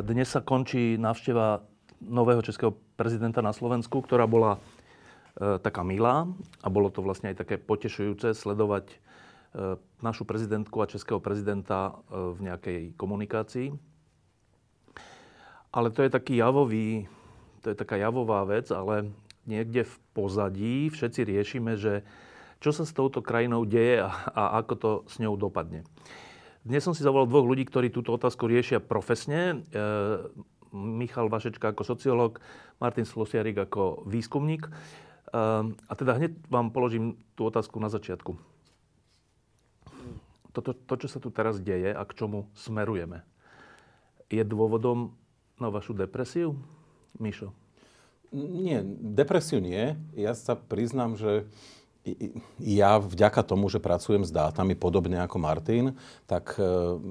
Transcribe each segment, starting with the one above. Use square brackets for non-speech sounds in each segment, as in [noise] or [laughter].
Dnes sa končí návšteva nového českého prezidenta na Slovensku, ktorá bola e, taká milá a bolo to vlastne aj také potešujúce sledovať e, našu prezidentku a českého prezidenta e, v nejakej komunikácii. Ale to je taký javový, to je taká javová vec, ale niekde v pozadí všetci riešime, že čo sa s touto krajinou deje a, a ako to s ňou dopadne. Dnes som si zavolal dvoch ľudí, ktorí túto otázku riešia profesne. E, Michal Vašečka ako sociológ, Martin Slosiarik ako výskumník. E, a teda hneď vám položím tú otázku na začiatku. Toto, to, čo sa tu teraz deje a k čomu smerujeme, je dôvodom na vašu depresiu, Mišo? Nie, depresiu nie. Ja sa priznám, že ja vďaka tomu, že pracujem s dátami podobne ako Martin, tak e,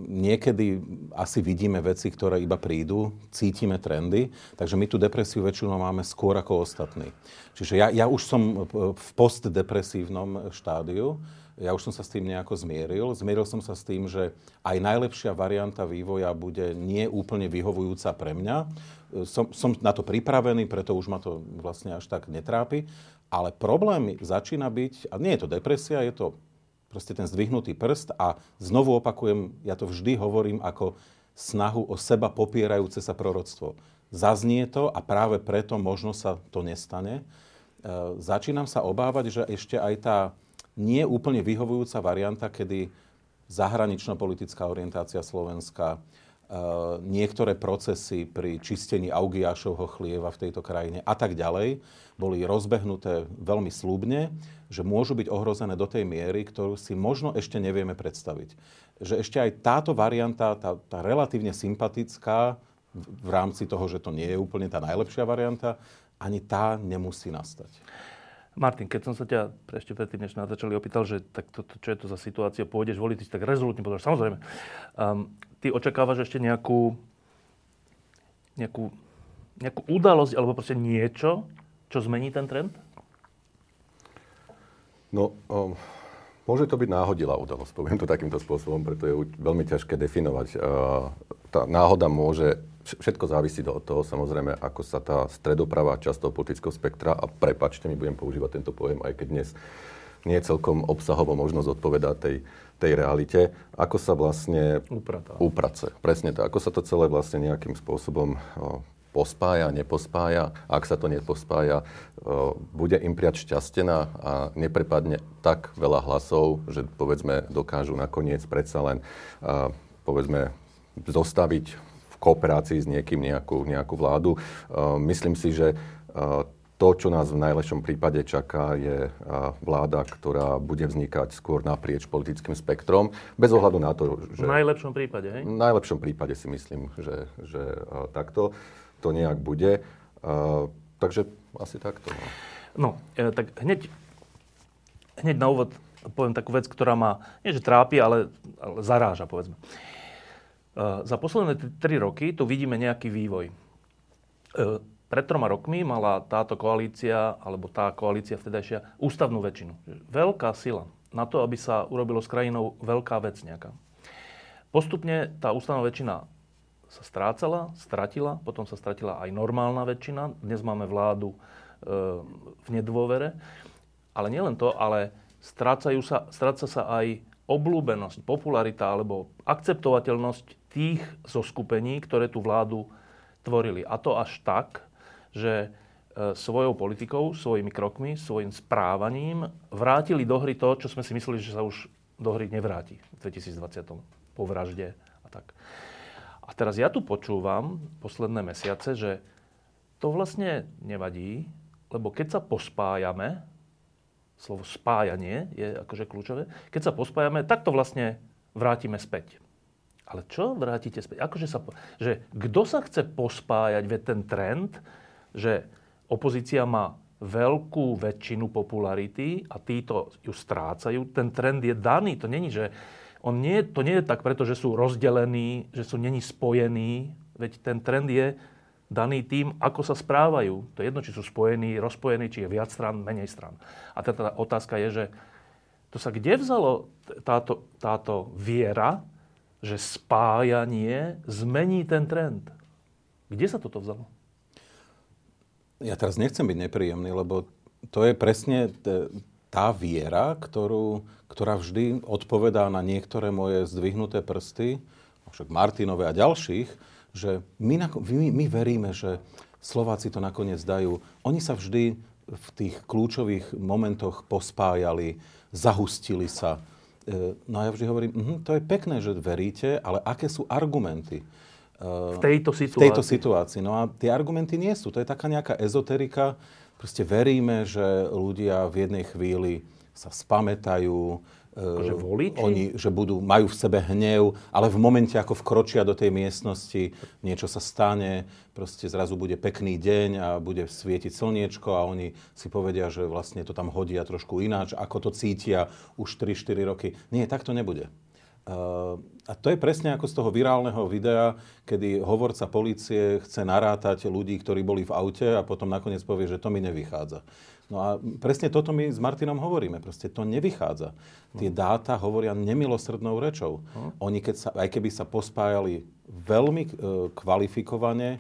niekedy asi vidíme veci, ktoré iba prídu, cítime trendy, takže my tú depresiu väčšinou máme skôr ako ostatní. Čiže ja, ja už som v postdepresívnom štádiu, ja už som sa s tým nejako zmieril. Zmieril som sa s tým, že aj najlepšia varianta vývoja bude nie úplne vyhovujúca pre mňa. E, som, som na to pripravený, preto už ma to vlastne až tak netrápi. Ale problém začína byť, a nie je to depresia, je to proste ten zdvihnutý prst a znovu opakujem, ja to vždy hovorím ako snahu o seba popierajúce sa proroctvo. Zaznie to a práve preto možno sa to nestane. E, začínam sa obávať, že ešte aj tá nie úplne vyhovujúca varianta, kedy zahranično-politická orientácia Slovenska, niektoré procesy pri čistení Augiašovho chlieva v tejto krajine a tak ďalej boli rozbehnuté veľmi slúbne, že môžu byť ohrozené do tej miery, ktorú si možno ešte nevieme predstaviť. Že ešte aj táto varianta, tá, tá relatívne sympatická, v rámci toho, že to nie je úplne tá najlepšia varianta, ani tá nemusí nastať. Martin, keď som sa ťa ešte predtým, než nás začali opýtal, že tak to, to, čo je to za situácia, pôjdeš voliť, tak rezolutne povedal, samozrejme. Um, ty očakávaš ešte nejakú, nejakú, nejakú udalosť alebo proste niečo, čo zmení ten trend? No, um, môže to byť náhodilá udalosť, poviem to takýmto spôsobom, preto je veľmi ťažké definovať. Uh, tá náhoda môže všetko závisí od toho, samozrejme, ako sa tá stredopravá časť toho politického spektra, a prepačte mi, budem používať tento pojem, aj keď dnes nie celkom obsahovo možnosť odpovedať tej, tej realite, ako sa vlastne Upratá. uprace. Presne tak, ako sa to celé vlastne nejakým spôsobom o, pospája, nepospája. Ak sa to nepospája, o, bude im priať šťastená a neprepadne tak veľa hlasov, že povedzme dokážu nakoniec predsa len a, povedzme zostaviť kooperácii s niekým nejakú, nejakú vládu. Myslím si, že to, čo nás v najlepšom prípade čaká, je vláda, ktorá bude vznikať skôr naprieč politickým spektrom, bez ohľadu na to, že... V najlepšom prípade, hej? V najlepšom prípade si myslím, že, že takto to nejak bude. Takže asi takto. No, no e, tak hneď, hneď na úvod poviem takú vec, ktorá ma, nie že trápi, ale, ale zaráža, povedzme. Eh, za posledné tri roky tu vidíme nejaký vývoj. Eh, pred troma rokmi mala táto koalícia, alebo tá koalícia vtedajšia, ústavnú väčšinu. Veľká sila na to, aby sa urobilo s krajinou veľká vec nejaká. Postupne tá ústavná väčšina sa strácala, stratila, potom sa stratila aj normálna väčšina. Dnes máme vládu e, v nedôvere. Ale nielen to, ale strácajú sa, stráca sa aj oblúbenosť, popularita alebo akceptovateľnosť tých zoskupení, ktoré tú vládu tvorili. A to až tak, že e, svojou politikou, svojimi krokmi, svojim správaním vrátili do hry to, čo sme si mysleli, že sa už do hry nevráti v 2020. po vražde a tak. A teraz ja tu počúvam posledné mesiace, že to vlastne nevadí, lebo keď sa pospájame, slovo spájanie je akože kľúčové, keď sa pospájame, tak to vlastne vrátime späť. Ale čo vrátite späť? Akože sa, že kto sa chce pospájať, ve ten trend, že opozícia má veľkú väčšinu popularity a títo ju strácajú. Ten trend je daný. To není, že on nie, to nie je tak, pretože sú rozdelení, že sú není spojení. Veď ten trend je daný tým, ako sa správajú. To je jedno, či sú spojení, rozpojení, či je viac stran, menej stran. A teda otázka je, že to sa kde vzalo táto, táto viera, že spájanie zmení ten trend? Kde sa toto vzalo? Ja teraz nechcem byť nepríjemný, lebo to je presne tá viera, ktorú, ktorá vždy odpovedá na niektoré moje zdvihnuté prsty, však Martinové a ďalších, že my, my, my veríme, že Slováci to nakoniec dajú. Oni sa vždy v tých kľúčových momentoch pospájali, zahustili sa. E, no a ja vždy hovorím, uh, to je pekné, že veríte, ale aké sú argumenty? V tejto situácii. V tejto situácii. No a tie argumenty nie sú. To je taká nejaká ezoterika. Proste veríme, že ľudia v jednej chvíli sa spamätajú, Akože voliči? Oni, že budú, majú v sebe hnev, ale v momente, ako vkročia do tej miestnosti, niečo sa stane, proste zrazu bude pekný deň a bude svietiť slniečko a oni si povedia, že vlastne to tam hodia trošku ináč, ako to cítia už 3-4 roky. Nie, tak to nebude. A to je presne ako z toho virálneho videa, kedy hovorca policie chce narátať ľudí, ktorí boli v aute a potom nakoniec povie, že to mi nevychádza. No a presne toto my s Martinom hovoríme. Proste to nevychádza. Tie dáta hovoria nemilosrdnou rečou. Oni, keď sa, aj keby sa pospájali veľmi e, kvalifikovane, e,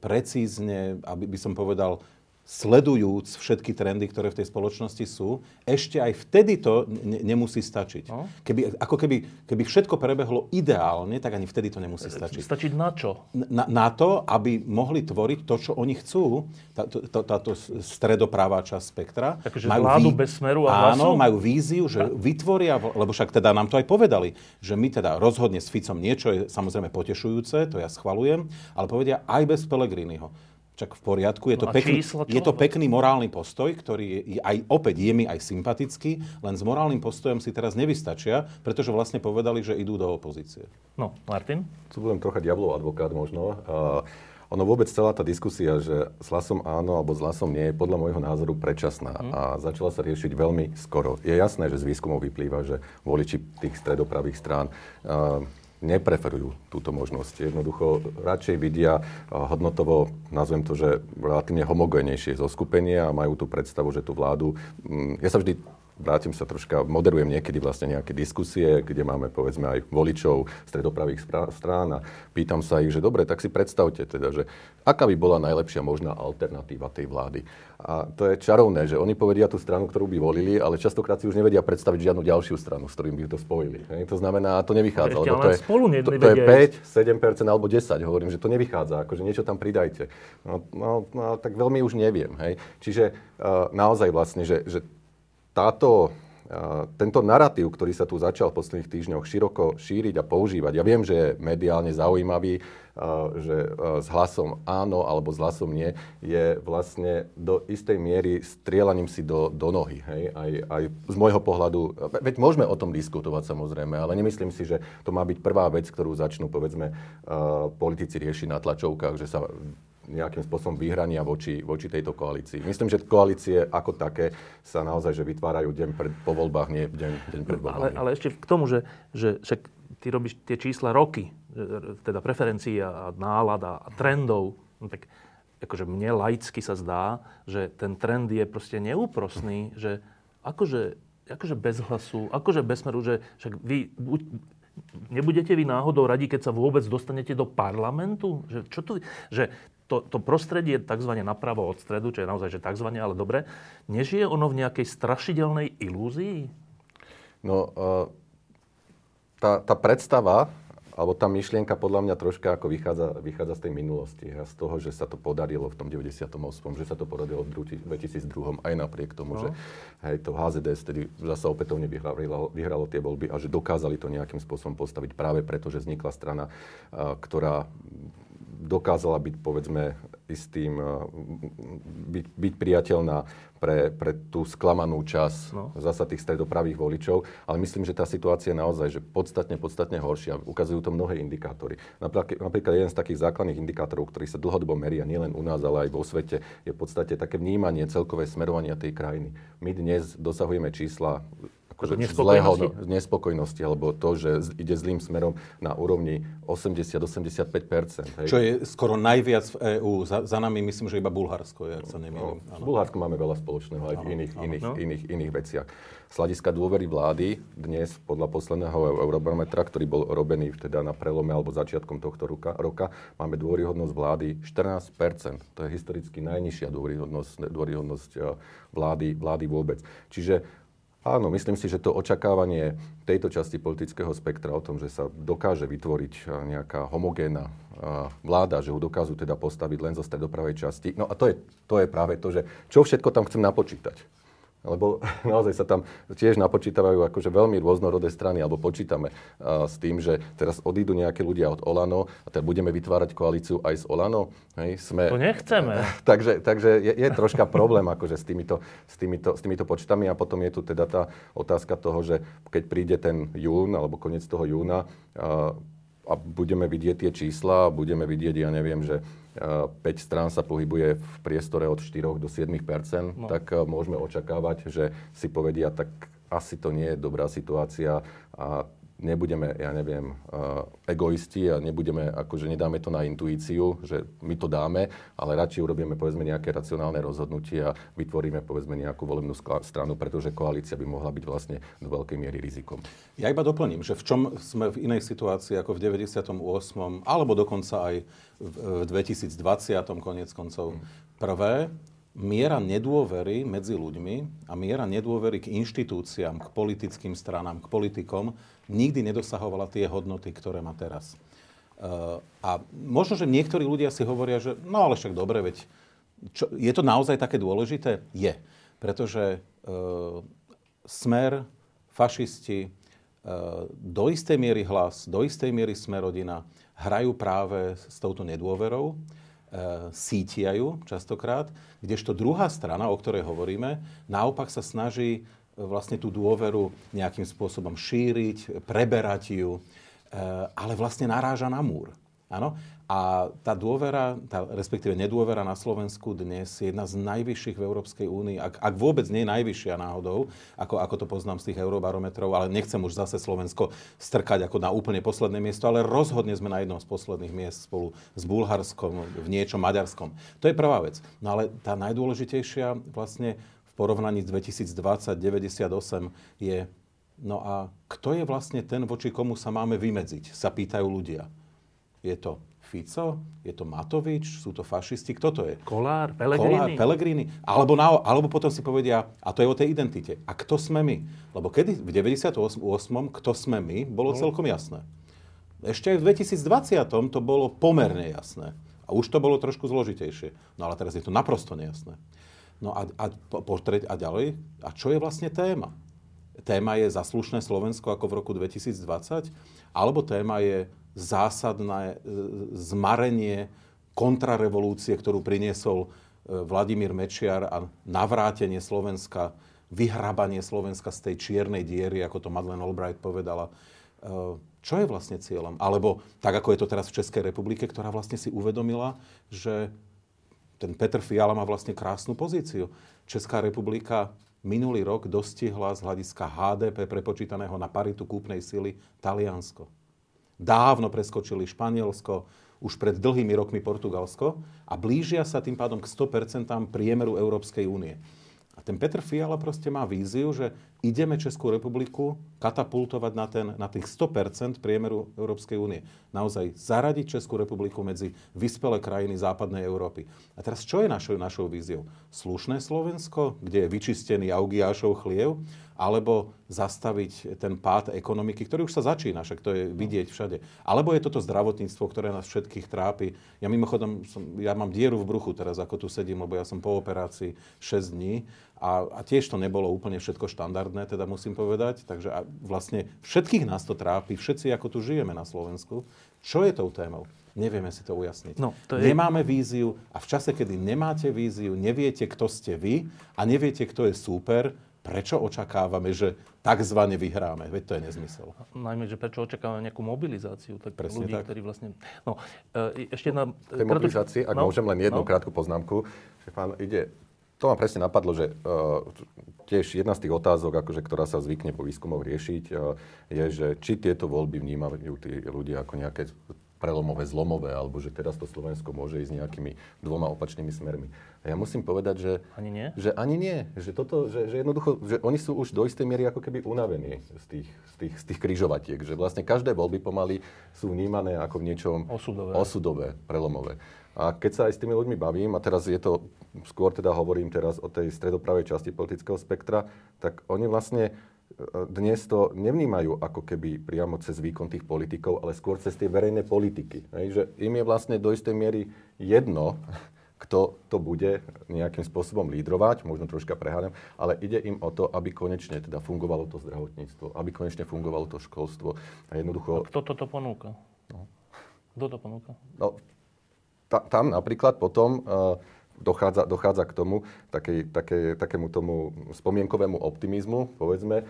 precízne, aby by som povedal, sledujúc všetky trendy, ktoré v tej spoločnosti sú, ešte aj vtedy to ne- nemusí stačiť. No. Keby, ako keby, keby všetko prebehlo ideálne, tak ani vtedy to nemusí stačiť. Stačiť na čo? Na, na to, aby mohli tvoriť to, čo oni chcú, tá, tá, táto stredopravá časť spektra. Takže majú vládu vý... bez smeru a Áno, majú víziu, že vytvoria, lebo však teda nám to aj povedali, že my teda rozhodne s Ficom niečo je samozrejme potešujúce, to ja schvalujem, ale povedia aj bez Pelegriniho Čak v poriadku, je to, no pekný, je to pekný morálny postoj, ktorý je aj, opäť je mi aj sympatický, len s morálnym postojom si teraz nevystačia, pretože vlastne povedali, že idú do opozície. No, Martin? Tu budem trocha diablov advokát možno. Uh, ono vôbec celá tá diskusia, že s hlasom áno alebo s hlasom nie, je podľa môjho názoru predčasná mm. a začala sa riešiť veľmi skoro. Je jasné, že z výskumov vyplýva, že voliči tých stredopravých strán uh, nepreferujú túto možnosť. Jednoducho radšej vidia hodnotovo, nazvem to, že relatívne homogénejšie zoskupenie a majú tú predstavu, že tú vládu... Mm, ja sa vždy vrátim sa troška, moderujem niekedy vlastne nejaké diskusie, kde máme povedzme aj voličov stredopravých strán a pýtam sa ich, že dobre, tak si predstavte teda, že aká by bola najlepšia možná alternatíva tej vlády. A to je čarovné, že oni povedia tú stranu, ktorú by volili, ale častokrát si už nevedia predstaviť žiadnu ďalšiu stranu, s ktorým by to spojili. Hej? To znamená, to nevychádza. Ešte, to, je, spolu to, to je 5, 7% alebo 10. Hovorím, že to nevychádza. Akože niečo tam pridajte. No, no, no tak veľmi už neviem. Hej? Čiže uh, naozaj vlastne, že, že táto tento narratív, ktorý sa tu začal v posledných týždňoch široko šíriť a používať, ja viem, že je mediálne zaujímavý, že s hlasom áno alebo s hlasom nie, je vlastne do istej miery strielaním si do, do nohy. Hej? Aj, aj z môjho pohľadu, veď môžeme o tom diskutovať samozrejme, ale nemyslím si, že to má byť prvá vec, ktorú začnú povedzme politici riešiť na tlačovkách, že sa nejakým spôsobom vyhrania voči, voči tejto koalícii. Myslím, že koalície ako také sa naozaj že vytvárajú deň pred, po voľbách, nie deň, deň pred voľbami. Ale, ale ešte k tomu, že, že však ty robíš tie čísla roky, teda preferencií a nálad a trendov, no tak akože mne laicky sa zdá, že ten trend je proste neúprosný, že akože, akože bez hlasu, akože bez smeru, že však vy buď, nebudete vy náhodou radi, keď sa vôbec dostanete do parlamentu? Že, čo tu, že to, to prostredie tzv. napravo od stredu, čo je naozaj že tzv. ale dobre, nežije ono v nejakej strašidelnej ilúzii? No, uh, tá, tá predstava, alebo tá myšlienka podľa mňa troška ako vychádza, vychádza z tej minulosti. A z toho, že sa to podarilo v tom 98., že sa to podarilo v 2002, aj napriek tomu, no. že hej, to HZDS tedy zase opätovne vyhralo, vyhralo tie voľby a že dokázali to nejakým spôsobom postaviť práve preto, že vznikla strana, uh, ktorá dokázala byť, povedzme, istým, byť, byť priateľná pre, pre tú sklamanú čas no. zasa tých stredopravých voličov, ale myslím, že tá situácia je naozaj že podstatne, podstatne horšia. Ukazujú to mnohé indikátory. Napríklad, napríklad jeden z takých základných indikátorov, ktorý sa dlhodobo meria nielen u nás, ale aj vo svete, je v podstate také vnímanie celkové smerovania tej krajiny. My dnes dosahujeme čísla akože zlého no, nespokojnosti, alebo to, že ide zlým smerom na úrovni 80-85%. Čo je skoro najviac v EÚ. Za, za nami myslím, že iba Bulharsko je, ak sa nemýlim. No, Bulharsko máme veľa spoločného aj v iných, ano. iných, no. iných, iných veciach. Z hľadiska dôvery vlády dnes podľa posledného eurobarometra, ktorý bol robený teda na prelome alebo začiatkom tohto roka, roka máme dôveryhodnosť vlády 14%. To je historicky najnižšia dôveryhodnosť, dôveryhodnosť eh, vlády, vlády vôbec. Čiže Áno, myslím si, že to očakávanie tejto časti politického spektra o tom, že sa dokáže vytvoriť nejaká homogénna vláda, že ju dokážu teda postaviť len zo stredopravej časti. No a to je, to je práve to, že čo všetko tam chcem napočítať lebo [laughs] naozaj sa tam tiež napočítavajú akože veľmi rôznorodé strany, alebo počítame uh, s tým, že teraz odídu nejakí ľudia od Olano a teda budeme vytvárať koalíciu aj s Olano. Hej, sme, to nechceme. [laughs] takže takže je, je troška problém akože s týmito, s, týmito, s týmito počtami a potom je tu teda tá otázka toho, že keď príde ten jún alebo koniec toho júna uh, a budeme vidieť tie čísla, budeme vidieť, ja neviem, že 5 strán sa pohybuje v priestore od 4 do 7% no. tak eh, môžeme očakávať, že si povedia, tak asi to nie je dobrá situácia a nebudeme, ja neviem, uh, egoisti a nebudeme, akože nedáme to na intuíciu, že my to dáme, ale radšej urobíme, povedzme, nejaké racionálne rozhodnutie a vytvoríme, povedzme, nejakú volebnú stranu, pretože koalícia by mohla byť vlastne do veľkej miery rizikom. Ja iba doplním, že v čom sme v inej situácii ako v 98. alebo dokonca aj v 2020. konec koncov. Prvé, miera nedôvery medzi ľuďmi a miera nedôvery k inštitúciám, k politickým stranám, k politikom nikdy nedosahovala tie hodnoty, ktoré má teraz. Uh, a možno, že niektorí ľudia si hovoria, že no ale však dobre, veď čo, je to naozaj také dôležité? Je. Pretože uh, smer, fašisti, uh, do istej miery hlas, do istej miery smerodina hrajú práve s touto nedôverou sítiajú častokrát, kdežto druhá strana, o ktorej hovoríme, naopak sa snaží e, vlastne tú dôveru nejakým spôsobom šíriť, preberať ju, e, ale vlastne naráža na múr. Áno? A tá dôvera, tá, respektíve nedôvera na Slovensku dnes je jedna z najvyšších v Európskej únii, ak, ak vôbec nie najvyššia náhodou, ako, ako to poznám z tých eurobarometrov, ale nechcem už zase Slovensko strkať ako na úplne posledné miesto, ale rozhodne sme na jednom z posledných miest spolu s Bulharskom, v niečom Maďarskom. To je prvá vec. No ale tá najdôležitejšia vlastne v porovnaní s 2020 98 je, no a kto je vlastne ten, voči komu sa máme vymedziť, sa pýtajú ľudia. Je to Fico? Je to Matovič? Sú to fašisti? Kto to je? Kolár? Pelegrini? Kolár, Pelegrini. Alebo, na, alebo potom si povedia, a to je o tej identite. A kto sme my? Lebo kedy v 98. kto sme my, bolo no. celkom jasné. Ešte aj v 2020. to bolo pomerne jasné. A už to bolo trošku zložitejšie. No ale teraz je to naprosto nejasné. No a, a, portret, a ďalej, a čo je vlastne téma? Téma je zaslušné Slovensko ako v roku 2020? Alebo téma je zásadné e, zmarenie kontrarevolúcie, ktorú priniesol e, Vladimír Mečiar a navrátenie Slovenska, vyhrabanie Slovenska z tej čiernej diery, ako to Madeleine Albright povedala. E, čo je vlastne cieľom? Alebo tak, ako je to teraz v Českej republike, ktorá vlastne si uvedomila, že ten Petr Fiala má vlastne krásnu pozíciu. Česká republika minulý rok dostihla z hľadiska HDP prepočítaného na paritu kúpnej sily Taliansko dávno preskočili Španielsko, už pred dlhými rokmi Portugalsko a blížia sa tým pádom k 100% priemeru Európskej únie. A ten Petr Fiala proste má víziu, že ideme Českú republiku katapultovať na, ten, na tých 100% priemeru Európskej únie. Naozaj zaradiť Českú republiku medzi vyspelé krajiny západnej Európy. A teraz čo je našou, našou víziou? Slušné Slovensko, kde je vyčistený Augiášov chliev? alebo zastaviť ten pád ekonomiky, ktorý už sa začína, však to je vidieť všade. Alebo je toto zdravotníctvo, ktoré nás všetkých trápi. Ja mimochodom, som, ja mám dieru v bruchu teraz, ako tu sedím, lebo ja som po operácii 6 dní a, a tiež to nebolo úplne všetko štandardné zásadné, teda musím povedať. Takže a vlastne všetkých nás to trápi, všetci ako tu žijeme na Slovensku. Čo je tou témou? Nevieme si to ujasniť. No, to je... Nemáme víziu a v čase, kedy nemáte víziu, neviete, kto ste vy a neviete, kto je súper, prečo očakávame, že takzvané vyhráme? Veď to je nezmysel. Najmä, že prečo očakávame nejakú mobilizáciu tak Presne ľudí, tak. ktorí vlastne... No, e, ešte jedna... tej mobilizácii, ak no, môžem len jednu no. krátku poznámku, že pán ide, to ma presne napadlo, že uh, tiež jedna z tých otázok, akože, ktorá sa zvykne po výskumoch riešiť, uh, je, že či tieto voľby vnímajú tí ľudia ako nejaké prelomové, zlomové, alebo že teraz to Slovensko môže ísť nejakými dvoma opačnými smermi. A ja musím povedať, že... Ani nie? Že ani nie. Že, toto, že, že jednoducho, že oni sú už do istej miery ako keby unavení z tých, z tých, z tých kryžovatiek. Že vlastne každé voľby pomaly sú vnímané ako v niečom Osudové. osudové, prelomové. A keď sa aj s tými ľuďmi bavím, a teraz je to, skôr teda hovorím teraz o tej stredopravej časti politického spektra, tak oni vlastne e, dnes to nevnímajú ako keby priamo cez výkon tých politikov, ale skôr cez tie verejné politiky. Hej, že im je vlastne do istej miery jedno, kto to bude nejakým spôsobom lídrovať, možno troška preháňam, ale ide im o to, aby konečne teda fungovalo to zdravotníctvo, aby konečne fungovalo to školstvo. A jednoducho... Kto toto ponúka? No. Kto to ponúka? No, ta, tam napríklad potom uh, dochádza, dochádza k tomu, takej, takej, takému tomu spomienkovému optimizmu, povedzme,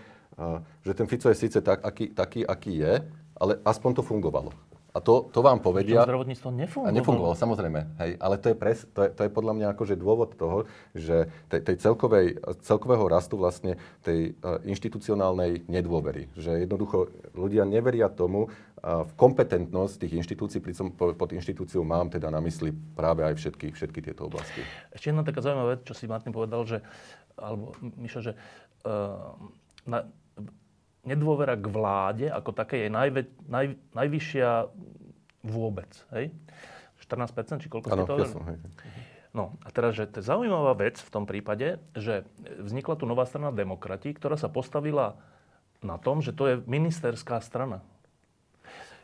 že ten Fico je síce tak, aký, taký, aký je, ale aspoň to fungovalo. A to, to vám povedia... Čo zdravotníctvo nefungovalo. A nefungovalo, samozrejme. Hej, ale to je, pres, to, je, to je podľa mňa akože dôvod toho, že tej, tej celkovej, celkového rastu vlastne tej uh, inštitucionálnej nedôvery. Že jednoducho ľudia neveria tomu uh, v kompetentnosť tých inštitúcií, pričom po- pod inštitúciou mám teda na mysli práve aj všetky, všetky tieto oblasti. Ešte jedna taká zaujímavá vec, čo si Martin povedal, že, alebo Mišo, že uh, na, nedôvera k vláde ako také je najve, naj, najvyššia vôbec. Hej? 14%, či koľko ste Áno, to ja hovorili? som, hej. No a teraz, že to je zaujímavá vec v tom prípade, že vznikla tu nová strana demokrati, ktorá sa postavila na tom, že to je ministerská strana.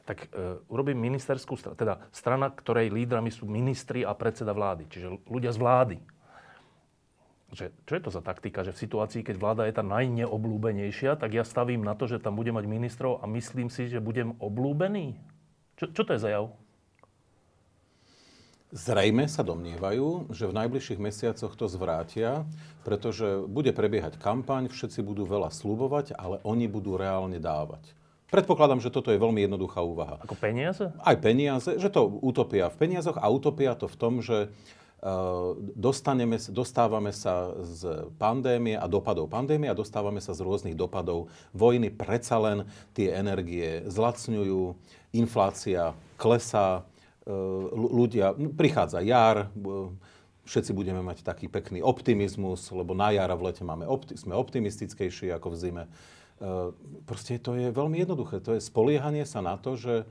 Tak e, urobím ministerskú stranu, teda strana, ktorej lídrami sú ministri a predseda vlády, čiže ľudia z vlády. Že, čo je to za taktika, že v situácii, keď vláda je tá najneoblúbenejšia, tak ja stavím na to, že tam budem mať ministrov a myslím si, že budem oblúbený? Čo, čo to je za jav? Zrejme sa domnievajú, že v najbližších mesiacoch to zvrátia, pretože bude prebiehať kampaň, všetci budú veľa slúbovať, ale oni budú reálne dávať. Predpokladám, že toto je veľmi jednoduchá úvaha. Ako peniaze? Aj peniaze, že to utopia v peniazoch a utopia to v tom, že dostaneme, dostávame sa z pandémie a dopadov pandémie a dostávame sa z rôznych dopadov vojny. Predsa len tie energie zlacňujú, inflácia klesá, e, ľu- ľudia, no, prichádza jar, všetci budeme mať taký pekný optimizmus, lebo na jar a v lete máme sme optimistickejší ako v zime. E, Proste to je veľmi jednoduché. To je spoliehanie sa na to, že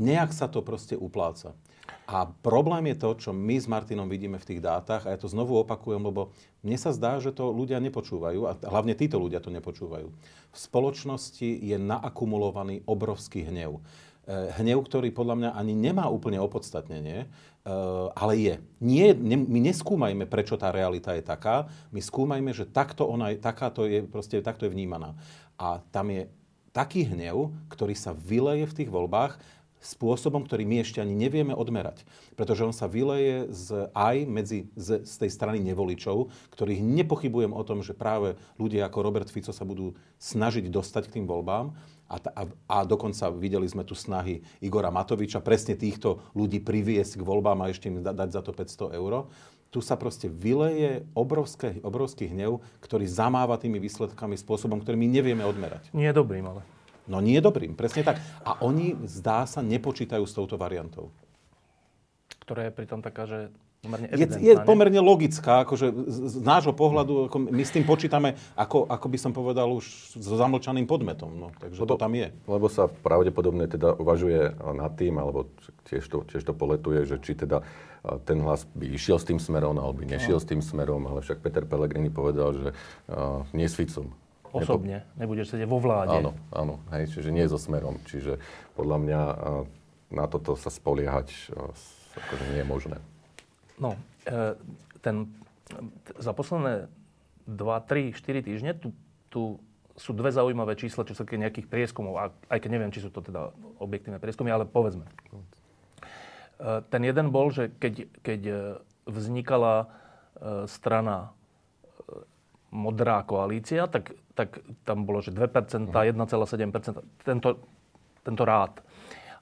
nejak sa to proste upláca. A problém je to, čo my s Martinom vidíme v tých dátach, a ja to znovu opakujem, lebo mne sa zdá, že to ľudia nepočúvajú, a hlavne títo ľudia to nepočúvajú. V spoločnosti je naakumulovaný obrovský hnev. E, Hnev, ktorý podľa mňa ani nemá úplne opodstatnenie, e, ale je. Nie, ne, my neskúmajme, prečo tá realita je taká, my skúmajme, že takto ona je, takáto je, proste takto je vnímaná. A tam je taký hnev, ktorý sa vyleje v tých voľbách spôsobom, ktorý my ešte ani nevieme odmerať. Pretože on sa vyleje z, aj medzi, z, z tej strany nevoličov, ktorých nepochybujem o tom, že práve ľudia ako Robert Fico sa budú snažiť dostať k tým voľbám. A, ta, a, a dokonca videli sme tu snahy Igora Matoviča presne týchto ľudí priviesť k voľbám a ešte im da, dať za to 500 eur. Tu sa proste vyleje obrovské, obrovský hnev, ktorý zamáva tými výsledkami spôsobom, ktorý my nevieme odmerať. Nie je dobrým, ale. No nie je dobrým, presne tak. A oni, zdá sa, nepočítajú s touto variantou. Ktorá je pritom taká, že pomerne Je, evidentná, je pomerne logická, akože z, z nášho pohľadu, ako my s tým počítame, ako, ako by som povedal, už so zamlčaným podmetom. No, takže to tam je. Lebo sa pravdepodobne teda uvažuje nad tým, alebo tiež to, tiež to poletuje, že či teda ten hlas by išiel s tým smerom, alebo by nešiel s tým smerom, ale však Peter Pellegrini povedal, že a, nie s Ficom. Osobne. Nebudeš sedieť vo vláde. Áno, áno, hej, čiže nie so smerom. Čiže podľa mňa a, na toto sa spoliehať s- akože nie je možné. No, e, ten, za posledné 2, 3, 4 týždne tu tu sú dve zaujímavé čísla, čo sa týka nejakých prieskumov, aj keď neviem, či sú to teda objektívne prieskumy, ale povedzme. E, ten jeden bol, že keď, keď vznikala strana modrá koalícia, tak, tak tam bolo, že 2%, 1,7%, tento, tento rád.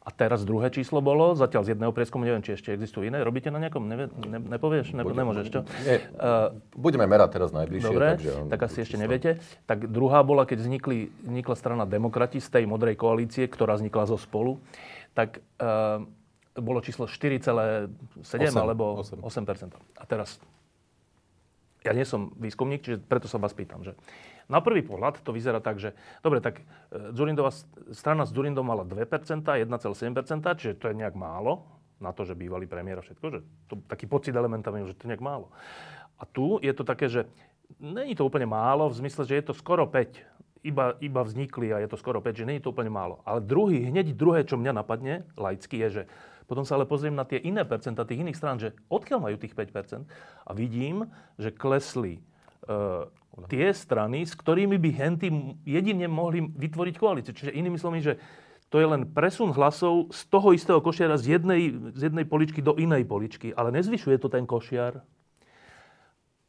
A teraz druhé číslo bolo, zatiaľ z jedného prieskumu, neviem, či ešte existujú iné. Robíte na nejakom? Ne, ne, nepovieš? Ne, nemôžeš, čo? Nie, uh, budeme merať teraz najbližšie. Dobre, takže tak asi ešte neviete. Tak druhá bola, keď vznikli, vznikla strana Demokrati z tej modrej koalície, ktorá vznikla zo spolu, tak uh, bolo číslo 4,7 alebo 8. 8%. A teraz, ja nie som výskumník, čiže preto sa vás pýtam, že na prvý pohľad to vyzerá tak, že dobre, tak e, Zurindová strana s Zurindom mala 2%, 1,7%, čiže to je nejak málo na to, že bývalý premiér a všetko, že to, taký pocit elementárny, že to je nejak málo. A tu je to také, že není to úplne málo, v zmysle, že je to skoro 5. Iba, iba vznikli a je to skoro 5, že není to úplne málo. Ale druhý, hneď druhé, čo mňa napadne, laicky, je, že potom sa ale pozriem na tie iné percentá tých iných strán, že odkiaľ majú tých 5% a vidím, že klesli uh, tie strany, s ktorými by henty jedine mohli vytvoriť koalíciu. Čiže inými slovami, že to je len presun hlasov z toho istého košiara z jednej, z jednej poličky do inej poličky, ale nezvyšuje to ten košiar.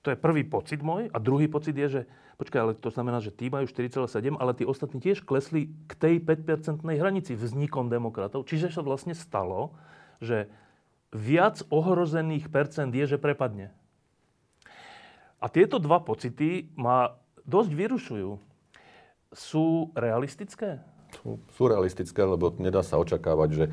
To je prvý pocit môj. A druhý pocit je, že počkaj, ale to znamená, že tí majú 4,7, ale tí ostatní tiež klesli k tej 5-percentnej hranici vznikom demokratov. Čiže sa vlastne stalo, že viac ohrozených percent je, že prepadne. A tieto dva pocity ma dosť vyrušujú. Sú realistické? Sú, sú realistické, lebo nedá sa očakávať, že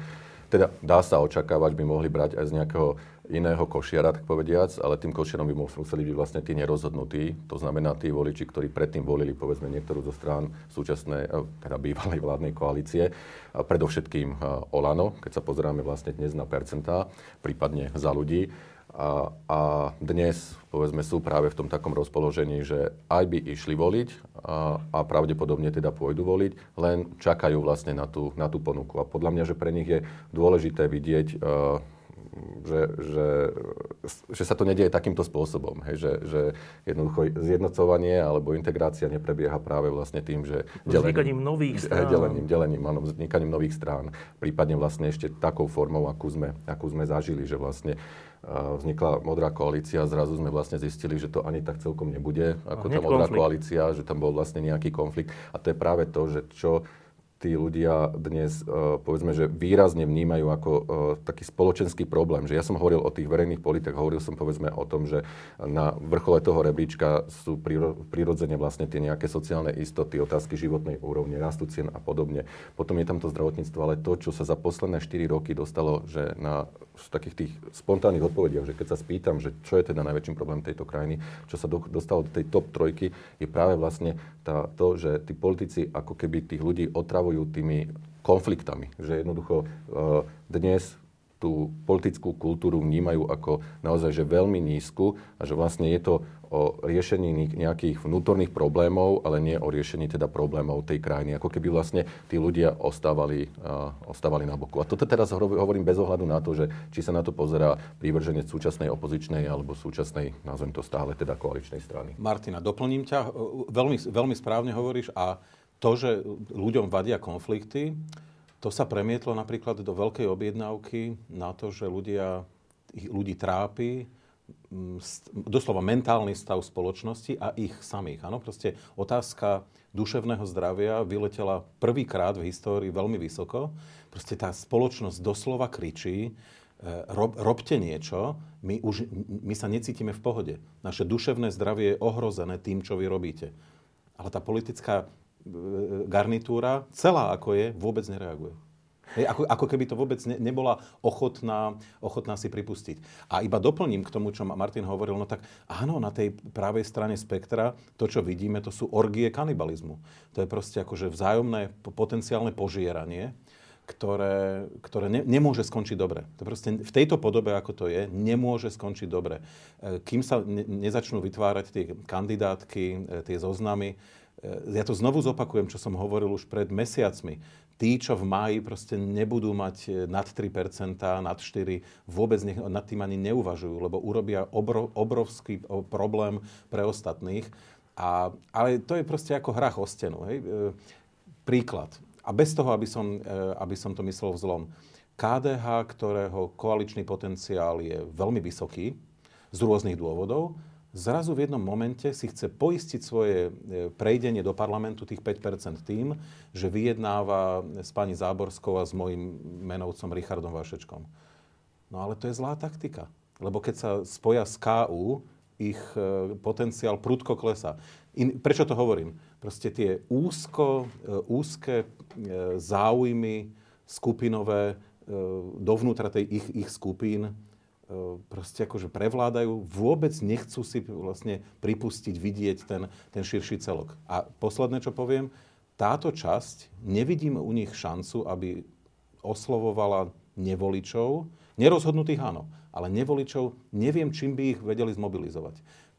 teda dá sa očakávať, by mohli brať aj z nejakého iného košiara, tak povediac, ale tým košiarom by museli byť vlastne tí nerozhodnutí. To znamená tí voliči, ktorí predtým volili, povedzme, niektorú zo strán súčasnej, eh, teda bývalej vládnej koalície. A predovšetkým eh, Olano, keď sa pozeráme vlastne dnes na percentá, prípadne za ľudí a, a dnes, povedzme, sú práve v tom takom rozpoložení, že aj by išli voliť a, a pravdepodobne teda pôjdu voliť, len čakajú vlastne na tú, na tú ponuku. A podľa mňa, že pre nich je dôležité vidieť uh, že, že, že sa to nedieje takýmto spôsobom. Hej, že, že jednoducho zjednocovanie alebo integrácia neprebieha práve vlastne tým, že... Vznikaním nových strán. Delením, delením, áno, vznikaním nových strán. Prípadne vlastne ešte takou formou, akú sme, akú sme zažili, že vlastne vznikla modrá koalícia a zrazu sme vlastne zistili, že to ani tak celkom nebude ako tá modrá konflikt. koalícia, že tam bol vlastne nejaký konflikt. A to je práve to, že čo tí ľudia dnes, uh, povedzme, že výrazne vnímajú ako uh, taký spoločenský problém. Že ja som hovoril o tých verejných politikách, hovoril som povedzme o tom, že na vrchole toho rebríčka sú priro, prirodzene vlastne tie nejaké sociálne istoty, otázky životnej úrovne, rastú cien a podobne. Potom je tam to zdravotníctvo, ale to, čo sa za posledné 4 roky dostalo, že na v takých tých spontánnych odpovediach, že keď sa spýtam, že čo je teda najväčším problém tejto krajiny, čo sa do, dostalo do tej top trojky, je práve vlastne tá, to, že tí politici ako keby tých ľudí otravujú tými konfliktami. Že jednoducho uh, dnes tú politickú kultúru vnímajú ako naozaj že veľmi nízku a že vlastne je to o riešení nejakých vnútorných problémov, ale nie o riešení teda problémov tej krajiny. Ako keby vlastne tí ľudia ostávali, uh, ostávali na boku. A toto teraz hovorím bez ohľadu na to, že či sa na to pozerá prívrženec súčasnej opozičnej alebo súčasnej, nazvem to stále teda koaličnej strany. Martina, doplním ťa. Veľmi, veľmi správne hovoríš a to, že ľuďom vadia konflikty, to sa premietlo napríklad do veľkej objednávky na to, že ľudia, ľudí trápi doslova mentálny stav spoločnosti a ich samých. Áno, proste otázka duševného zdravia vyletela prvýkrát v histórii veľmi vysoko. Proste tá spoločnosť doslova kričí, e, rob, robte niečo, my, už, my sa necítime v pohode. Naše duševné zdravie je ohrozené tým, čo vy robíte. Ale tá politická e, garnitúra, celá ako je, vôbec nereaguje. Ako, ako keby to vôbec ne, nebola ochotná, ochotná si pripustiť. A iba doplním k tomu, čo Martin hovoril, no tak áno, na tej pravej strane spektra to, čo vidíme, to sú orgie kanibalizmu. To je proste akože vzájomné potenciálne požieranie, ktoré, ktoré ne, nemôže skončiť dobre. To proste v tejto podobe, ako to je, nemôže skončiť dobre. E, kým sa ne, nezačnú vytvárať tie kandidátky, e, tie zoznamy, e, ja to znovu zopakujem, čo som hovoril už pred mesiacmi tí, čo v máji proste nebudú mať e, nad 3%, nad 4%, vôbec nech, nad tým ani neuvažujú, lebo urobia obrov, obrovský problém pre ostatných. A, ale to je proste ako hrách o stenu. Hej? E, príklad. A bez toho, aby som, e, aby som to myslel v zlom. KDH, ktorého koaličný potenciál je veľmi vysoký z rôznych dôvodov, zrazu v jednom momente si chce poistiť svoje e, prejdenie do parlamentu tých 5% tým, že vyjednáva s pani Záborskou a s mojim menovcom Richardom Vašečkom. No ale to je zlá taktika. Lebo keď sa spoja s KU, ich e, potenciál prudko klesá. In, prečo to hovorím? Proste tie úzko, e, úzke záujmy skupinové dovnútra tej ich, ich skupín proste akože prevládajú, vôbec nechcú si vlastne pripustiť, vidieť ten, ten širší celok. A posledné, čo poviem, táto časť, nevidím u nich šancu, aby oslovovala nevoličov, nerozhodnutých áno, ale nevoličov, neviem, čím by ich vedeli zmobilizovať.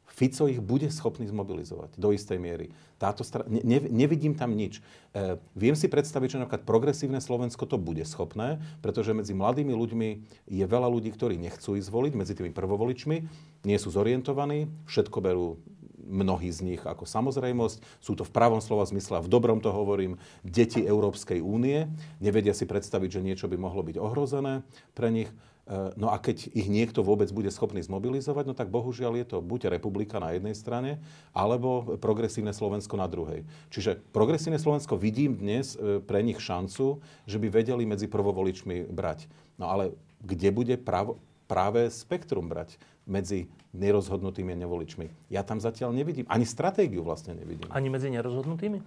Fico ich bude schopný zmobilizovať do istej miery. Táto stra... ne, ne, nevidím tam nič. E, viem si predstaviť, že napríklad progresívne Slovensko to bude schopné, pretože medzi mladými ľuďmi je veľa ľudí, ktorí nechcú ísť voliť, medzi tými prvovoličmi, nie sú zorientovaní, všetko berú mnohí z nich ako samozrejmosť. Sú to v pravom slova zmysle v dobrom to hovorím deti Európskej únie. Nevedia si predstaviť, že niečo by mohlo byť ohrozené pre nich. E, no a keď ich niekto vôbec bude schopný zmobilizovať, no tak bohužiaľ je to buď republika na jednej strane, alebo progresívne Slovensko na druhej. Čiže progresívne Slovensko vidím dnes e, pre nich šancu, že by vedeli medzi prvovoličmi brať. No ale kde bude prav, práve spektrum brať medzi nerozhodnutými nevoličmi? Ja tam zatiaľ nevidím. Ani stratégiu vlastne nevidím. Ani medzi nerozhodnutými?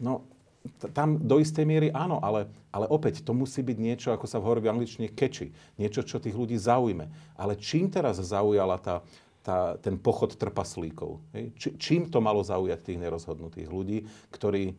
No, tam do istej miery áno, ale, ale opäť to musí byť niečo, ako sa hovorí v angličtine catchy. Niečo, čo tých ľudí zaujme. Ale čím teraz zaujala tá, tá, ten pochod trpaslíkov? Hej? Či, čím to malo zaujať tých nerozhodnutých ľudí, ktorí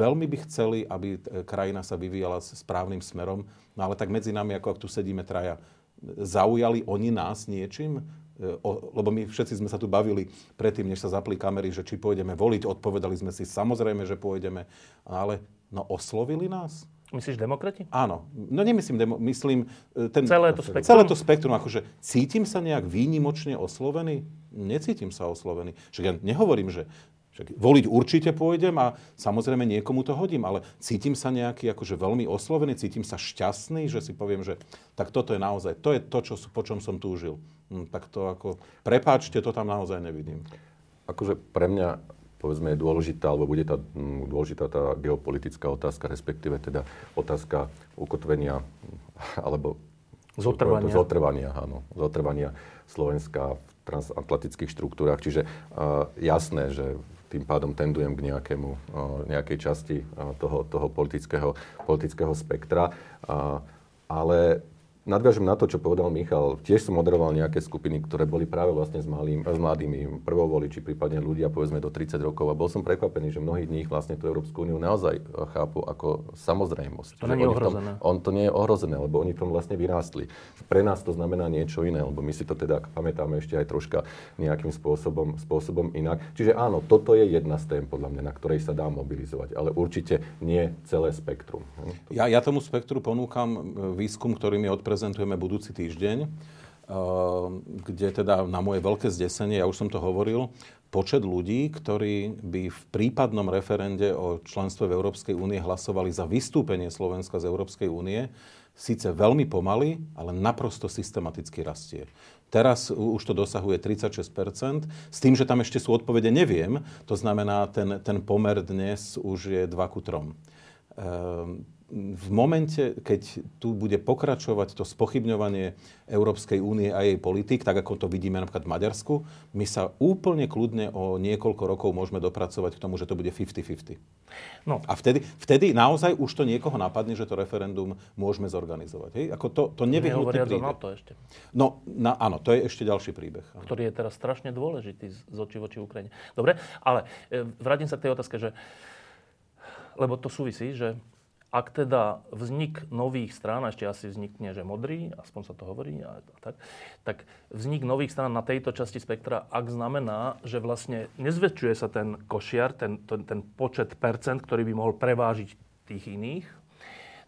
veľmi by chceli, aby krajina sa vyvíjala správnym smerom, no ale tak medzi nami, ako ak tu sedíme traja, zaujali oni nás niečím? E, o, lebo my všetci sme sa tu bavili predtým, než sa zapli kamery, že či pôjdeme voliť, odpovedali sme si samozrejme, že pôjdeme, ale no oslovili nás. Myslíš demokrati? Áno. No nemyslím, demo, myslím... E, ten, celé to spektrum? Celé to spektrum. Akože cítim sa nejak výnimočne oslovený? Necítim sa oslovený. Však ja nehovorím, že však voliť určite pôjdem a samozrejme niekomu to hodím, ale cítim sa nejaký akože veľmi oslovený, cítim sa šťastný, že si poviem, že tak toto je naozaj, to je to, čo, po čom som túžil. Hm, tak to ako, prepáčte, to tam naozaj nevidím. Akože pre mňa povedzme, je dôležitá, alebo bude tá, hm, dôležitá tá geopolitická otázka, respektíve teda otázka ukotvenia, alebo zotrvania. Zotrvania, áno. Zotrvania Slovenska v transatlantických štruktúrach. Čiže uh, jasné, že tým pádom tendujem k nejakému, nejakej časti toho, toho politického, politického spektra. Ale nadviažem na to, čo povedal Michal. Tiež som moderoval nejaké skupiny, ktoré boli práve vlastne s, malým, s mladými prvovoliči, prípadne ľudia povedzme do 30 rokov. A bol som prekvapený, že mnohí z nich vlastne tú Európsku úniu naozaj e, chápu ako samozrejmosť. To nie je ohrozené. Tom, on to nie je ohrozené, lebo oni tom vlastne vyrástli. Pre nás to znamená niečo iné, lebo my si to teda pamätáme ešte aj troška nejakým spôsobom, spôsobom inak. Čiže áno, toto je jedna z tém, podľa mňa, na ktorej sa dá mobilizovať, ale určite nie celé spektrum. Ja, ja tomu spektru ponúkam e, výskum, ktorý mi odprezentuje prezentujeme budúci týždeň, eh, kde teda na moje veľké zdesenie, ja už som to hovoril, počet ľudí, ktorí by v prípadnom referende o členstve v Európskej únie hlasovali za vystúpenie Slovenska z Európskej únie, síce veľmi pomaly, ale naprosto systematicky rastie. Teraz už to dosahuje 36%, s tým, že tam ešte sú odpovede, neviem. To znamená, ten, ten pomer dnes už je 2 ku 3 v momente, keď tu bude pokračovať to spochybňovanie Európskej únie a jej politik, tak ako to vidíme napríklad v Maďarsku, my sa úplne kľudne o niekoľko rokov môžeme dopracovať k tomu, že to bude 50-50. No. A vtedy, vtedy naozaj už to niekoho napadne, že to referendum môžeme zorganizovať. Hej? Ako to, to nevyhnutne príde. na to ešte. No, na, áno, to je ešte ďalší príbeh. Áno. Ktorý je teraz strašne dôležitý z oči voči Ukrajine. Dobre, ale e, vrátim sa k tej otázke, že lebo to súvisí, že ak teda vznik nových strán, ešte asi vznikne, že modrý, aspoň sa to hovorí, a tak, tak vznik nových strán na tejto časti spektra, ak znamená, že vlastne nezväčšuje sa ten košiar, ten, ten, ten počet percent, ktorý by mohol prevážiť tých iných,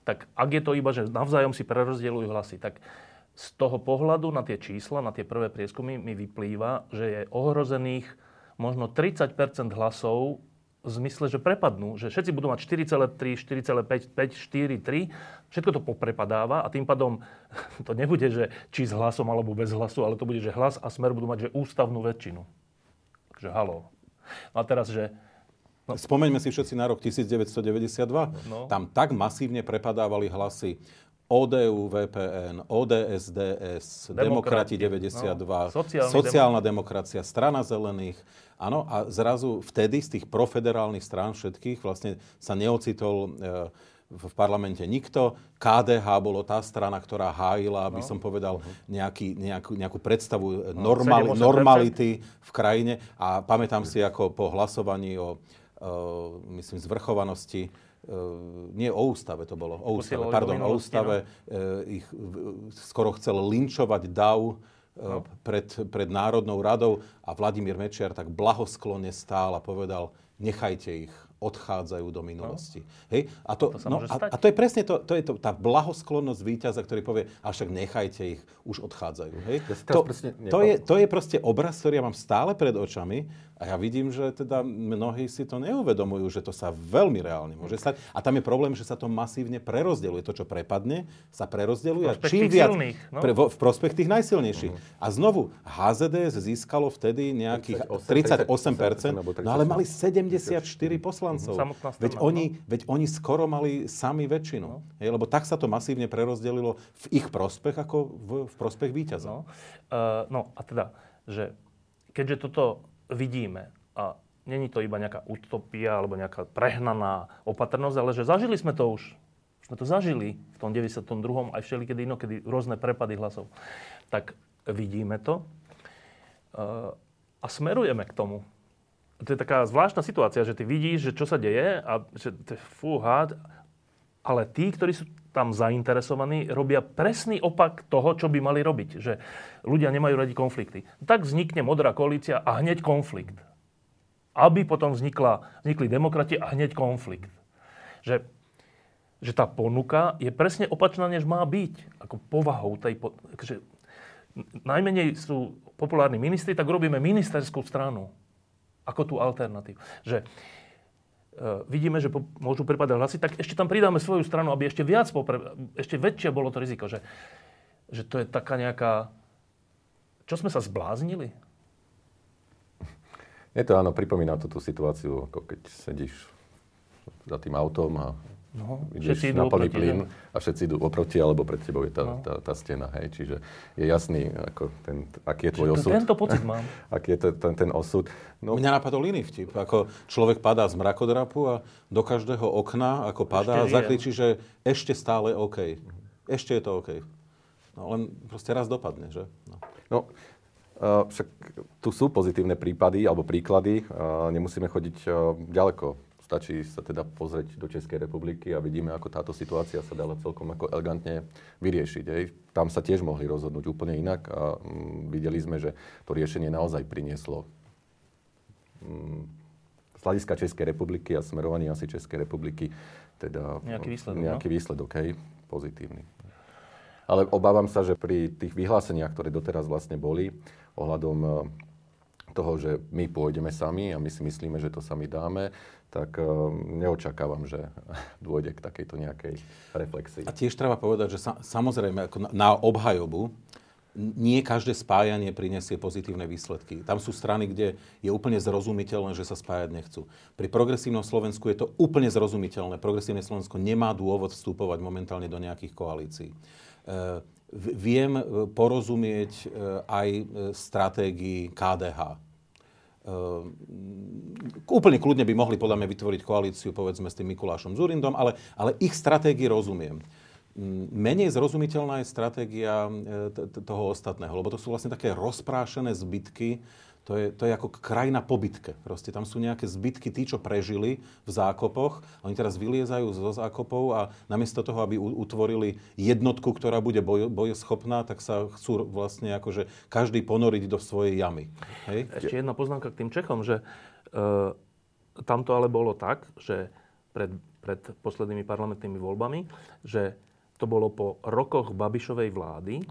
tak ak je to iba, že navzájom si prerozdielujú hlasy, tak z toho pohľadu na tie čísla, na tie prvé prieskumy mi vyplýva, že je ohrozených možno 30% hlasov v zmysle, že prepadnú, že všetci budú mať 4,3, 4,5, 5, 4, 3, všetko to poprepadáva a tým pádom [laughs] to nebude, že či s hlasom alebo bez hlasu, ale to bude, že hlas a smer budú mať že ústavnú väčšinu. Takže halo. No a teraz, že No. Spomeňme si všetci na rok 1992. No. Tam tak masívne prepadávali hlasy ODU, VPN, ODSDS, Demokrati, Demokrati 92, no. sociálna demokracia, strana zelených, Áno, a zrazu vtedy z tých profederálnych strán všetkých vlastne sa neocitol e, v parlamente nikto. KDH bolo tá strana, ktorá hájila, aby no. som povedal, nejaký, nejakú, nejakú predstavu no, normali, normality v krajine. A pamätám si, ako po hlasovaní o, uh, myslím, zvrchovanosti, nie o ústave to bolo, o ústave, pardon, o ústave, uh, ich uh, skoro chcel linčovať DAV, no. pred, pred Národnou radou a Vladimír Mečiar tak blahosklonne stál a povedal, nechajte ich, odchádzajú do minulosti. No. Hej? A, to, to no, a, a to je presne to, to je to, tá blahosklonnosť víťaza, ktorý povie, a však nechajte ich, už odchádzajú. Hej? Ja to, to, je, to je proste obraz, ktorý ja mám stále pred očami a ja vidím, že teda mnohí si to neuvedomujú, že to sa veľmi reálne môže stať. A tam je problém, že sa to masívne prerozdeľuje. To, čo prepadne, sa prerozdeľuje. A čím viac silných, no? pre, vo, v prospech tých najsilnejších. Uh-huh. A znovu, HZDS získalo vtedy nejakých 38%, 38 no ale mali 74 poslancov. Veď oni, no? veď oni skoro mali sami väčšinu. No. Hej, lebo tak sa to masívne prerozdelilo v ich prospech ako v, v prospech víťaza. No. Uh, no a teda, že keďže toto vidíme. A není to iba nejaká utopia alebo nejaká prehnaná opatrnosť, ale že zažili sme to už. Už sme to zažili v tom 92. aj všelikedy inokedy rôzne prepady hlasov. Tak vidíme to eh, a smerujeme k tomu. To je taká zvláštna situácia, že ty vidíš, že čo sa deje a že to je fúha, ale tí, ktorí sú tam zainteresovaní, robia presný opak toho, čo by mali robiť. Že ľudia nemajú radi konflikty. Tak vznikne modrá koalícia a hneď konflikt. Aby potom vznikla, vznikli demokrati a hneď konflikt. Že, že tá ponuka je presne opačná, než má byť. Ako povahou tej... že najmenej sú populárni ministri, tak robíme ministerskú stranu. Ako tú alternatívu. Že, vidíme, že môžu prepadať hlasy, tak ešte tam pridáme svoju stranu, aby ešte viac, popre, ešte väčšie bolo to riziko, že, že to je taká nejaká... Čo sme sa zbláznili? Je to áno, pripomína to tú situáciu, ako keď sedíš za tým autom a No, ideš na plný plyn a všetci idú oproti, alebo pred tebou je tá, no. tá, tá stena. Hej. Čiže je jasný, ako ten, aký je tvoj Čiže osud. Tento pocit mám. [laughs] aký je to, ten, ten osud. No. Mňa napadol iný vtip. Ako človek padá z mrakodrapu a do každého okna, ako padá, a zakričí, že ešte stále OK. Ešte je to OK. No len proste raz dopadne, že? No. no uh, však tu sú pozitívne prípady alebo príklady. Uh, nemusíme chodiť uh, ďaleko Stačí sa teda pozrieť do Českej republiky a vidíme, ako táto situácia sa dala celkom ako elegantne vyriešiť. Hej. Tam sa tiež mohli rozhodnúť úplne inak a mm, videli sme, že to riešenie naozaj prinieslo mm, z hľadiska Českej republiky a smerovanie asi Českej republiky teda nejaký výsledok, nejaký no? výsledok hej, pozitívny. Ale obávam sa, že pri tých vyhláseniach, ktoré doteraz vlastne boli ohľadom toho, že my pôjdeme sami a my si myslíme, že to sami dáme, tak uh, neočakávam, že [laughs] dôjde k takejto nejakej reflexii. A tiež treba povedať, že sa, samozrejme ako na, na obhajobu nie každé spájanie prinesie pozitívne výsledky. Tam sú strany, kde je úplne zrozumiteľné, že sa spájať nechcú. Pri progresívnom Slovensku je to úplne zrozumiteľné. Progresívne Slovensko nemá dôvod vstupovať momentálne do nejakých koalícií. Viem e, porozumieť uh, aj stratégii KDH Uh, úplne kľudne by mohli podľa mňa vytvoriť koalíciu povedzme s tým Mikulášom Zurindom, ale, ale ich stratégii rozumiem. Menej zrozumiteľná je stratégia e, toho ostatného, lebo to sú vlastne také rozprášené zbytky to je, to je ako krajina pobytke. Proste tam sú nejaké zbytky, tí, čo prežili v zákopoch. Oni teraz vyliezajú zo zákopov a namiesto toho, aby utvorili jednotku, ktorá bude boj, bojeschopná, tak sa chcú vlastne akože každý ponoriť do svojej jamy. Hej? Ešte jedna poznámka k tým Čechom, že e, tam to ale bolo tak, že pred, pred poslednými parlamentnými voľbami, že to bolo po rokoch Babišovej vlády,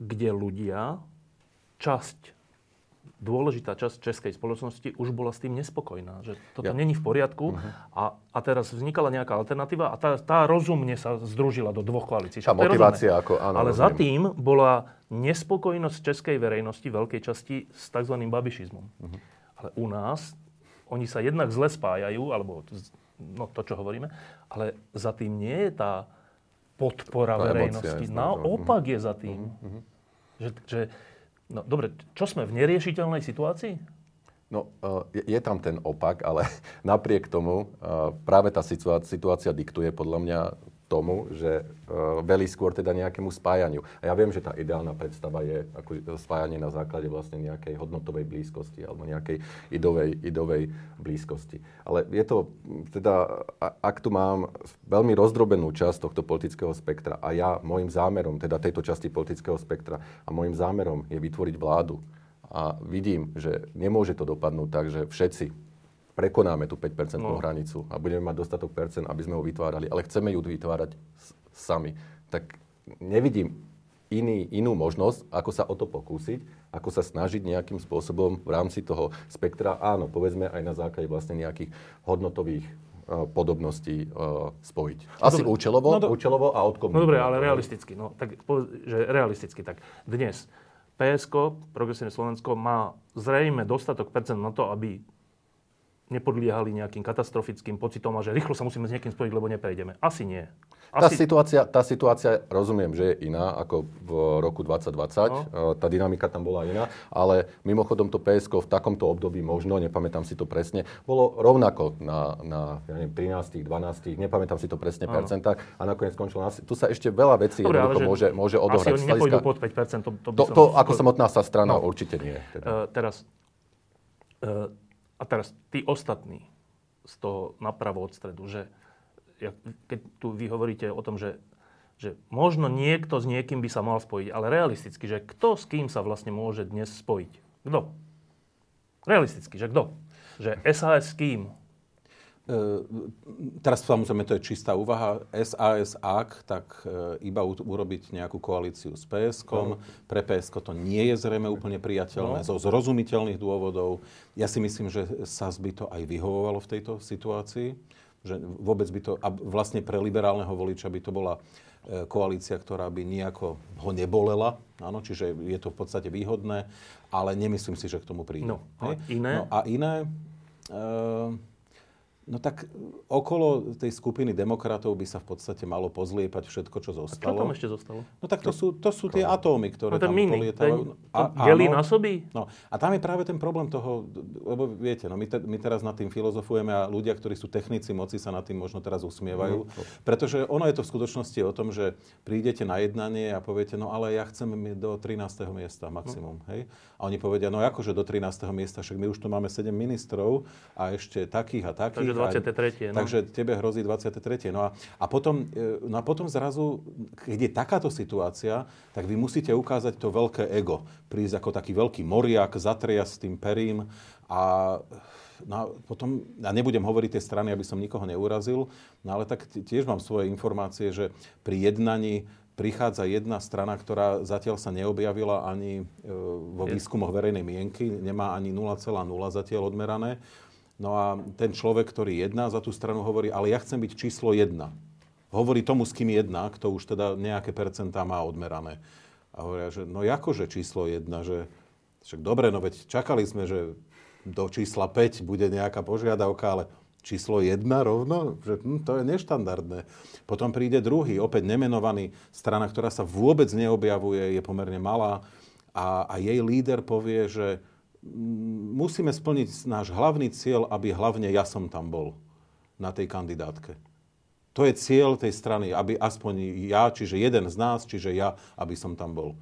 kde ľudia časť dôležitá časť českej spoločnosti už bola s tým nespokojná, že toto Ja. není v poriadku a, a teraz vznikala nejaká alternatíva a tá, tá rozumne sa združila do dvoch koalícií. Tá motivácia rozumné. ako, áno, Ale za tým bola nespokojnosť českej verejnosti, veľkej časti, s tzv. babišizmom. Mhm. Ale u nás, oni sa jednak zle spájajú, alebo no, to, čo hovoríme, ale za tým nie je tá podpora Tá emócia, verejnosti. Naopak je za tým. Mhm, Že, že, no dobre, čo sme v neriešiteľnej situácii? No, eh, je, tam ten opak, ale [laughs] napriek tomu eh, práve tá situácia diktuje podľa mňa tomu, že eh, velí skôr teda nejakému spájaniu. A ja viem, že tá ideálna predstava je ako spájanie na základe vlastne nejakej hodnotovej blízkosti alebo nejakej idovej, idovej blízkosti. Ale je to, teda, ak tu mám veľmi rozdrobenú časť tohto politického spektra a ja, môjim zámerom, teda tejto časti politického spektra a môjim zámerom je vytvoriť vládu, a vidím, že nemôže to dopadnúť tak, že všetci prekonáme tú 5% No. hranicu a budeme mať dostatok percent, aby sme ho vytvárali, ale chceme ju vytvárať sami. Tak nevidím iný, inú možnosť, ako sa o to pokúsiť, ako sa snažiť nejakým spôsobom v rámci toho spektra, áno, povedzme aj na základe vlastne nejakých hodnotových eh, podobností eh, spojiť. Asi dobre. účelovo, No do- účelovo a No odkomunikovať. dobre, ale realisticky. No, tak, že realisticky. Tak dnes PSK, Progresívne Slovensko, má zrejme dostatok percent na to, aby nepodliehali nejakým katastrofickým pocitom a že rýchlo sa musíme s niekým spojiť, lebo neprejdeme. Asi nie. Tá Asi, situácia, tá situácia, rozumiem, že je iná ako v roku 2020. No. No. Tá dynamika tam bola iná, ale mimochodom to PSK v takomto období možno, nepamätám si to presne, bolo rovnako na, na ja neviem, 13, 12, nepamätám si to presne Áno. percentách a nakoniec skončilo na... Tu sa ešte veľa vecí Dobre, ale môže, môže asi odohrať. oni Z hľadiska- nepôjdu pod 5%. To, to, to, som- to ako samotná sa strana No. určite nie. Teda. Uh, teraz, uh, a teraz tí ostatní z toho napravo od stredu, že keď tu vy hovoríte o tom, že, že možno niekto s niekým by sa mal spojiť, ale realisticky, že kto s kým sa vlastne môže dnes spojiť? Kto? Realisticky, že kto? Že SAS s kým? E, teraz samozrejme to je čistá úvaha. SAS ak, tak e, iba urobiť nejakú koalíciu s PSK. Pre PSK to nie je zrejme úplne priateľné No. zo zrozumiteľných dôvodov. Ja si myslím, že SAS by to aj vyhovovalo v tejto situácii. Že vôbec by to, a vlastne pre liberálneho voliča by to bola e, koalícia, ktorá by nejako ho nebolela. Áno, čiže je to v podstate výhodné, ale nemyslím si, že k tomu príde. No, a iné? No a iné... E, No tak okolo tej skupiny demokratov by sa v podstate malo pozliepať všetko, čo Čo zostalo. tam ešte zostalo? No tak to sú, to sú tie atómy, ktoré No tam mini, polietajú. ten, to delí na soby? No, a tam je práve ten problém toho, lebo viete, no my, te, my teraz nad tým filozofujeme a ľudia, ktorí sú technici moci, sa nad tým možno teraz usmievajú. Pretože ono je to v skutočnosti o tom, že prídete na jednanie a poviete, no ale ja chcem mi do 13. miesta maximum. Hej? A oni povedia, no akože do 13. miesta, však my už tu máme 7 ministrov a ešte takých a takých. Takže A, 23., no. Takže tebe hrozí 23. No a, a, potom, e, no a potom zrazu, keď je takáto situácia, tak vy musíte ukázať to veľké ego. Prísť ako taký veľký moriak, zatriasť s tým perím a No a potom, ja nebudem hovoriť tie strany, aby som nikoho neurazil, no ale tak tiež mám svoje informácie, že pri jednaní prichádza jedna strana, ktorá zatiaľ sa neobjavila ani e, vo výskumoch verejnej mienky, nemá ani 0,0 zatiaľ odmerané. No a ten človek, ktorý jedná za tú stranu, hovorí, ale ja chcem byť číslo jedna. Hovorí tomu, s kým jedná, kto už teda nejaké percentá má odmerané. A hovoria, že no akože číslo jedna, že však dobre, no veď čakali sme, že do čísla 5 bude nejaká požiadavka, ale číslo 1 rovno, že hm, to je neštandardné. Potom príde druhý, opäť nemenovaný strana, ktorá sa vôbec neobjavuje, je pomerne malá a, a jej líder povie, že musíme splniť náš hlavný cieľ, aby hlavne ja som tam bol na tej kandidátke. To je cieľ tej strany, aby aspoň ja, čiže jeden z nás, čiže ja, aby som tam bol.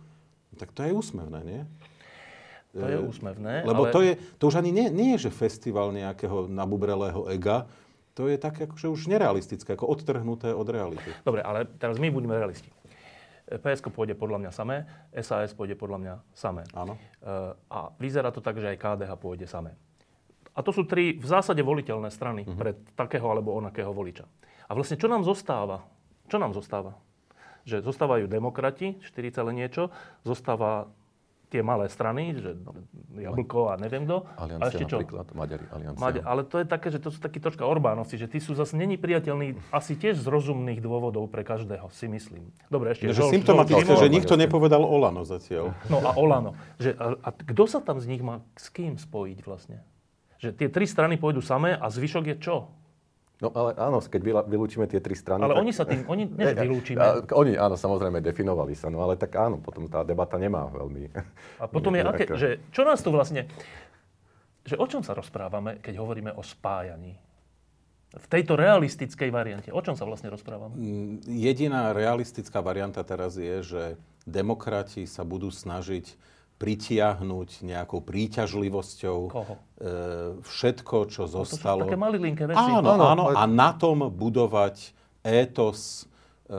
Tak to je úsmevné, nie? To je úsmevné. Lebo ale... to, je, to už ani nie, nie je, že festival nejakého nabubrelého ega, to je také akože už nerealistické, ako odtrhnuté od reality. Dobre, ale teraz my budeme realisti. PSK pôjde podľa mňa samé, SAS pôjde podľa mňa samé. Áno. E, A vyzerá to tak, že aj KDH pôjde samé. A to sú tri v zásade voliteľné strany Mhm. pre takého alebo onakého voliča. A vlastne čo nám zostáva? Čo nám zostáva? Že zostávajú demokrati, 4 celé niečo, zostáva tie malé strany, že Jablko a neviem kto. Aliancia a ešte čo? napríklad, Maďari, Aliancia. Maďa, ale to je také, že to sú takí troška Orbánovci, že tí sú zase není priateľní asi tiež z rozumných dôvodov pre každého, si myslím. Dobre, ešte. Že Žol- symptomatické, Žol- že nikto nepovedal Olano zatiaľ. No a Olano. Že, a, a kto sa tam z nich má s kým spojiť vlastne? Že tie tri strany pôjdu samé a zvyšok je čo? No ale áno, keď vylúčime tie tri strany... Ale tak... oni sa tým, oni než vylúčime. A, oni áno, samozrejme definovali sa, no ale tak áno, potom tá debata nemá veľmi... A potom je [laughs] aké, že čo nás tu vlastne, že o čom sa rozprávame, keď hovoríme o spájaní? V tejto realistickej variante, o čom sa vlastne rozprávame? Mm, Jediná realistická varianta teraz je, že demokrati sa budú snažiť pritiahnuť nejakou príťažlivosťou Koho? e, všetko, čo To sú zostalo. také malilinké veci. Áno, Áno, áno, ale- a na tom budovať étos e,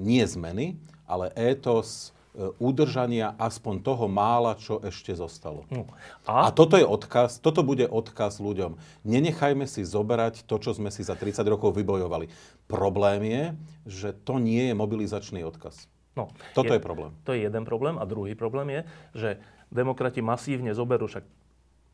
nie zmeny, ale étos e, udržania aspoň toho mála, čo ešte zostalo. No. A A, toto je odkaz, toto bude odkaz ľuďom. Nenechajme si zoberať to, čo sme si za 30 rokov vybojovali. Problém je, že to nie je mobilizačný odkaz. No, Toto je problém. To je jeden problém. A druhý problém je, že demokrati masívne zoberú, však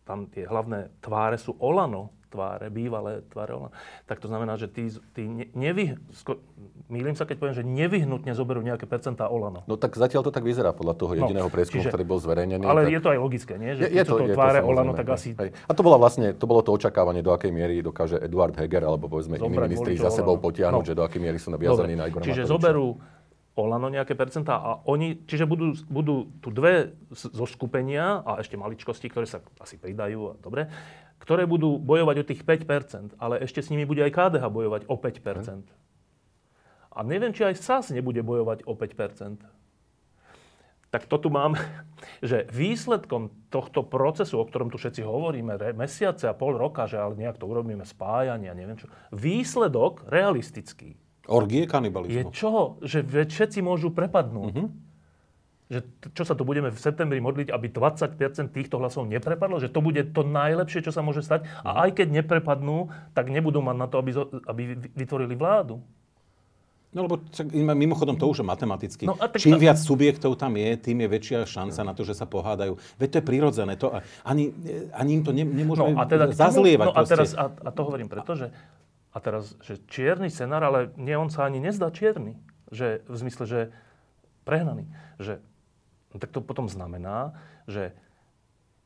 tam tie hlavné tváre sú Olano, tváre, bývalé tváre Olano. Tak to znamená, že tí, tí ne, nevy, sko, mýlim sa, keď poviem, že nevyhnutne zoberú nejaké percentá Olano. No tak zatiaľ to tak vyzerá podľa toho jediného No, prieskumu, ktorý bol zverejnený. Ale tak... je to aj logické, nie? Že Je, je to je tváre samozrejme, Olano, tak asi... hej. A to bolo vlastne, to bolo to očakávanie, do akej miery dokáže Eduard Heger alebo povedzme iní Zobrať ministri voličov za sebou Olano. potiahnuť, No. že do akej miery sú naviazaní na Igora čiže Matoviča. zoberú Olano nejaké percentá a oni, čiže budú, budú tu dve zo skupenia a ešte maličkosti, ktoré sa asi pridajú, a dobre, ktoré budú bojovať o tých 5%, ale ešte s nimi bude aj KDH bojovať o 5%. A neviem, či aj SAS nebude bojovať o 5%. Tak to tu mám, [laughs] že výsledkom tohto procesu, o ktorom tu všetci hovoríme, mesiace a pol roka, že ale nejak to urobíme spájanie a neviem čo, výsledok realistický Orgie je kanibalizmu. čo? Že všetci môžu prepadnúť. Že t- čo sa tu budeme v septembri modliť, aby 20% týchto hlasov neprepadlo? Že to bude to najlepšie, čo sa môže stať? A aj keď neprepadnú, tak nebudú mať na to, aby, aby vy- vytvorili vládu. No lebo mimochodom to už je matematicky. No tak- Čím viac subjektov tam je, tým je väčšia šanca na to, že sa pohádajú. Veď to je prirodzené. To, ani, ani im to ne, nemôžeme No a teda zazlievať. No a, teraz, a, a to hovorím preto, že, a teraz, že čierny scenár, ale nie, on sa ani nezdá čierny. Že, v zmysle, že prehnaný. Že, no tak to potom znamená, že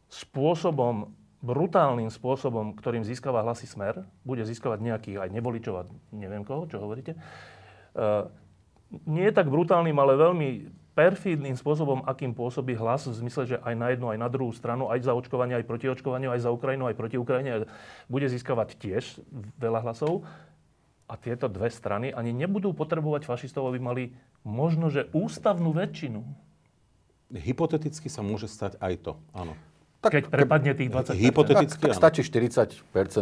spôsobom, brutálnym spôsobom, ktorým získava hlasy smer, bude získavať nejakých aj nevoličov a neviem koho, čo hovoríte, uh, nie je tak brutálnym, ale veľmi perfídnym spôsobom, akým pôsobí hlas, v zmysle, že aj na jednu, aj na druhú stranu, aj za očkovanie, aj proti očkovaniu, aj za Ukrajinu, aj proti Ukrajine, bude získavať tiež veľa hlasov. A tieto dve strany ani nebudú potrebovať fašistov, aby mali možno, že ústavnú väčšinu. Hypoteticky sa môže stať aj to. Áno. Tak, keď prepadne tých 20 Hypoteticky Tak, tak stačí 40%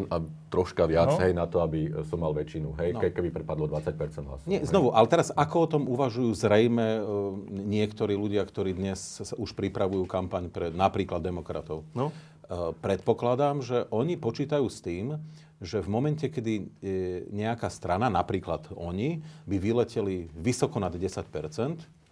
a troška viac, No. hej, na to, aby som mal väčšinu, hej, ke- keby prepadlo 20% hlasov. Nie, hej. znovu, ale teraz ako o tom uvažujú zrejme e, niektorí ľudia, ktorí dnes už pripravujú kampaň pre napríklad demokratov? No. E, Predpokladám, že oni počítajú s tým, že v momente, kedy e, nejaká strana, napríklad oni, by vyleteli vysoko nad 10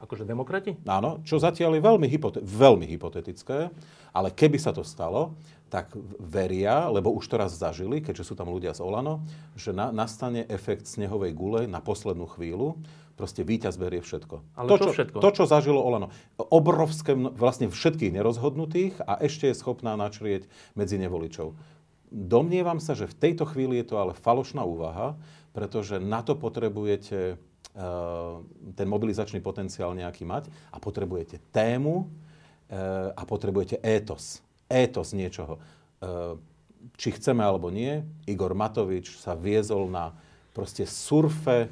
Akože demokrati? Áno, čo zatiaľ je veľmi, hypote- veľmi hypotetické, ale keby sa to stalo, tak veria, lebo už to raz zažili, keďže sú tam ľudia z Olano, že na, nastane efekt snehovej gule na poslednú chvíľu, proste víťaz berie všetko. Ale to, čo všetko? To, čo zažilo Olano. Obrovské, vlastne všetkých nerozhodnutých a ešte je schopná načrieť medzi nevoličov. Domnievam sa, že v tejto chvíli je to ale falošná úvaha, pretože na to potrebujete ten mobilizačný potenciál nejaký mať a potrebujete tému eh, a potrebujete étos. Étos niečoho. Eh, Či chceme alebo nie, Igor Matovič sa viezol na proste surfe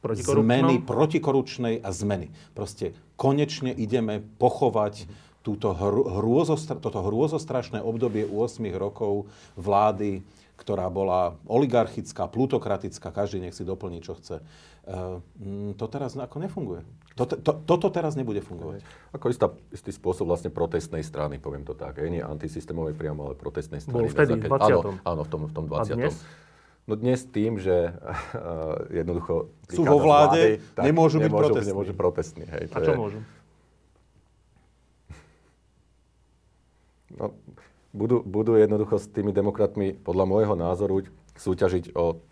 Protikorupnom? zmeny, protikorupčnej a zmeny. Proste konečne ideme pochovať túto hru, hrôzostra, toto hrôzostrašné obdobie 8 rokov vlády, ktorá bola oligarchická, plutokratická, každý nech si doplní, čo chce. Uh, to teraz ako nefunguje. Toto, to, toto teraz nebude fungovať. Ako istá, istý spôsob vlastne protestnej strany, poviem to tak. Nie antisystémovej priamo, ale protestnej Bol strany. vtedy, Na v Áno, 20.. áno, v tom, v tom A 20. dnes? No dnes tým, že uh, jednoducho... Sú vo vláde, nemôžu byť protestní. Nemôžu protestní. Hej, A to čo je- môžu? No, budú, budú jednoducho s tými demokratmi, podľa môjho názoru, súťažiť o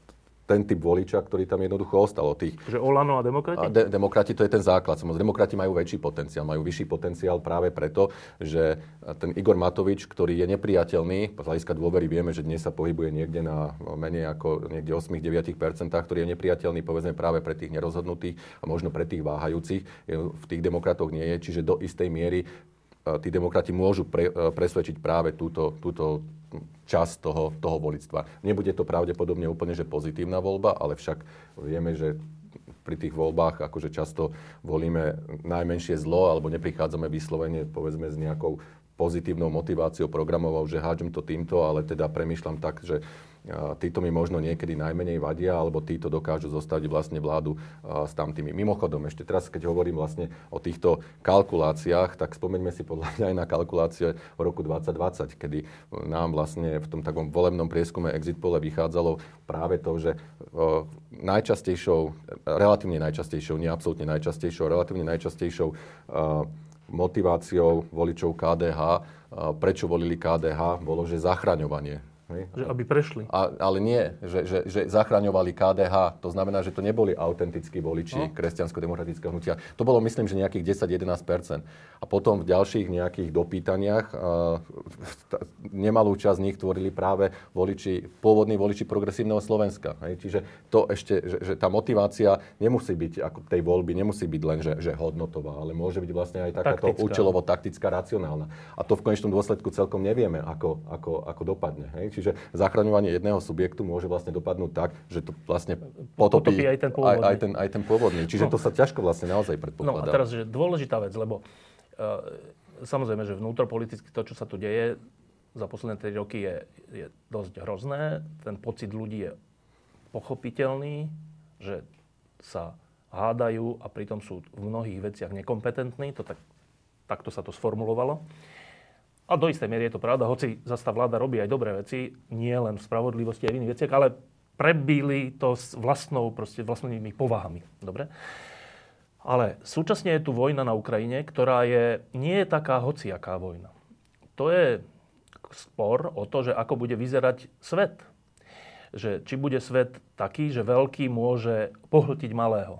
ten typ voliča, ktorý tam jednoducho ostal od tých... Že Olano a demokrati? A de- demokrati to je ten základ. Samozrejme, demokrati majú väčší potenciál. Majú vyšší potenciál práve preto, že ten Igor Matovič, ktorý je nepriateľný, z hľadiska dôvery vieme, že dnes sa pohybuje niekde na menej ako niekde 8-9%, ktorý je nepriateľný povedzme práve pre tých nerozhodnutých a možno pre tých váhajúcich. V tých demokratoch nie je. Čiže do istej miery tí demokrati môžu pre, presvedčiť práve túto, túto čas toho, toho volictva. Nebude to pravdepodobne úplne že pozitívna voľba, ale však vieme, že pri tých voľbách akože často volíme najmenšie zlo alebo neprichádzame vyslovene povedzme s nejakou pozitívnou motiváciou programovou, že hádžem to týmto, ale teda premyšľam tak, že títo mi možno niekedy najmenej vadia, alebo títo dokážu zostaviť vlastne vládu s tamtými. Mimochodom, ešte teraz, keď hovorím vlastne o týchto kalkuláciách, tak spomeňme si podľa mňa aj na kalkulácie v roku 2020, kedy nám vlastne v tom takom volebnom prieskume exit pole vychádzalo práve to, že najčastejšou, relatívne najčastejšou, nie absolútne najčastejšou, relatívne najčastejšou motiváciou voličov KDH, prečo volili KDH, bolo, že zachraňovanie Hej? Že aby prešli. A, ale nie, že, že, že zachraňovali KDH. To znamená, že to neboli autentickí voliči no. kresťansko-demokratického hnutia. To bolo, myslím, že nejakých 10-11% A potom v ďalších nejakých dopýtaniach uh, nemalú časť z nich tvorili práve voliči, pôvodní voliči progresívneho Slovenska. Hej? Čiže to ešte, že, že tá motivácia nemusí byť, ako tej voľby, nemusí byť len, že, že hodnotová, ale môže byť vlastne aj takáto účelovo-taktická, racionálna. A to v konečnom dôsledku celkom nevieme, ako, ako, ako dopadne. Hej? Čiže zachraňovanie jedného subjektu môže vlastne dopadnúť tak, že to vlastne potopí, potopí aj ten pôvodný. Aj, aj, ten, aj ten pôvodný. Čiže no. to sa ťažko vlastne naozaj predpokladá. No a teraz, že dôležitá vec, lebo uh, samozrejme, že vnútropoliticky to, čo sa tu deje za posledné 3 roky je, je dosť hrozné. Ten pocit ľudí je pochopiteľný, že sa hádajú a pritom sú v mnohých veciach nekompetentní. To tak, takto sa to sformulovalo. A do istej miery je to pravda, hoci zase tá vláda robí aj dobré veci, nie len v spravodlivosti a v iných veciach, ale prebili to s vlastnou, proste vlastnými povahami. Dobre? Ale súčasne je tu vojna na Ukrajine, ktorá je, nie je taká hociaká vojna. To je spor o to, že ako bude vyzerať svet. Že či bude svet taký, že veľký môže pohltiť malého.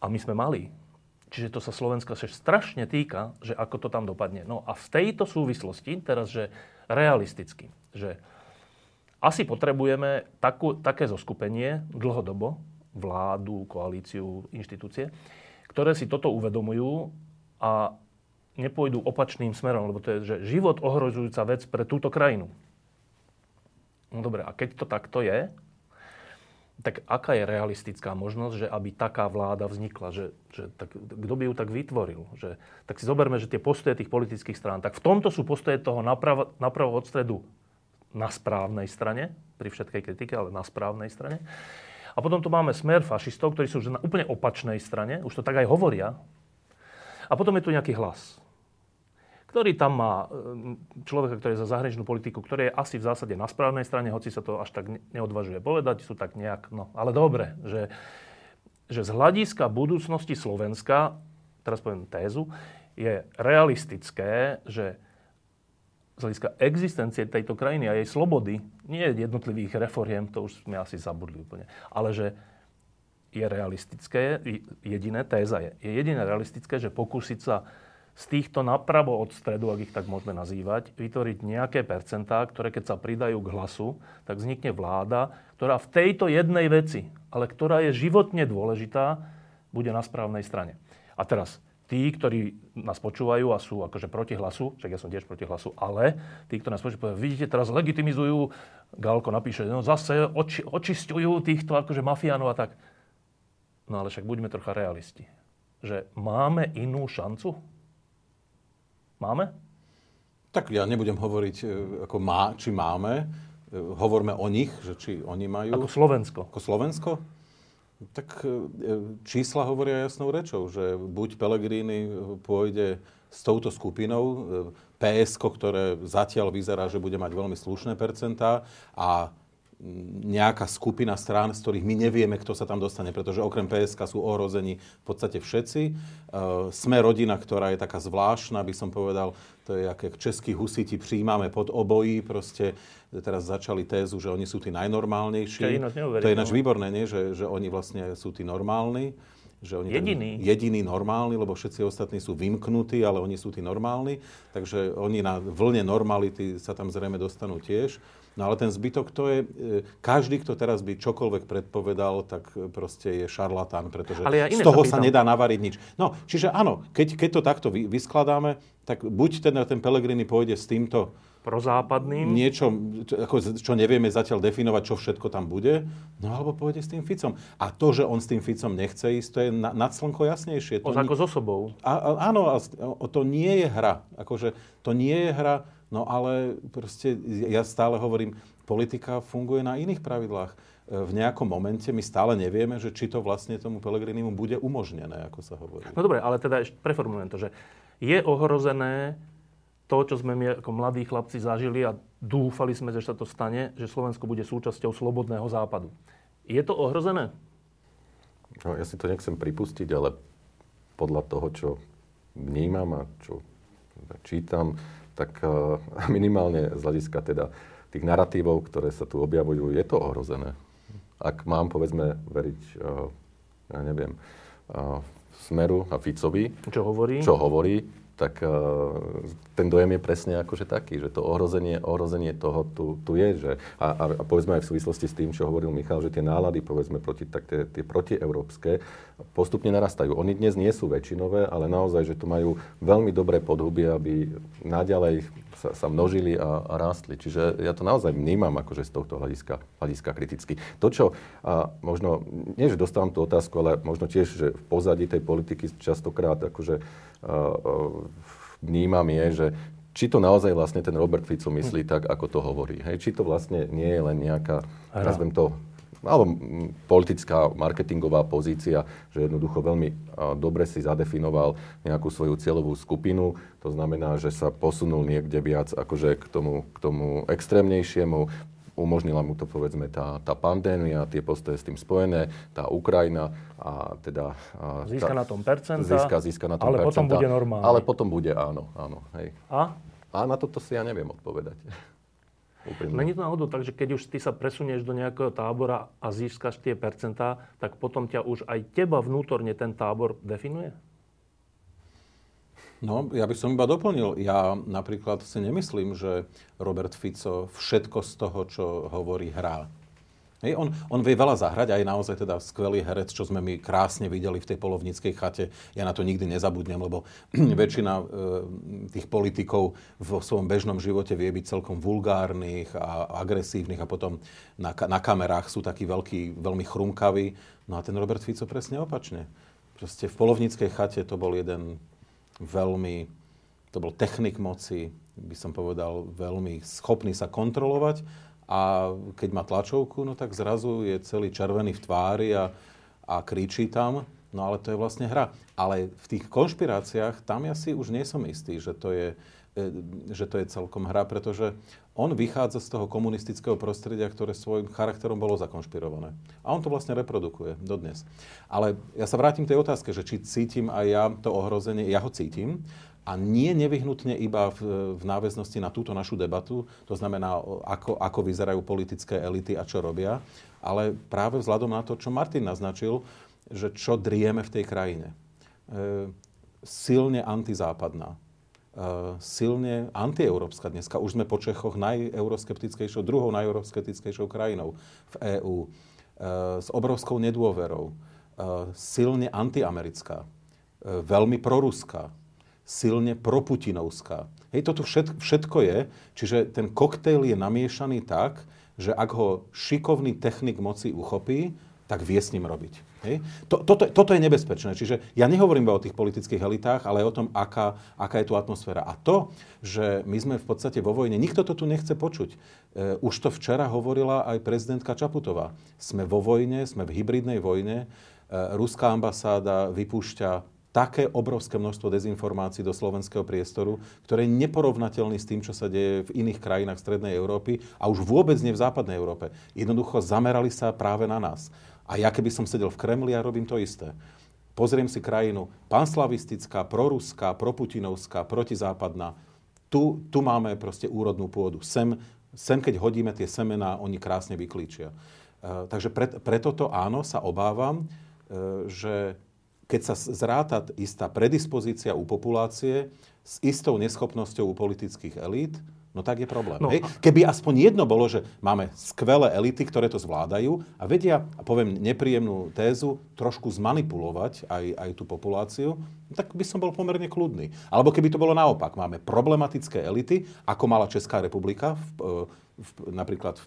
A my sme mali. Čiže to sa Slovenska sa strašne týka, že ako to tam dopadne. No a v tejto súvislosti, teraz, že realisticky, že asi potrebujeme takú, také zoskupenie dlhodobo, vládu, koalíciu, inštitúcie, ktoré si toto uvedomujú a nepôjdu opačným smerom, lebo to je že život ohrozujúca vec pre túto krajinu. No dobre, a keď to takto je, tak aká je realistická možnosť, že aby taká vláda vznikla? Že, že tak, kto by ju tak vytvoril? Že, tak si zoberme, že tie postoje tých politických strán, tak v tomto sú postoje toho napravo, napravo od stredu na správnej strane, pri všetkej kritike, ale na správnej strane. A potom tu máme smer fašistov, ktorí sú na úplne opačnej strane, už to tak aj hovoria. A potom je tu nejaký hlas ktorý tam má e, človeka, ktorý je za zahraničnú politiku, ktorý je asi v zásade na správnej strane, hoci sa to až tak neodvažuje povedať, sú tak nejak, no, ale dobre, že, že z hľadiska budúcnosti Slovenska, teraz poviem tézu, je realistické, že z hľadiska existencie tejto krajiny a jej slobody, nie jednotlivých reforiem, to už sme asi zabudli úplne, ale že je realistické, jediné téza je, je jediné realistické, že pokúsiť sa z týchto napravo od stredu, ak ich tak môžeme nazývať, vytvoriť nejaké percentá, ktoré keď sa pridajú k hlasu, tak vznikne vláda, ktorá v tejto jednej veci, ale ktorá je životne dôležitá, bude na správnej strane. A teraz, tí, ktorí nás počúvajú a sú akože proti hlasu, však ja som tiež proti hlasu, ale tí, ktorí nás počúvajú, vidíte, teraz legitimizujú, Galko napíše, no zase oči, očistujú týchto akože mafiánov a tak. No ale však buďme trocha realisti. Že máme inú šancu? Máme? Tak ja nebudem hovoriť, e, ako má, či máme. E, hovorme o nich, že či oni majú... Ako Slovensko. Ako Slovensko? Tak e, čísla hovoria jasnou rečou, že buď Pelegrini pôjde s touto skupinou, PSK, ktoré zatiaľ vyzerá, že bude mať veľmi slušné percentá a nejaká skupina strán, z ktorých my nevieme, kto sa tam dostane, pretože okrem PSK sú ohrození v podstate všetci. E, sme rodina, ktorá je taká zvláštna, by som povedal, to je aké českí husiti príjmame pod obojí, proste teraz začali tézu, že oni sú tí najnormálnejší. To je ináč no. výborné, nie? Že, že oni vlastne sú tí normálni. Že oni jediný. Ten, jediný normálny, lebo všetci ostatní sú vymknutí, ale oni sú tí normálni. Takže oni na vlne normality sa tam zrejme dostanú tiež. No ale ten zbytok to je, e, každý, kto teraz by čokoľvek predpovedal, tak proste je šarlatán, pretože ja z toho sa, nedá navariť nič. No, čiže áno, keď, keď to takto vyskladáme, tak buď ten, ten Pelegrini pôjde s týmto prozápadným. Niečo, ako, čo nevieme zatiaľ definovať, čo všetko tam bude, no alebo pôjde s tým Ficom. A to, že on s tým Ficom nechce ísť, to je na, nad slnko jasnejšie. To o, ni- ako s osobou. A, a, áno, a, o, to nie je hra. Akože, to nie je hra, no ale proste ja stále hovorím, politika funguje na iných pravidlách. E, v nejakom momente my stále nevieme, že či to vlastne tomu Pelegrinimu bude umožnené, ako sa hovorí. No dobre, ale teda ešte preformulujem to, že je ohrozené to, čo sme my ako mladí chlapci zažili a dúfali sme, že sa to stane, že Slovensko bude súčasťou slobodného západu. Je to ohrozené? No, ja si to nechcem pripustiť, ale podľa toho, čo vnímam a čo čítam, tak eh, minimálne z hľadiska teda tých narratívov, ktoré sa tu objavujú, je to ohrozené. Ak mám, povedzme, veriť, eh, ja neviem, eh, Smeru a Ficovi. Čo hovorí? Čo hovorí, tak uh, ten dojem je presne akože taký, že to ohrozenie, ohrozenie toho tu, tu je. Že, a, a, a povedzme aj v súvislosti s tým, čo hovoril Michal, že tie nálady, povedzme, proti, tak tie, tie protieurópske postupne narastajú. Oni dnes nie sú väčšinové, ale naozaj, že tu majú veľmi dobré podhubie, aby naďalej sa, sa množili a, a rástli. Čiže ja to naozaj vnímam akože z tohto hľadiska, hľadiska kriticky. To, čo a možno, nie že dostávam tú otázku, ale možno tiež, že v pozadí tej politiky častokrát akože vnímam je, že či to naozaj vlastne ten Robert Fico myslí hm. tak, ako to hovorí. Hej, či to vlastne nie je len nejaká, nazvem to, alebo politická, marketingová pozícia, že jednoducho veľmi dobre si zadefinoval nejakú svoju cieľovú skupinu. To znamená, že sa posunul niekde viac akože k tomu, k tomu extrémnejšiemu, umožnila mu to povedzme tá, tá pandémia, tie postoje s tým spojené, tá Ukrajina a teda... A získa tá, na tom percenta, získa, získa na tom ale percenta, potom bude normálne. Ale potom bude, áno, áno. Hej. A? A na toto si ja neviem odpovedať. [laughs] Není to náhodou tak, že keď už ty sa presunieš do nejakého tábora a získaš tie percentá, tak potom ťa už aj teba vnútorne ten tábor definuje? No, ja by som iba doplnil. Ja napríklad si nemyslím, že Robert Fico všetko z toho, čo hovorí, hrá. Hej, on, on vie veľa zahrať a je naozaj teda skvelý herec, čo sme my krásne videli v tej polovníckej chate. Ja na to nikdy nezabudnem, lebo [clears throat] väčšina e, tých politikov vo svojom bežnom živote vie byť celkom vulgárnych a agresívnych a potom na, na kamerách sú takí veľkí, veľmi chrumkaví. No a ten Robert Fico presne opačne. Proste v polovníckej chate to bol jeden veľmi, to bol technik moci, by som povedal, veľmi schopný sa kontrolovať a keď má tlačovku, no tak zrazu je celý červený v tvári a, a kričí tam, no ale to je vlastne hra. Ale v tých konšpiráciách, tam ja si už nie som istý, že to je, e, že to je celkom hra, pretože on vychádza z toho komunistického prostredia, ktoré svojim charakterom bolo zakonšpirované. A on to vlastne reprodukuje dodnes. Ale ja sa vrátim k tej otázke, že či cítim aj ja to ohrozenie. Ja ho cítim. A nie nevyhnutne iba v, v náväznosti na túto našu debatu, to znamená, ako, ako vyzerajú politické elity a čo robia, ale práve vzhľadom na to, čo Martin naznačil, že čo drieme v tej krajine. E, silne antizápadná silne antieurópska dneska. Už sme po Čechoch najeuroskeptickejšou, druhou najeuroskeptickejšou krajinou v EÚ. Eh, s obrovskou nedôverou. Eh, silne antiamerická. Veľmi proruská. Silne proputinovská. Hej, toto všetko je, čiže ten koktejl je namiešaný tak, že ak ho šikovný technik moci uchopí, tak vie s ním robiť. Hej? To, toto, toto je nebezpečné. Čiže ja nehovorím iba o tých politických elitách, ale aj o tom, aká, aká je tu atmosféra. A to, že my sme v podstate vo vojne, nikto to tu nechce počuť. E, už to včera hovorila aj prezidentka Čaputová. Sme vo vojne, sme v hybridnej vojne. E, ruská ambasáda vypúšťa také obrovské množstvo dezinformácií do slovenského priestoru, ktoré je neporovnateľný s tým, čo sa deje v iných krajinách Strednej Európy a už vôbec nie v západnej Európe. Jednoducho zamerali sa práve na nás. A ja keby som sedel v Kremli a robím to isté. Pozriem si krajinu panslavistická, proruská, proputinovská, protizápadná. Tu, tu máme proste úrodnú pôdu. Sem, sem, keď hodíme tie semená, oni krásne vyklíčia. E, takže pre, preto to áno, sa obávam, e, že keď sa zráta istá predispozícia u populácie s istou neschopnosťou u politických elít, no tak je problém. No. Hej? Keby aspoň jedno bolo, že máme skvelé elity, ktoré to zvládajú a vedia, poviem nepríjemnú tézu, trošku zmanipulovať aj, aj tú populáciu, tak by som bol pomerne kľudný. Alebo keby to bolo naopak, máme problematické elity, ako mala Česká republika v, v, napríklad v,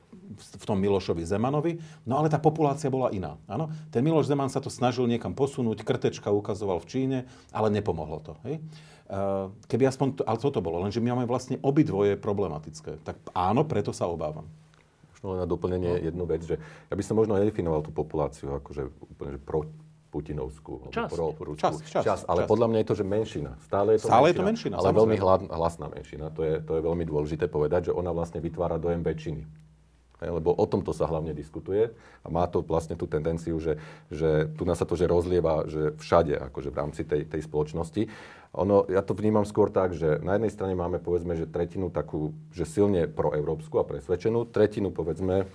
v tom Milošovi Zemanovi, no ale tá populácia bola iná. Áno? Ten Miloš Zeman sa to snažil niekam posunúť, krtečka ukazoval v Číne, ale nepomohlo to. Hej? Uh, keby aspoň, to, ale toto bolo, lenže my máme vlastne obidvoje problematické. Tak áno, preto sa obávam. Možno len na doplnenie no. jednu vec, že ja by som možno nedefinoval tú populáciu akože úplne že pro, Putinovskú. Čas. Pro, čas, čas, čas. Ale čas. podľa mňa je to, že menšina. Stále je to Stále menšina. je to menšina, Ale samozrejme. veľmi hlasná menšina. To je, to je veľmi dôležité povedať, že ona vlastne vytvára dojem väčšiny. Lebo o tomto sa hlavne diskutuje a má to vlastne tú tendenciu, že, že tu nás sa to že rozlieva že všade, akože v rámci tej, tej spoločnosti. Ono, ja to vnímam skôr tak, že na jednej strane máme povedzme, že tretinu takú, že silne proeurópsku a presvedčenú, tretinu povedzme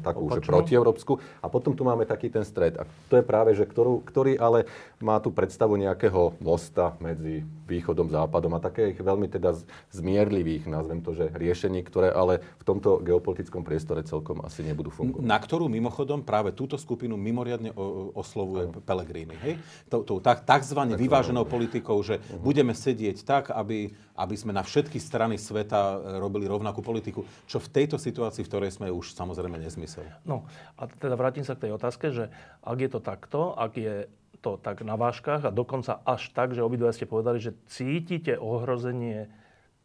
takú, Opačnú. že protieurópsku. A potom tu máme taký ten stred. A to je práve, že ktorú, ktorý ale má tú predstavu nejakého mosta medzi východom, západom a takých veľmi teda zmierlivých, nazvem to, že riešení, ktoré ale v tomto geopolitickom priestore celkom asi nebudú fungovať. Na ktorú mimochodom práve túto skupinu mimoriadne oslovuje ano. Pellegrini. Hej? Tou tak, takzvané vyváženou politikou, že uh-huh. budeme sedieť tak, aby, aby sme na všetky strany sveta robili rovnakú politiku, čo v tejto situácii, v ktorej sme už samozrejme nezmysel. No a teda vrátim sa k tej otázke, že ak je to takto, ak je to tak na váškach a dokonca až tak, že obidva ste povedali, že cítite ohrozenie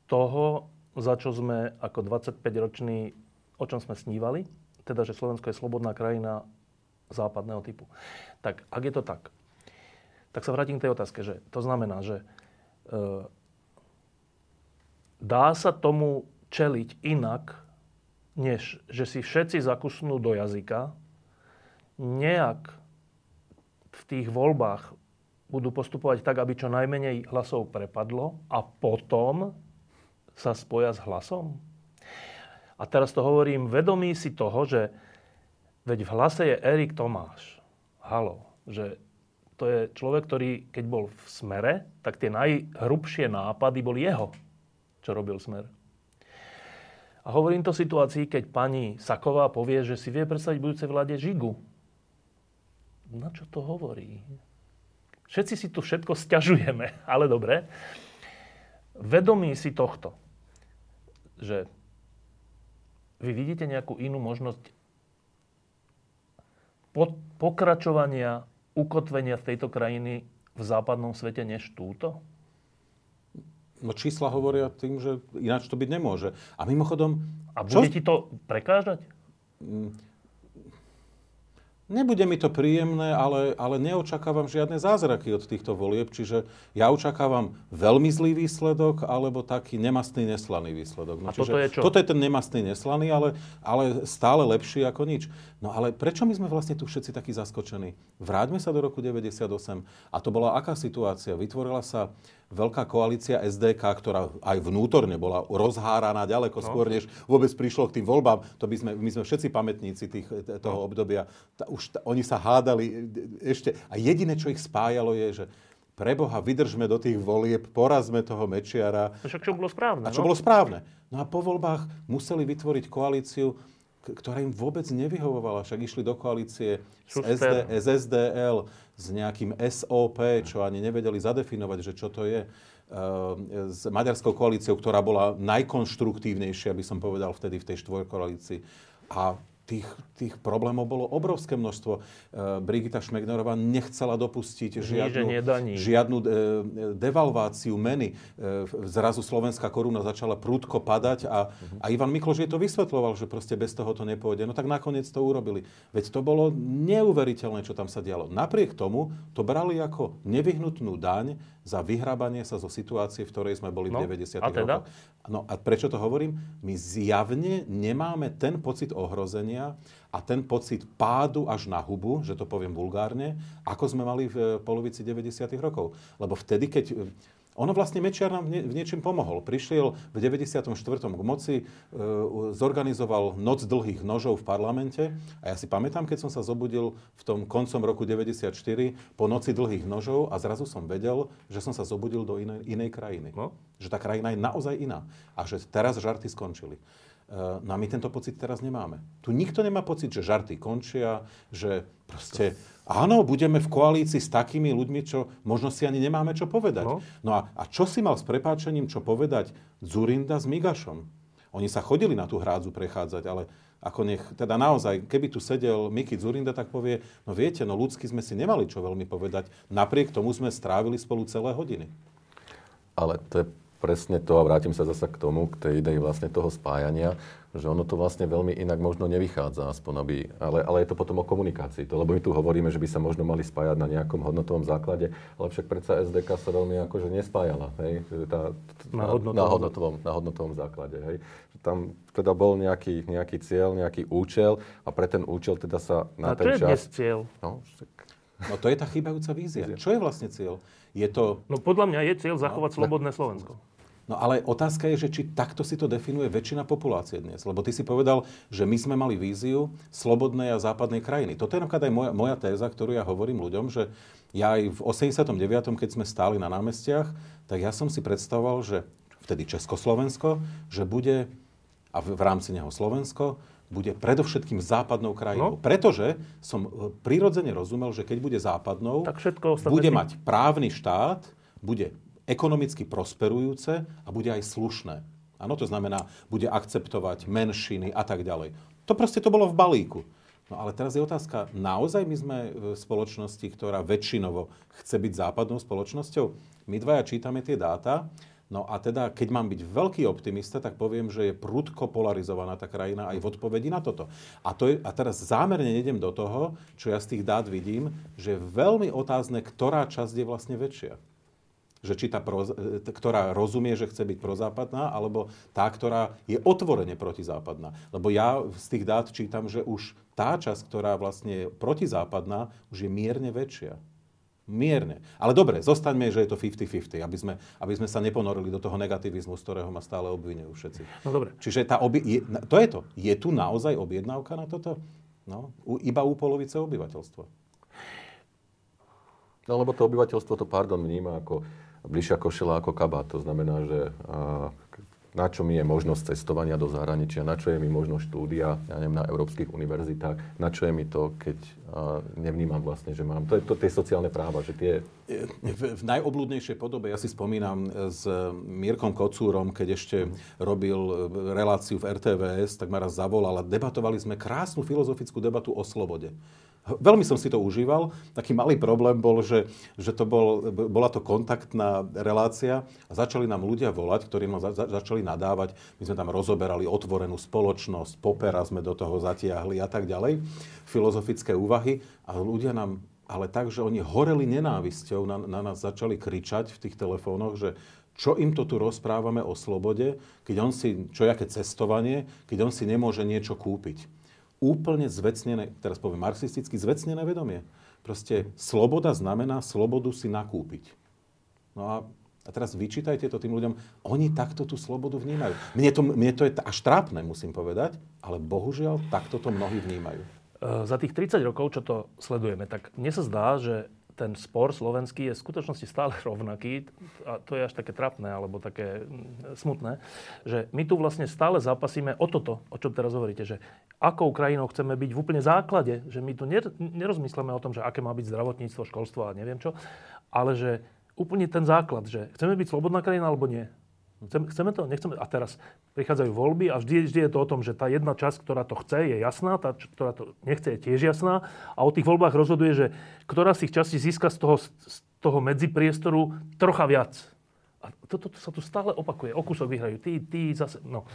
toho, za čo sme ako 25-roční, o čom sme snívali, teda, že Slovensko je slobodná krajina západného typu. Tak ak je to tak, tak sa vrátim k tej otázke, že to znamená, že e, dá sa tomu čeliť inak, než že si všetci zakusnú do jazyka, nejak v tých voľbách budú postupovať tak, aby čo najmenej hlasov prepadlo a potom sa spoja s hlasom? A teraz to hovorím vedomí si toho, že veď v hlase je Erik Tomáš. Halo. Že to je človek, ktorý keď bol v smere, tak tie najhrubšie nápady boli jeho, čo robil smer. A hovorím to v situácii, keď pani Saková povie, že si vie predstaviť budúce vláde Žigu. Na čo to hovorí? Všetci si tu všetko stiažujeme, [laughs] ale dobre. Vedomí si tohto, že vy vidíte nejakú inú možnosť pokračovania, ukotvenia tejto krajiny v západnom svete než túto? No čísla hovoria tým, že ináč to byť nemôže. A mimochodom... A bude čo... ti to prekážať? Mm. Nebude mi to príjemné, ale, ale neočakávam žiadne zázraky od týchto volieb, čiže ja očakávam veľmi zlý výsledok alebo taký nemastný, neslaný výsledok. No, A čiže toto je čo? Toto je ten nemastný, neslaný, ale, ale stále lepší ako nič. No ale prečo my sme vlastne tu všetci takí zaskočení? Vráťme sa do roku 98 a to bola aká situácia? Vytvorila sa veľká koalícia SDK, ktorá aj vnútorne bola rozháraná ďaleko no. skôr, než vôbec prišlo k tým voľbám. To by sme, my sme všetci pamätníci tých, toho no. obdobia. Ta, už ta, oni sa hádali ešte. A jediné, čo ich spájalo, je, že preboha, vydržme do tých volieb, porazme toho Mečiara. Však čo bolo správne. A čo no? bolo správne. No a po voľbách museli vytvoriť koalíciu, ktorá im vôbec nevyhovovala. Však išli do koalície s, SD, s SDL, s nejakým SOP, čo ani nevedeli zadefinovať, že čo to je. Ehm, s maďarskou koalíciou, ktorá bola najkonštruktívnejšia, by som povedal vtedy v tej štvorkoalícii. A tých, tých problémov bolo obrovské množstvo. E, Brigita Šmegnerová nechcela dopustiť žiadnu, žiadnu e, devalváciu meny. E, zrazu slovenská koruna začala prúdko padať a, uh-huh. a Ivan Mikloš je to vysvetloval, že proste bez toho to nepôjde. No tak nakoniec to urobili. Veď to bolo neuveriteľné, čo tam sa dialo. Napriek tomu to brali ako nevyhnutnú daň za vyhrábanie sa zo situácie, v ktorej sme boli no, v 90. A teda? rokoch. No a prečo to hovorím? My zjavne nemáme ten pocit ohrozenia a ten pocit pádu až na hubu, že to poviem vulgárne, ako sme mali v polovici 90. rokov. Lebo vtedy, keď ono vlastne Mečiar nám v niečím pomohol. Prišiel v 94. k moci, e, zorganizoval noc dlhých nožov v parlamente a ja si pamätám, keď som sa zobudil v tom koncom roku 94 po noci dlhých nožov a zrazu som vedel, že som sa zobudil do inej, inej krajiny. No? Že tá krajina je naozaj iná a že teraz žarty skončili. E, no a my tento pocit teraz nemáme. Tu nikto nemá pocit, že žarty končia, že proste Áno, budeme v koalícii s takými ľuďmi, čo možno si ani nemáme čo povedať. No, no a, a čo si mal s prepáčením čo povedať Zurinda s Migašom? Oni sa chodili na tú hrádzu prechádzať, ale ako nech, teda naozaj, keby tu sedel Miki Zurinda, tak povie, no viete, no ľudsky sme si nemali čo veľmi povedať, napriek tomu sme strávili spolu celé hodiny. Ale to je presne to, a vrátim sa zase k tomu, k tej idei vlastne toho spájania, že ono to vlastne veľmi inak možno nevychádza, aspoň aby, ale, ale je to potom o komunikácii. To, lebo my tu hovoríme, že by sa možno mali spájať na nejakom hodnotovom základe, ale však predsa SDK sa veľmi akože nespájala, hej? Tá, na, hodnotovom. na, hodnotovom, na hodnotovom základe, hej? Tam teda bol nejaký, nejaký cieľ, nejaký účel a pre ten účel teda sa na a ten čas... A čo je dnes cieľ? No, však... no to je tá chýbajúca vízia. Čo je vlastne cieľ? Je to... No podľa mňa je cieľ zachovať no, slobodné Slovensko. No ale otázka je, že či takto si to definuje väčšina populácie dnes. Lebo ty si povedal, že my sme mali víziu slobodnej a západnej krajiny. Toto je napríklad aj moja, moja téza, ktorú ja hovorím ľuďom, že ja aj v 89., keď sme stáli na námestiach, tak ja som si predstavoval, že vtedy Československo, že bude, a v, v rámci neho Slovensko, bude predovšetkým západnou krajinou. No. Pretože som e, prirodzene rozumel, že keď bude západnou, tak všetko bude mať právny štát, bude ekonomicky prosperujúce a bude aj slušné. Áno, to znamená, bude akceptovať menšiny a tak ďalej. To proste to bolo v balíku. No ale teraz je otázka, naozaj my sme v spoločnosti, ktorá väčšinovo chce byť západnou spoločnosťou? My dvaja čítame tie dáta, no a teda, keď mám byť veľký optimista, tak poviem, že je prudko polarizovaná tá krajina aj v odpovedi na toto. A, to je, a teraz zámerne nedem do toho, čo ja z tých dát vidím, že je veľmi otázne, ktorá časť je vlastne väčšia že či tá, pro, e, ktorá rozumie, že chce byť prozápadná, alebo tá, ktorá je otvorene protizápadná. Lebo ja z tých dát čítam, že už tá časť, ktorá vlastne je protizápadná, už je mierne väčšia. Mierne. Ale dobre, zostaňme, že je to 50-50, aby sme, aby sme sa neponorili do toho negativizmu, z ktorého ma stále obvinujú všetci. No dobre. Čiže tá obi- je, to je to. Je tu naozaj objednávka na toto? No, u, iba u polovice obyvateľstva. No lebo to obyvateľstvo to, pardon, vníma ako bližšia košela ako kabát. To znamená, že na čo mi je možnosť cestovania do zahraničia, na čo je mi možnosť štúdia, ja neviem, na európskych univerzitách, na čo je mi to, keď nevnímam vlastne, že mám. To je to tie sociálne práva, že tie... V, v najobľúdnejšej podobe, ja si spomínam s Mírkom Kocúrom, keď ešte robil reláciu v RTVS, tak ma raz zavolal a debatovali sme krásnu filozofickú debatu o slobode. Veľmi som si to užíval. Taký malý problém bol, že, že to bol, bola to kontaktná relácia a začali nám ľudia volať, ktorí nám za, začali nadávať. My sme tam rozoberali otvorenú spoločnosť, popera sme do toho zatiahli a tak ďalej. Filozofické úvahy. A ľudia nám ale tak, že oni horeli nenávisťou, na, na nás začali kričať v tých telefónoch, že čo im to tu rozprávame o slobode, keď on si, čo jaké cestovanie, keď on si nemôže niečo kúpiť úplne zvecnené, teraz poviem marxisticky, zvecnené vedomie. Proste sloboda znamená slobodu si nakúpiť. No a, a teraz vyčítajte to tým ľuďom. Oni takto tú slobodu vnímajú. Mne to, mne to je až trápne, musím povedať, ale bohužiaľ takto to mnohí vnímajú. Za tých 30 rokov, čo to sledujeme, tak mne sa zdá, že ten spor slovenský je v skutočnosti stále [laughs] rovnaký, a to je až také trapné, alebo také mm, smutné, že my tu vlastne stále zápasíme o toto, o čom teraz hovoríte, že akou krajinou chceme byť v úplne základe, že my tu nerozmyslíme o tom, že aké má byť zdravotníctvo, školstvo a neviem čo, ale že úplne ten základ, že chceme byť slobodná krajina alebo nie. Chceme, to? Nechceme? A teraz prichádzajú voľby a vždy, vždy je to o tom, že tá jedna časť, ktorá to chce, je jasná, tá, ktorá to nechce, je tiež jasná. A o tých voľbách rozhoduje, že ktorá z tých častí získa z toho, z toho medzipriestoru trocha viac. A toto to, to sa tu stále opakuje. O kúsok vyhrajú. Tí, tí zase... No.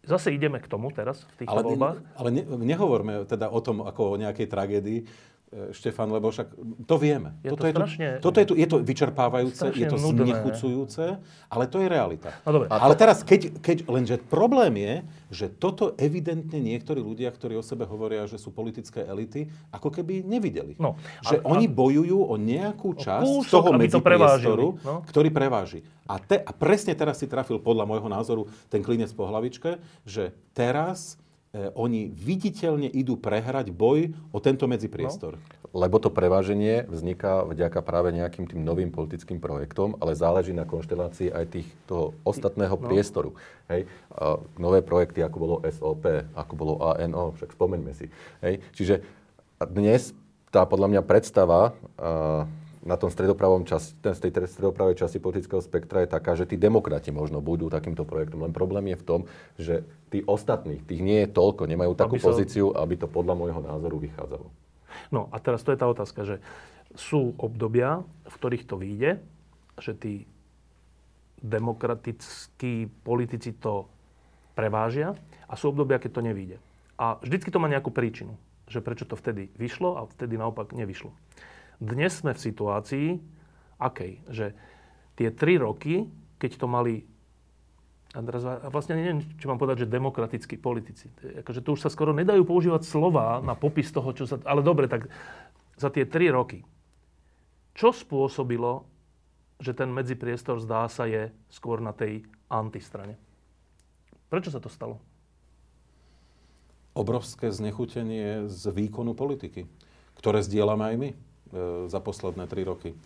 Zase ideme k tomu teraz, v týchto ale, voľbách. Ale ne, nehovorme teda o tom ako o nejakej tragédii, Štefan, lebo však to vieme. Je toto, to je to, strašne, toto je, to, je to vyčerpávajúce, je to nudné. znechucujúce, ale to je realita. No dobre. Ale teraz, keď, keď, lenže problém je, že toto evidentne niektorí ľudia, ktorí o sebe hovoria, že sú politické elity, ako keby nevideli. No, že a- oni a- bojujú o nejakú časť kúsok, toho to medzipriestoru, prevážili, no. ktorý preváži. A, te, a presne teraz si trafil podľa môjho názoru ten klinec po hlavičke, že teraz e, oni viditeľne idú prehrať boj o tento medzipriestor. Lebo to preváženie vzniká vďaka práve nejakým tým novým politickým projektom, ale záleží na konštelácii aj tých, toho ostatného no. priestoru. Hej? A nové projekty, ako bolo SOP, ako bolo ANO, však spomeňme si. Hej? Čiže dnes tá podľa mňa predstava a, na tom stredopravom časti, ten, z tej stredopravej časti politického spektra je taká, že tí demokrati možno budú takýmto projektom. Len problém je v tom, že tí ostatní, tých nie je toľko, nemajú takú Aby pozíciu, aby to podľa môjho názoru vychádzalo. No a teraz to je tá otázka, že sú obdobia, v ktorých to vyjde, že tí demokratickí politici to prevážia a sú obdobia, keď to nevyjde. A vždycky to má nejakú príčinu, že prečo to vtedy vyšlo a vtedy naopak nevyšlo. Dnes sme v situácii, akej, že tie tri roky, keď to mali a teraz vlastne neviem, či mám povedať, že demokratickí politici. Akože tu už sa skoro nedajú používať slova na popis toho, čo sa... Ale dobre, tak za tie tri roky. Čo spôsobilo, že ten medzipriestor zdá sa je skôr na tej antistrane? Prečo sa to stalo? obrovské znechutenie z výkonu politiky, ktoré zdieľame aj my za posledné tri roky. E,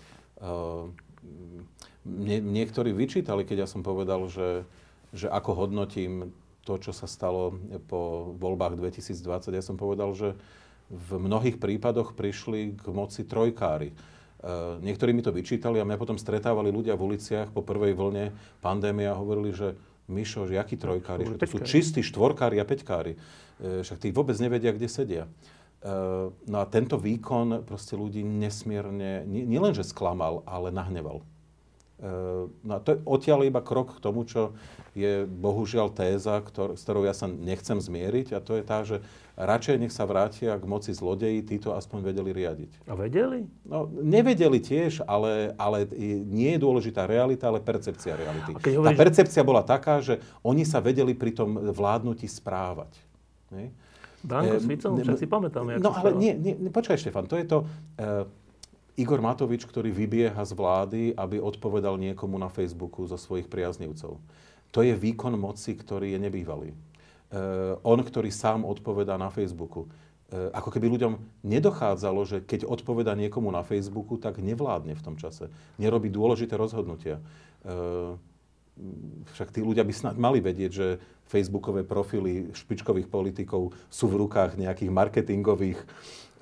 mne, niektorí vyčítali, keď ja som povedal, že, že ako hodnotím to, čo sa stalo po voľbách 2020. Ja som povedal, že v mnohých prípadoch prišli k moci trojkári. E, Niektorí mi to vyčítali a mňa potom stretávali ľudia v uliciach po prvej vlne pandémie a hovorili, že Mišo, že jakí trojkári, že to sú čistí štvorkári a peťkári. E, Však tí vôbec nevedia, kde sedia. E, No a tento výkon proste ľudí nesmierne, nie- nielenže sklamal, ale nahneval. E, No a to je odtiaľ iba krok k tomu, čo je bohužiaľ téza, ktor- s ktorou ja sa nechcem zmieriť a to je tá, že radšej nech sa vrátia k moci zlodeji, títo aspoň vedeli riadiť. A vedeli? No, nevedeli tiež, ale, ale nie je dôležitá realita, ale percepcia reality. A keď Tá hovoríš- percepcia bola taká, že oni sa vedeli pri tom vládnutí správať. Nie? Danko Eh, s Ficom, však si pamätám, No ale nie, nie, počkaj Štefan, to je to... Uh, Igor Matovič, ktorý vybieha z vlády, aby odpovedal niekomu na Facebooku zo svojich priaznivcov. To je výkon moci, ktorý je nebývalý. Uh, on, ktorý sám odpovedá na Facebooku. Uh, ako keby ľuďom nedochádzalo, že keď odpoveda niekomu na Facebooku, tak nevládne v tom čase. Nerobí dôležité rozhodnutia. Uh, však tí ľudia by snad mali vedieť, že facebookové profily špičkových politikov sú v rukách nejakých marketingových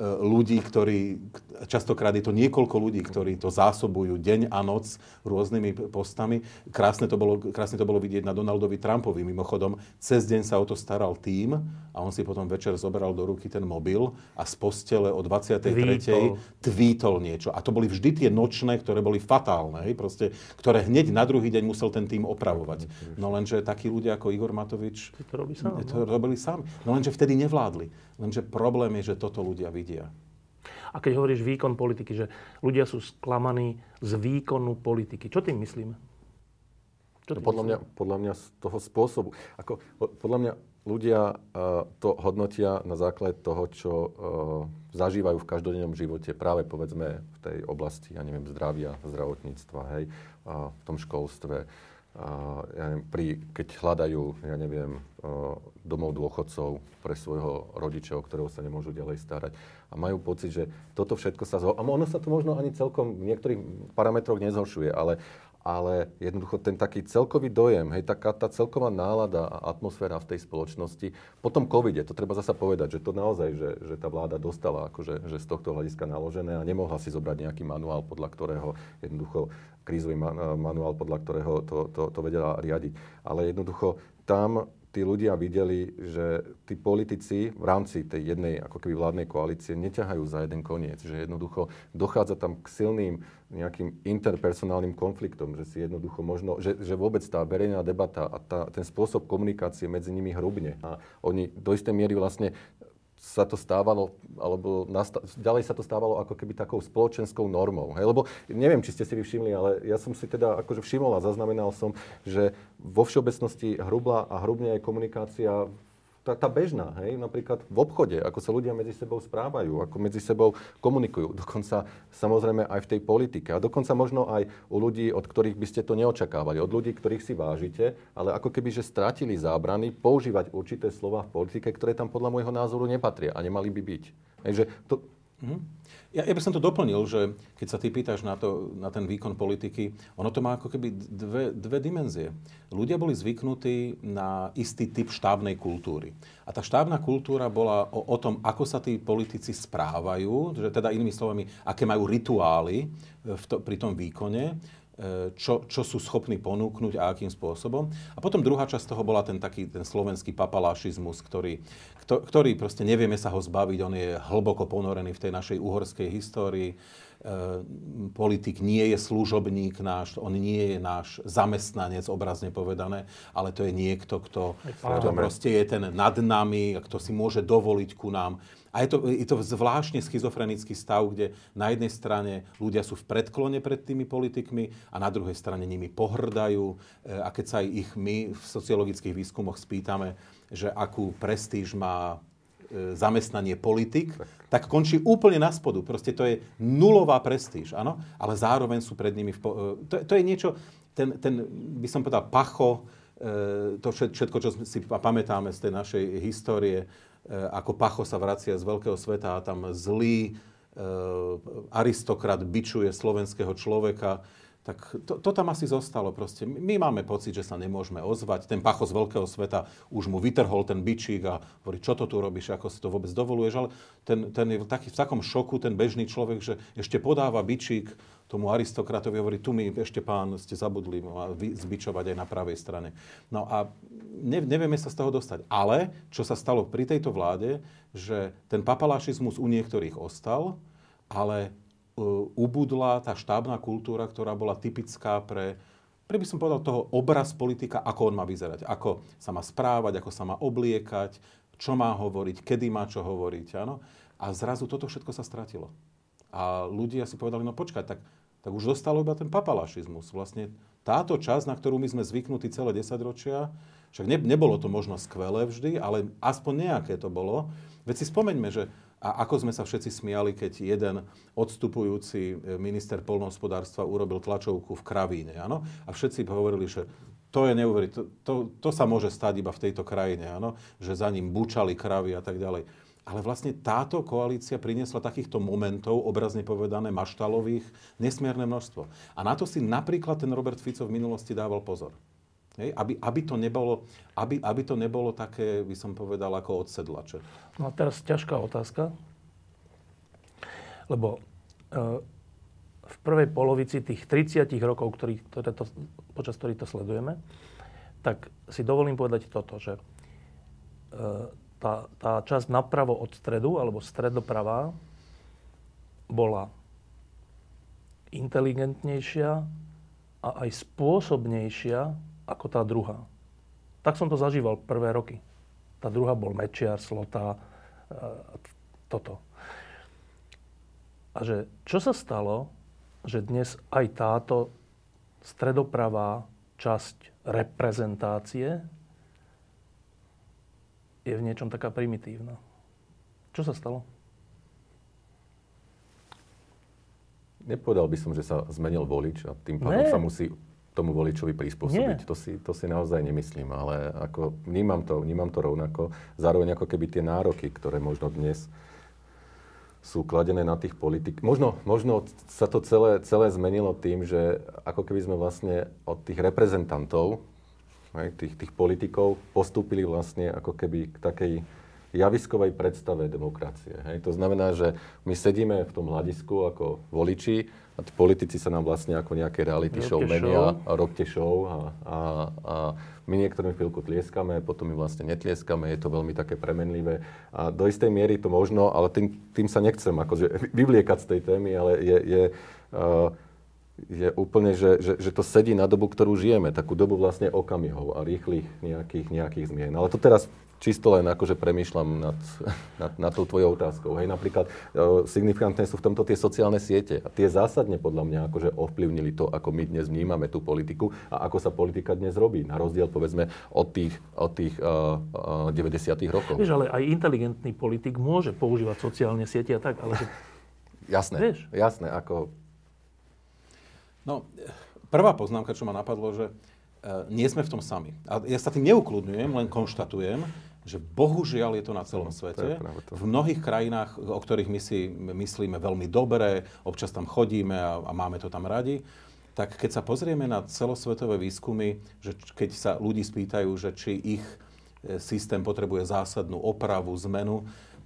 ľudí, ktorí, častokrát je to niekoľko ľudí, ktorí to zásobujú deň a noc rôznymi postami. Krásne to bolo, krásne to bolo vidieť na Donaldovi Trumpovi. Mimochodom, cez deň sa o to staral tým a on si potom večer zoberal do ruky ten mobil a z postele o 23. Tweetol. tweetol niečo. A to boli vždy tie nočné, ktoré boli fatálne, hej, proste, ktoré hneď na druhý deň musel ten tým opravovať. No lenže takí ľudia ako Igor Matovič To robí sám, to robili sami. No lenže vtedy nevládli. Lenže problém je, že toto ľudia vidia. A keď hovoríš výkon politiky, že ľudia sú sklamaní z výkonu politiky. Čo tým myslíme? Čo tým Podľa mňa, myslíme? podľa mňa z toho spôsobu. Ako, po- podľa mňa ľudia uh, to hodnotia na základe toho, čo uh, zažívajú v každodennom živote, práve povedzme v tej oblasti, ja neviem, zdravia, zdravotníctva, hej, uh, v tom školstve, uh, ja neviem, pri, keď hľadajú, ja neviem, uh, domov dôchodcov pre svojho rodiča, o ktorého sa nemôžu ďalej starať. A majú pocit, že toto všetko sa zho... A ono sa to možno ani celkom v niektorých parametroch nezhoršuje, ale ale jednoducho ten taký celkový dojem, hej, taká tá celková nálada a atmosféra v tej spoločnosti, po tom covide, to treba zasa povedať, že to naozaj, že, že tá vláda dostala akože, že z tohto hľadiska naložené a nemohla si zobrať nejaký manuál, podľa ktorého jednoducho krízový manuál, podľa ktorého to, to, to vedela riadiť. Ale jednoducho tam tí ľudia videli, že tí politici v rámci tej jednej ako keby vládnej koalície neťahajú za jeden koniec. Že jednoducho dochádza tam k silným nejakým interpersonálnym konfliktom, že si jednoducho možno, že, že vôbec tá verejná debata a tá, ten spôsob komunikácie medzi nimi hrubne. A oni do istej miery vlastne sa to stávalo, alebo nasta- ďalej sa to stávalo ako keby takou spoločenskou normou. Hej? Lebo neviem, či ste si vy všimli, ale ja som si teda akože všimol a zaznamenal som, že vo všeobecnosti hrubla a hrubne aj komunikácia tá, tá bežná, hej, napríklad v obchode, ako sa ľudia medzi sebou správajú, ako medzi sebou komunikujú, [laughs] dokonca samozrejme aj v tej politike a dokonca možno aj u ľudí, od ktorých by ste to neočakávali, od ľudí, ktorých si vážite, ale ako keby, že strátili zábrany používať určité slova v politike, ktoré tam podľa môjho názoru nepatria a nemali by byť. Hej, že to. Ja, ja by som to doplnil, že keď sa ty pýtaš na, to, na ten výkon politiky, ono to má ako keby dve, dve dimenzie. Ľudia boli zvyknutí na istý typ štávnej kultúry. A tá štávna kultúra bola o, o tom, ako sa tí politici správajú, že teda inými slovami, aké majú rituály v to, pri tom výkone, čo, čo sú schopní ponúknuť a akým spôsobom. A potom druhá časť toho bola ten taký ten slovenský papalášizmus, ktorý, ktorý proste nevieme sa ho zbaviť, on je hlboko ponorený v tej našej uhorskej histórii. E, politik nie je služobník náš, on nie je náš zamestnanec, obrazne povedané, ale to je niekto, kto, kto proste je ten nad nami, kto si môže dovoliť ku nám a je to, je to zvláštne schizofrenický stav, kde na jednej strane ľudia sú v predklone pred tými politikmi a na druhej strane nimi pohrdajú. E, a keď sa aj ich my v sociologických výskumoch spýtame, že akú prestíž má e, zamestnanie politik, tak končí úplne na spodu. Proste to je nulová prestíž, áno? Ale zároveň sú pred nimi... V po... E, to, to je niečo, ten, ten, by som povedal, pacho, to všetko, čo si pamätáme z tej našej histórie, ako Pacho sa vracia z veľkého sveta a tam zlý e, aristokrat bičuje slovenského človeka, tak to, to tam asi zostalo proste. My máme pocit, že sa nemôžeme ozvať. Ten pacho z veľkého sveta už mu vytrhol ten bičík a hovorí, čo to tu robíš, ako si to vôbec dovoluješ. Ale ten, ten je taký, v takom šoku, ten bežný človek, že ešte podáva bičík tomu aristokratovi hovorí, tu mi ešte pán ste zabudli zbičovať aj na pravej strane. No a ne, nevieme sa z toho dostať. Ale čo sa stalo pri tejto vláde, že ten papalašizmus u niektorých ostal, ale uh, ubudla tá štábna kultúra, ktorá bola typická pre, pre by som povedal toho obraz politika, ako on má vyzerať. Ako sa má správať, ako sa má obliekať, čo má hovoriť, kedy má čo hovoriť. Áno? A zrazu toto všetko sa stratilo. A ľudia si povedali, no počkaj, tak tak už zostalo iba ten papalašizmus. Vlastne táto časť, na ktorú my sme zvyknutí celé 10 ročia, však ne, nebolo to možno skvelé vždy, ale aspoň nejaké to bolo. Veď si spomeňme, že a ako sme sa všetci smiali, keď jeden odstupujúci e, minister polnohospodárstva urobil tlačovku v Kravíne, áno? A všetci hovorili, že to je neuveriteľné, to, to, to sa môže stať iba v tejto krajine, áno? Že za ním bučali kravy a tak ďalej. Ale vlastne táto koalícia priniesla takýchto momentov, obrazne povedané, maštalových, nesmierne množstvo. A na to si napríklad ten Robert Fico v minulosti dával pozor. Hej, aby, aby, to nebolo, aby, aby to nebolo také, by som povedal, ako odsedlače. No a teraz ťažká otázka, lebo e, v prvej polovici tých 30 rokov, ktorý, ktoré to, počas ktorých to sledujeme, tak si dovolím povedať toto, že e, tá, tá časť napravo od stredu, alebo stredopravá, bola inteligentnejšia a aj spôsobnejšia ako tá druhá. Tak som to zažíval prvé roky. Tá druhá bol Mečiar, Slota, e, toto. A že čo sa stalo, že dnes aj táto stredopravá časť reprezentácie je v niečom taká primitívna. Čo sa stalo? Nepovedal by som, že sa zmenil volič a tým pádom sa musí tomu voličovi prispôsobiť. To si, to si naozaj nemyslím, ale ako vnímam to, vnímam to rovnako. Zároveň ako keby tie nároky, ktoré možno dnes sú kladené na tých politik. Možno, možno sa to celé, celé zmenilo tým, že ako keby sme vlastne od tých reprezentantov, hej, tých, tých politikov, postúpili vlastne ako keby k takej javiskovej predstave demokracie. Hej. To znamená, že my sedíme v tom hľadisku ako voliči a tí politici sa nám vlastne ako nejaké reality show menia a robte show a, a, a my niektorým chvíľku tlieskame, potom my vlastne netlieskame, je to veľmi také premenlivé a do istej miery to možno, ale tým, tým sa nechcem akože [laughs] vyvliekať z tej témy, ale je, je, uh, je úplne, že, že, že to sedí na dobu, ktorú žijeme, takú dobu vlastne okamihov a rýchlych nejakých, nejakých zmien. Ale to teraz čisto len akože premýšľam nad, [laughs] nad, nad tou tvojou otázkou. Hej, napríklad e, signifikantné sú v tomto tie sociálne siete. A tie zásadne podľa mňa akože ovplyvnili to, ako my dnes vnímame tú politiku a ako sa politika dnes robí. Na rozdiel povedzme od tých, od tých uh, uh, 90. rokov. Vieš, ale aj inteligentný politik môže používať sociálne siete a tak, ale... [laughs] Jasné, Vieš? jasné, ako... No, prvá poznámka, čo ma napadlo, že uh, nie sme v tom sami. A ja sa tým neukludňujem, len konštatujem, že bohužiaľ je to na celom svete. V mnohých krajinách, o ktorých my si myslíme veľmi dobre, občas tam chodíme a, a máme to tam radi, tak keď sa pozrieme na celosvetové výskumy, že keď sa ľudí spýtajú, že či ich e, systém potrebuje zásadnú opravu, zmenu,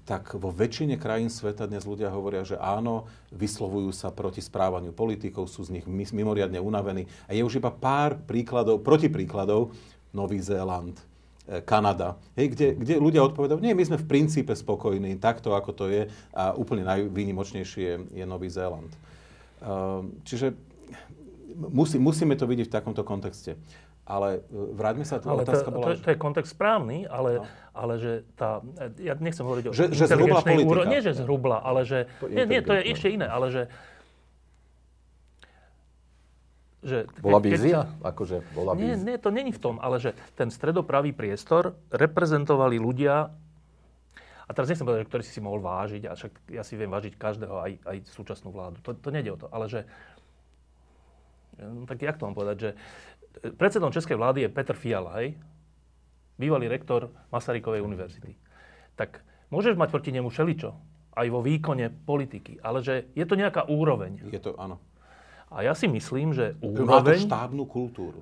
tak vo väčšine krajín sveta dnes ľudia hovoria, že áno, vyslovujú sa proti správaniu politikov, sú z nich mimoriadne unavení. A je už iba pár príkladov, protipríkladov, Nový Zéland, E, Kanada, hej, kde, kde ľudia odpovedajú, nie, my sme v princípe spokojní, takto ako to je a úplne najvýnimočnejší je, je Nový Zéland. Uh, čiže musí, musíme to vidieť v takomto kontexte. Ale e, vráťme sa, tu ale otázka to, bola... To, to je kontext správny, ale, no. ale že tá... Ja nechcem hovoriť o že, že zhrubla politika. Úro, nie, že zhrubla, ale že... To nie, nie, to je ešte iné, ale že že bola vízia? Keď, akože bola nie, nie, to není v tom, ale že ten stredopravý priestor reprezentovali ľudia, a teraz nechcem povedať, že ktorý si si mohol vážiť, a však ja si viem vážiť každého, aj, aj súčasnú vládu. To, to nejde o to, ale že, no, tak jak to mám povedať, že predsedom Českej vlády je Petr Fiala, hej? Bývalý rektor Masarykovej univerzity. Tak môžeš mať proti nemu všeličo, aj vo výkone politiky, ale že je to nejaká úroveň. Je to, áno. A ja si myslím, že úroveň... Má to štábnu kultúru.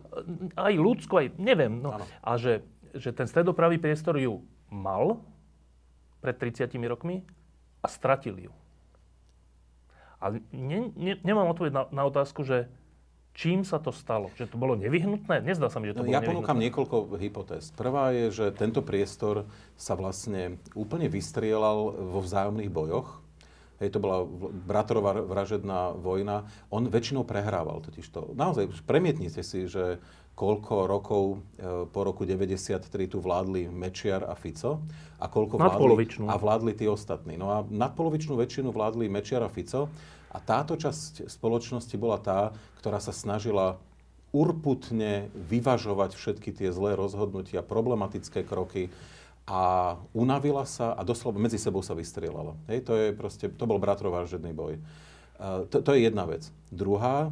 Aj ľudskú, aj neviem. No, a že, že ten stredopravý priestor ju mal pred 30 rokmi a stratil ju. A ne, ne, nemám odpoveď na, na otázku, že čím sa to stalo? Že to bolo nevyhnutné? Nezdá sa mi, že to no, bolo Ja ponúkam niekoľko hypotéz. Prvá je, že tento priestor sa vlastne úplne vystrielal vo vzájomných bojoch Hej, to bola bratrová vražedná vojna. On väčšinou prehrával totiž to. Naozaj, premietnite si, že koľko rokov e, po roku 93 tu vládli Mečiar a Fico a koľko vládli, a vládli tí ostatní. No a nadpolovičnú väčšinu vládli Mečiar a Fico a táto časť spoločnosti bola tá, ktorá sa snažila urputne vyvažovať všetky tie zlé rozhodnutia, problematické kroky, a unavila sa a doslova medzi sebou sa vystrielala. Hej, to, je proste, to bol bratrovražedný boj. Uh, to, to je jedna vec. Druhá,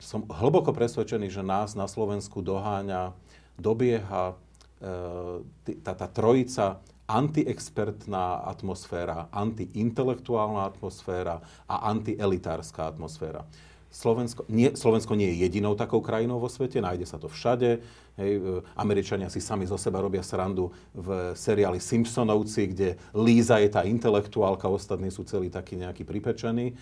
som hlboko presvedčený, že nás na Slovensku doháňa, dobieha uh, tá, tá trojica antiexpertná atmosféra, antiintelektuálna atmosféra a antielitárska atmosféra. Slovensko nie, Slovensko nie je jedinou takou krajinou vo svete, nájde sa to všade. Hej, e, Američania si sami zo seba robia srandu v seriáli Simpsonovci, kde Líza je tá intelektuálka, ostatní sú celí takí nejakí pripečení.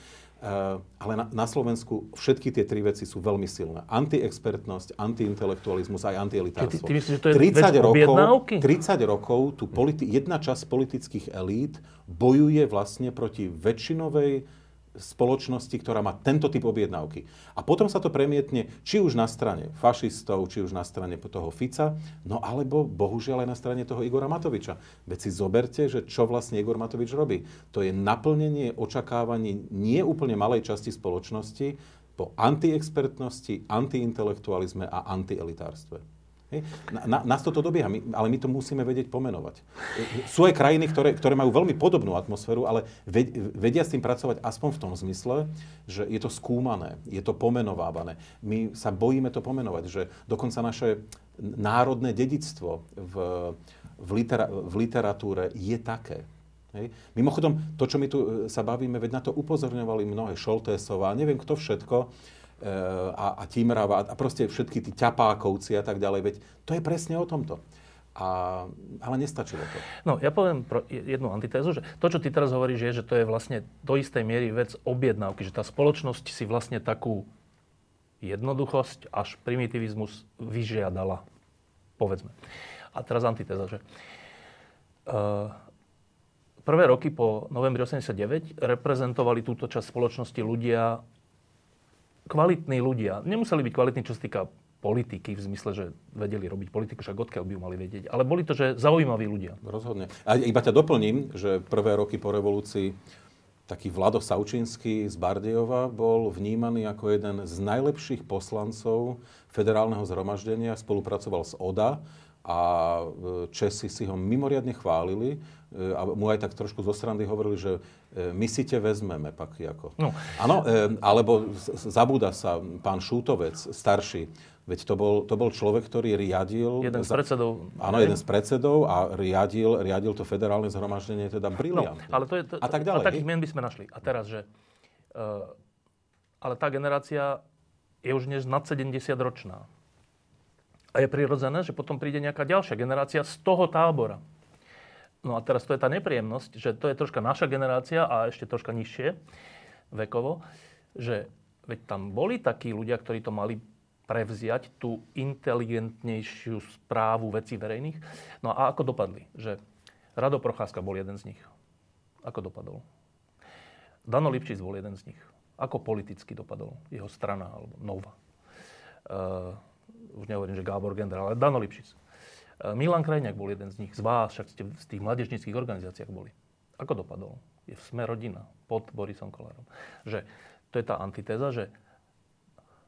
Uh, ale na, na Slovensku všetky tie tri veci sú veľmi silné. Antiexpertnosť, antiintelektualizmus aj antielitárstvo. Ty, ty myslíš, že to je 30 rokov, 30 rokov tu politi- jedna časť politických elít bojuje vlastne proti väčšinovej spoločnosti, ktorá má tento typ objednávky. A potom sa to premietne či už na strane fašistov, či už na strane toho Fica, no alebo bohužiaľ aj na strane toho Igora Matoviča. Veď si zoberte, že čo vlastne Igor Matovič robí. To je naplnenie očakávaní nie úplne malej časti spoločnosti po antiexpertnosti, antiintelektualizme a antielitárstve. Na, nás toto dobieha, my, ale my to musíme vedieť pomenovať. Sú aj krajiny, ktoré, ktoré majú veľmi podobnú atmosféru, ale vedia s tým pracovať aspoň v tom zmysle, že je to skúmané, je to pomenovávané. My sa bojíme to pomenovať, že dokonca naše národné dedictvo v, v, litera, v literatúre je také. Hej. Mimochodom, to, čo my tu e, sa bavíme, veď na to upozorňovali mnohé Šoltésová, neviem kto všetko, a, a Timrava, a proste všetky tí ťapákovci a tak ďalej, veď to je presne o tomto. A, ale nestačilo to. No, ja poviem pro jednu antitézu, že to, čo ty teraz hovoríš, je, že to je vlastne do istej miery vec objednávky, že tá spoločnosť si vlastne takú jednoduchosť až primitivizmus vyžiadala, povedzme. A teraz antitéza, že uh, prvé roky po novembri 89 reprezentovali túto časť spoločnosti ľudia, kvalitní ľudia. Nemuseli byť kvalitní, čo sa týka politiky, v zmysle, že vedeli robiť politiku, však odkiaľ by ju mali vedieť. Ale boli to, že zaujímaví ľudia. Rozhodne. A iba ťa doplním, že prvé roky po revolúcii taký Vlado Saučínsky z Bardejova bol vnímaný ako jeden z najlepších poslancov federálneho zhromaždenia, spolupracoval s ODA a e, Česi si ho mimoriadne chválili e, a mu aj tak trošku zo strany hovorili, že my si te vezmeme, pak ako. No. Áno, alebo zabúda sa pán Šútovec, starší, Veď to bol, to bol človek, ktorý riadil... Jeden z predsedov. Áno, jeden z predsedov a riadil, riadil to federálne zhromaždenie, teda briliantne. No, ale to je, to, a tak ďalej. A takých mien by sme našli. A teraz, že... Uh, ale tá generácia je už dnes nad 70 ročná. A je prirodzené, že potom príde nejaká ďalšia generácia z toho tábora. No a teraz to je tá nepríjemnosť, že to je troška naša generácia a ešte troška nižšie vekovo, že veď tam boli takí ľudia, ktorí to mali prevziať tú inteligentnejšiu správu vecí verejných. No a ako dopadli? Že Rado Procházka bol jeden z nich. Ako dopadol? Dano Lipčic bol jeden z nich. Ako politicky dopadol jeho strana alebo Nova? Uh, už nehovorím, že Gábor Gender, ale Dano Lipšic. E, Milan Krajňák bol jeden z nich, z vás, však ste v tých mladežnických organizáciách boli. Ako dopadol? Je v sme rodina pod Borisom Kolárom. Že to je tá antitéza, že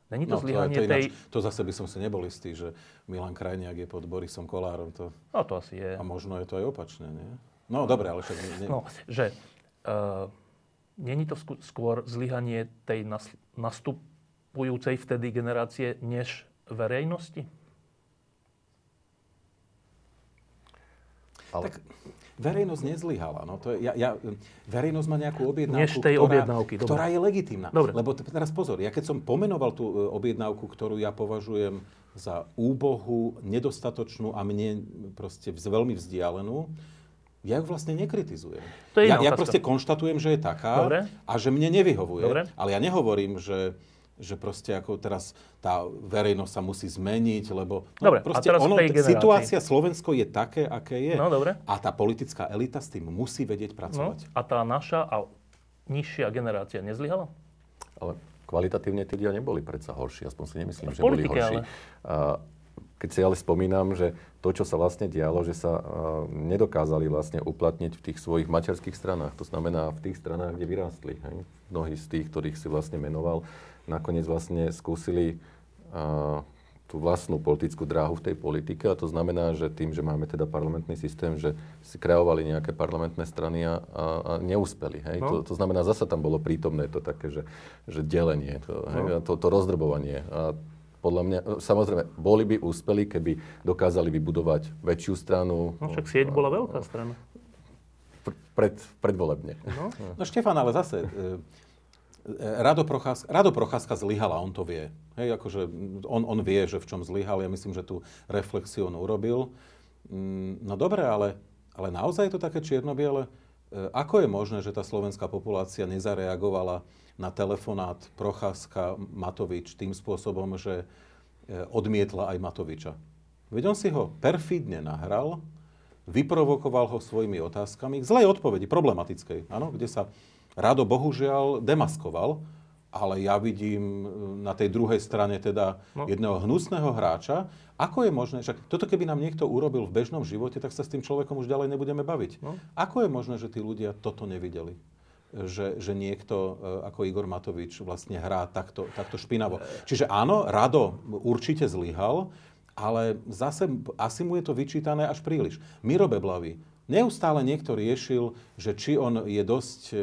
Není to no, zlyhanie to, to, tej... to zase by som si nebol istý, že Milan Krajniak je pod Borisom Kolárom. To... No to asi je. A možno je to aj opačne, nie? No dobre, ale však... Nie... No, že uh, není to skôr zlyhanie tej nastupujúcej vtedy generácie, než verejnosti? Ale... Tak verejnosť nezlyhala. No, to je, ja, ja, verejnosť má nejakú objednávku, Než tej ktorá, objednávky, ktorá je legitimná. Dobre. Lebo t- teraz pozor, ja keď som pomenoval tú e, objednávku, ktorú ja považujem za úbohu, nedostatočnú a mne proste veľmi vzdialenú, ja ju vlastne nekritizujem. To je ja, ja proste konštatujem, že je taká Dobre. a že mne nevyhovuje. Dobre. Ale ja nehovorím, že že proste ako teraz tá verejnosť sa musí zmeniť, lebo no, dobre, proste a teraz ono, situácia Slovensko je také, aké je. No, dobre. A tá politická elita s tým musí vedieť pracovať. No, a tá naša a nižšia generácia nezlyhala? Ale kvalitatívne tí ľudia neboli predsa horší, aspoň si nemyslím, že boli horší. Ale... A, keď si ale spomínam, že to, čo sa vlastne dialo, že sa uh, nedokázali vlastne uplatniť v tých svojich materských stranách. To znamená v tých stranách, kde vyrástli. Hej? Mnohí z tých, ktorých si vlastne menoval, nakoniec vlastne skúsili tú vlastnú politickú dráhu v tej politike a to znamená, že tým, že máme teda parlamentný systém, že si kreovali nejaké parlamentné strany a, a, a neúspeli. Hej? No. To, to znamená, zasa tam bolo prítomné to také, že, že delenie, to, no. hej? to, to rozdrbovanie. A podľa mňa, samozrejme, boli by úspeli, keby dokázali vybudovať väčšiu stranu. No však sieť bola veľká strana. Pred, predvolebne. No. no Štefan, ale zase, e, Rado Procházka, Rado Procházka zlyhal a on to vie. Hej, akože on, on vie, že v čom zlyhal. Ja myslím, že tú reflexiu on urobil. Mm, no dobre, ale, ale naozaj je to také čierno-biele? E, ako je možné, že tá slovenská populácia nezareagovala na telefonát Procházka Matovič tým spôsobom, že e, odmietla aj Matoviča? Veď on si ho perfídne nahral, vyprovokoval ho svojimi otázkami, zlej odpovedi, problematickej, áno, kde sa Rado bohužiaľ demaskoval, ale ja vidím e, na tej druhej strane teda no. jedného hnusného hráča. Ako je možné, že toto keby nám niekto urobil v bežnom živote, tak sa s tým človekom už ďalej nebudeme baviť. No. Ako je možné, že tí ľudia toto nevideli? Že, že niekto e, ako Igor Matovič vlastne hrá takto, takto špinavo. Čiže áno, Rado určite zlyhal, ale zase asi mu je to vyčítané až príliš. Miro Beblavý Neustále niekto riešil, že či on je dosť e,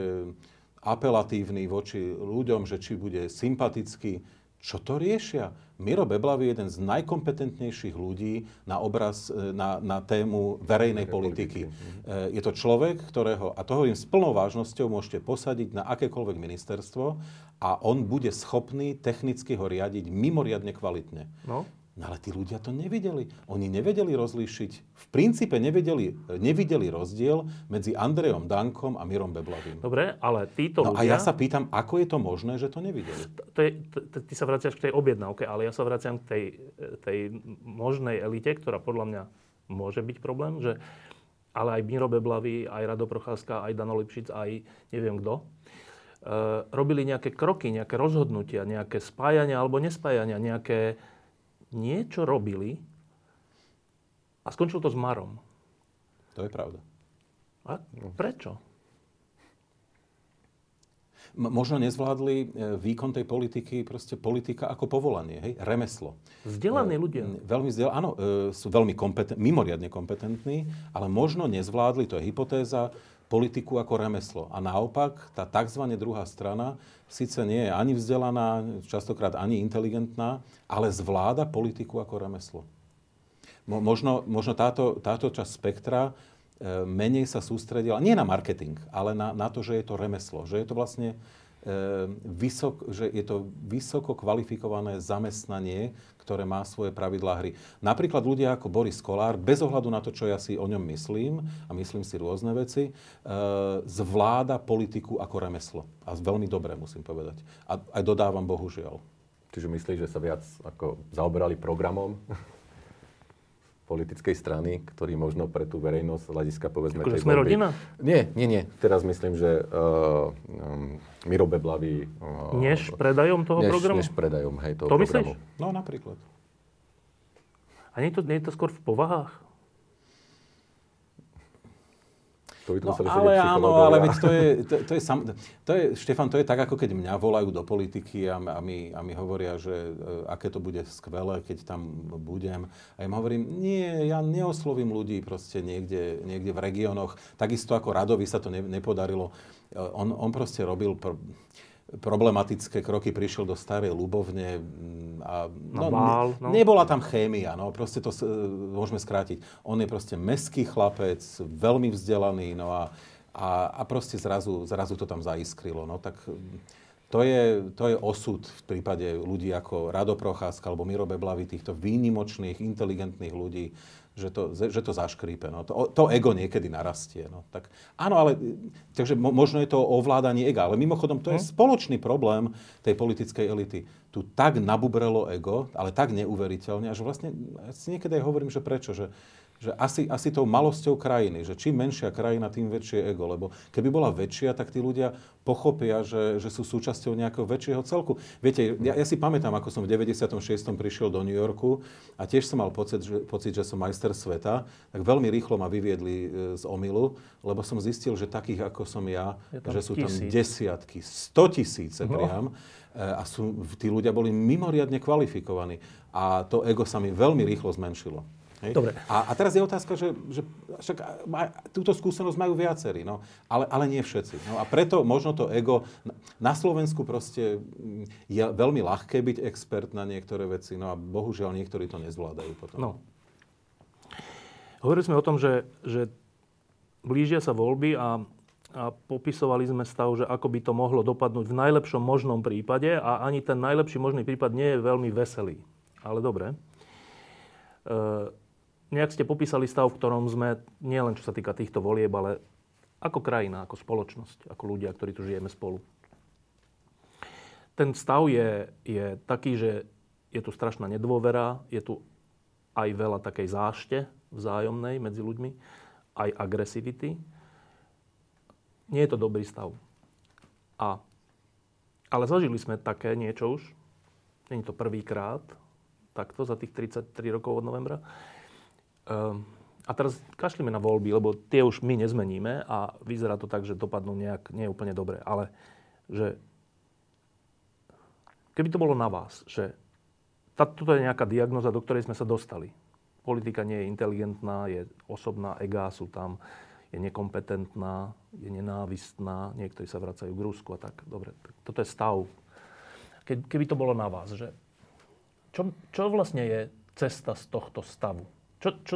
apelatívny voči ľuďom, že či bude sympatický, Čo to riešia? Miro Beblavý je jeden z najkompetentnejších ľudí na obraz, e, na, na tému verejnej politiky. politiky. Je to človek, ktorého, a to hovorím s plnou vážnosťou, môžete posadiť na akékoľvek ministerstvo a on bude schopný technicky ho riadiť mimoriadne kvalitne. No. No ale tí ľudia to nevideli. Oni nevedeli rozlíšiť, v princípe nevedeli, nevideli rozdiel medzi Andrejom Dankom a Mirom Beblavým. Dobre, ale títo no ľudia... a ja sa pýtam, ako je to možné, že to nevideli? To je, to, ty sa vraciaš k tej objednávke, ale ja sa vraciam k tej, tej možnej elite, ktorá podľa mňa môže byť problém, že ale aj Miro Beblavý, aj Rado Procházka, aj Dano Lipšic, aj neviem kto, e, robili nejaké kroky, nejaké rozhodnutia, nejaké spájania alebo nespájania, nejaké niečo robili a skončilo to s Marom. To je pravda. A prečo? možno nezvládli e, výkon tej politiky, proste politika ako povolanie, hej, remeslo. Vzdelaní e, ľudia. Veľmi vzdelaní, áno, e, sú veľmi kompetentní, mimoriadne kompetentní, ale možno nezvládli, to je hypotéza, politiku ako remeslo. A naopak, tá tzv. druhá strana síce nie je ani vzdelaná, častokrát ani inteligentná, ale zvláda politiku ako remeslo. Možno, možno táto, táto časť spektra e, menej sa sústredila, nie na marketing, ale na, na to, že je to remeslo. Že je to vlastne vysok, že je to vysoko kvalifikované zamestnanie, ktoré má svoje pravidlá hry. Napríklad ľudia ako Boris Kolár, bez ohľadu na to, čo ja si o ňom myslím, a myslím si rôzne veci, e, zvláda politiku ako remeslo. A veľmi dobre, musím povedať. A aj dodávam, bohužiaľ. Čiže myslíš, že sa viac ako zaoberali programom [laughs] politickej strany, ktorý možno pre tú verejnosť z hľadiska povedzme Akože sme rodina? Nie, nie, nie. Teraz myslím, že uh, um, Miro Beblavý... Uh, než predajom toho než, programu? Než predajom, hej, toho to programu. myslíš? No, napríklad. A nie je, to, nie je to skôr v povahách? To by no, ale áno, ale veď to je, to, to, je sam, to je, Štefan, to je tak, ako keď mňa volajú do politiky a, a, mi, a mi hovoria, že uh, aké to bude skvelé, keď tam budem. A ja im hovorím, nie, ja neoslovím ľudí proste niekde, niekde v regiónoch. Takisto ako Radovi sa to ne, nepodarilo. Uh, on, on proste robil... Pr- problematické kroky, prišiel do starej Ľubovne mm, a no, bál, no. nebola tam chémia, no proste to uh, môžeme skrátiť. On je proste meský chlapec, veľmi vzdelaný, no a, a, a proste zrazu, zrazu to tam zaiskrilo. No tak mm, to je, to je osud v prípade ľudí ako Rado Procházka alebo Miro Beblavy, týchto výnimočných, inteligentných ľudí, že to, že to zaškrípe. No. To, to ego niekedy narastie. No. Tak, áno, ale takže mo, možno je to ovládanie ega. Ale mimochodom, to je hm? spoločný problém tej politickej elity. Tu tak nabubrelo ego, ale tak neuveriteľne, že vlastne ja si niekedy aj hovorím, že prečo. Že, že asi, asi tou malosťou krajiny, že čím menšia krajina, tým väčšie ego. Lebo keby bola väčšia, tak tí ľudia pochopia, že, že sú súčasťou nejakého väčšieho celku. Viete, ja, ja si pamätám, ako som v 96. prišiel do New Yorku a tiež som mal pocit, že, pocit, že som majster sveta, tak veľmi rýchlo ma vyviedli e, z omilu, lebo som zistil, že takých ako som ja, že sú tam tisíc. desiatky, sto tisíce no. priam. E, a sú, tí ľudia boli mimoriadne kvalifikovaní. A to ego sa mi veľmi rýchlo zmenšilo. Hej? Dobre. A, a teraz je otázka, že, že však má, túto skúsenosť majú viacerí, no, ale, ale nie všetci. No, a preto možno to ego... Na Slovensku proste mm, je veľmi ľahké byť expert na niektoré veci, no a bohužiaľ niektorí to nezvládajú potom. No. Hovorili sme o tom, že, že blížia sa voľby a, a popisovali sme stav, že ako by to mohlo dopadnúť v najlepšom možnom prípade a ani ten najlepší možný prípad nie je veľmi veselý. Ale dobre. E, nejak ste popísali stav, v ktorom sme, nielen čo sa týka týchto volieb, ale ako krajina, ako spoločnosť, ako ľudia, ktorí tu žijeme spolu. Ten stav je, je taký, že je tu strašná nedôvera, je tu aj veľa takej zášte vzájomnej medzi ľuďmi, aj agresivity. Nie je to dobrý stav. A, ale zažili sme také niečo už. Není to prvýkrát, takto za tých 33 rokov od novembra. Ehm, a teraz kašlíme na voľby, lebo tie už my nezmeníme a vyzerá to tak, že dopadnú nejak nie úplne dobre. Ale že keby to bolo na vás, že tá, toto je nejaká diagnoza, do ktorej sme sa dostali. Politika nie je inteligentná, je osobná, egá sú tam, je nekompetentná, je nenávistná, niektorí sa vracajú k Rusku a tak. Dobre, toto je stav. Ke, keby to bolo na vás, že čo, čo vlastne je cesta z tohto stavu? Čo, čo,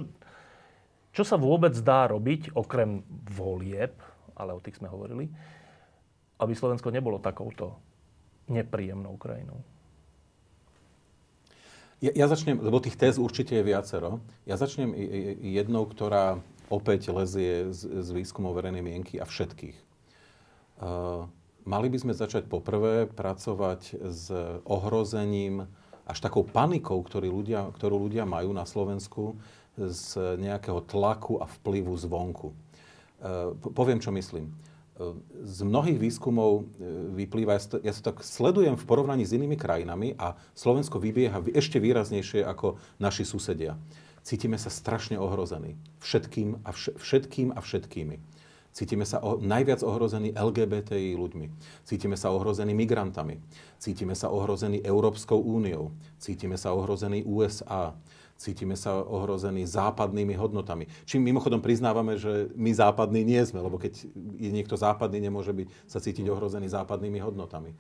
čo sa vôbec dá robiť, okrem volieb, ale o tých sme hovorili, aby Slovensko nebolo takouto nepríjemnou krajinou? Ja, ja začnem, lebo tých téz určite je viacero. Ja začnem jednou, ktorá opäť lezie z, z výskumov verejnej mienky a všetkých. Uh, mali by sme začať poprvé pracovať s ohrozením, až takou panikou, ktorý ľudia, ktorú ľudia majú na Slovensku z nejakého tlaku a vplyvu zvonku. Uh, poviem, čo myslím z mnohých výskumov e, vyplýva, ja sa tak sledujem v porovnaní s inými krajinami a Slovensko vybieha ešte výraznejšie ako naši susedia. Cítime sa strašne ohrození. Všetkým a, vš- všetkým a všetkými. Cítime sa o, najviac ohrození LGBTI ľuďmi. Cítime sa ohrození migrantami. Cítime sa ohrození Európskou úniou. Cítime sa ohrození USA cítime sa ohrození západnými hodnotami. Čím mimochodom priznávame, že my západní nie sme, lebo keď je niekto západný, nemôže byť, sa cítiť ohrozený západnými hodnotami.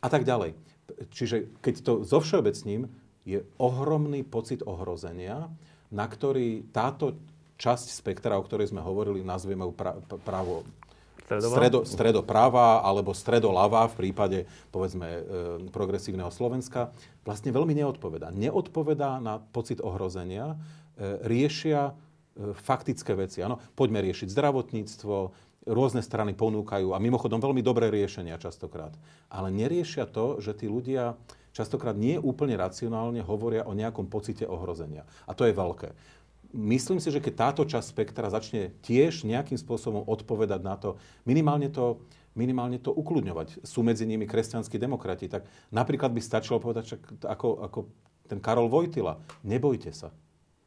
A tak ďalej. Čiže keď to zo všeobecním, je ohromný pocit ohrozenia, na ktorý táto časť spektra, o ktorej sme hovorili, nazvieme pra, právo stredo, stredoprava alebo stredoľava v prípade, povedzme, e, progresívneho Slovenska, vlastne veľmi neodpovedá. Neodpovedá na pocit ohrozenia, e, riešia e, faktické veci. Ano, poďme riešiť zdravotníctvo, rôzne strany ponúkajú a mimochodom veľmi dobré riešenia častokrát. Ale neriešia to, že tí ľudia častokrát nie úplne racionálne hovoria o nejakom pocite ohrozenia. A to je veľké myslím si, že keď táto časť spektra začne tiež nejakým spôsobom odpovedať na to, minimálne to, minimálne to ukludňovať. Sú medzi nimi kresťanskí demokrati, tak napríklad by stačilo povedať, ako, ako ten Karol Vojtila, nebojte sa.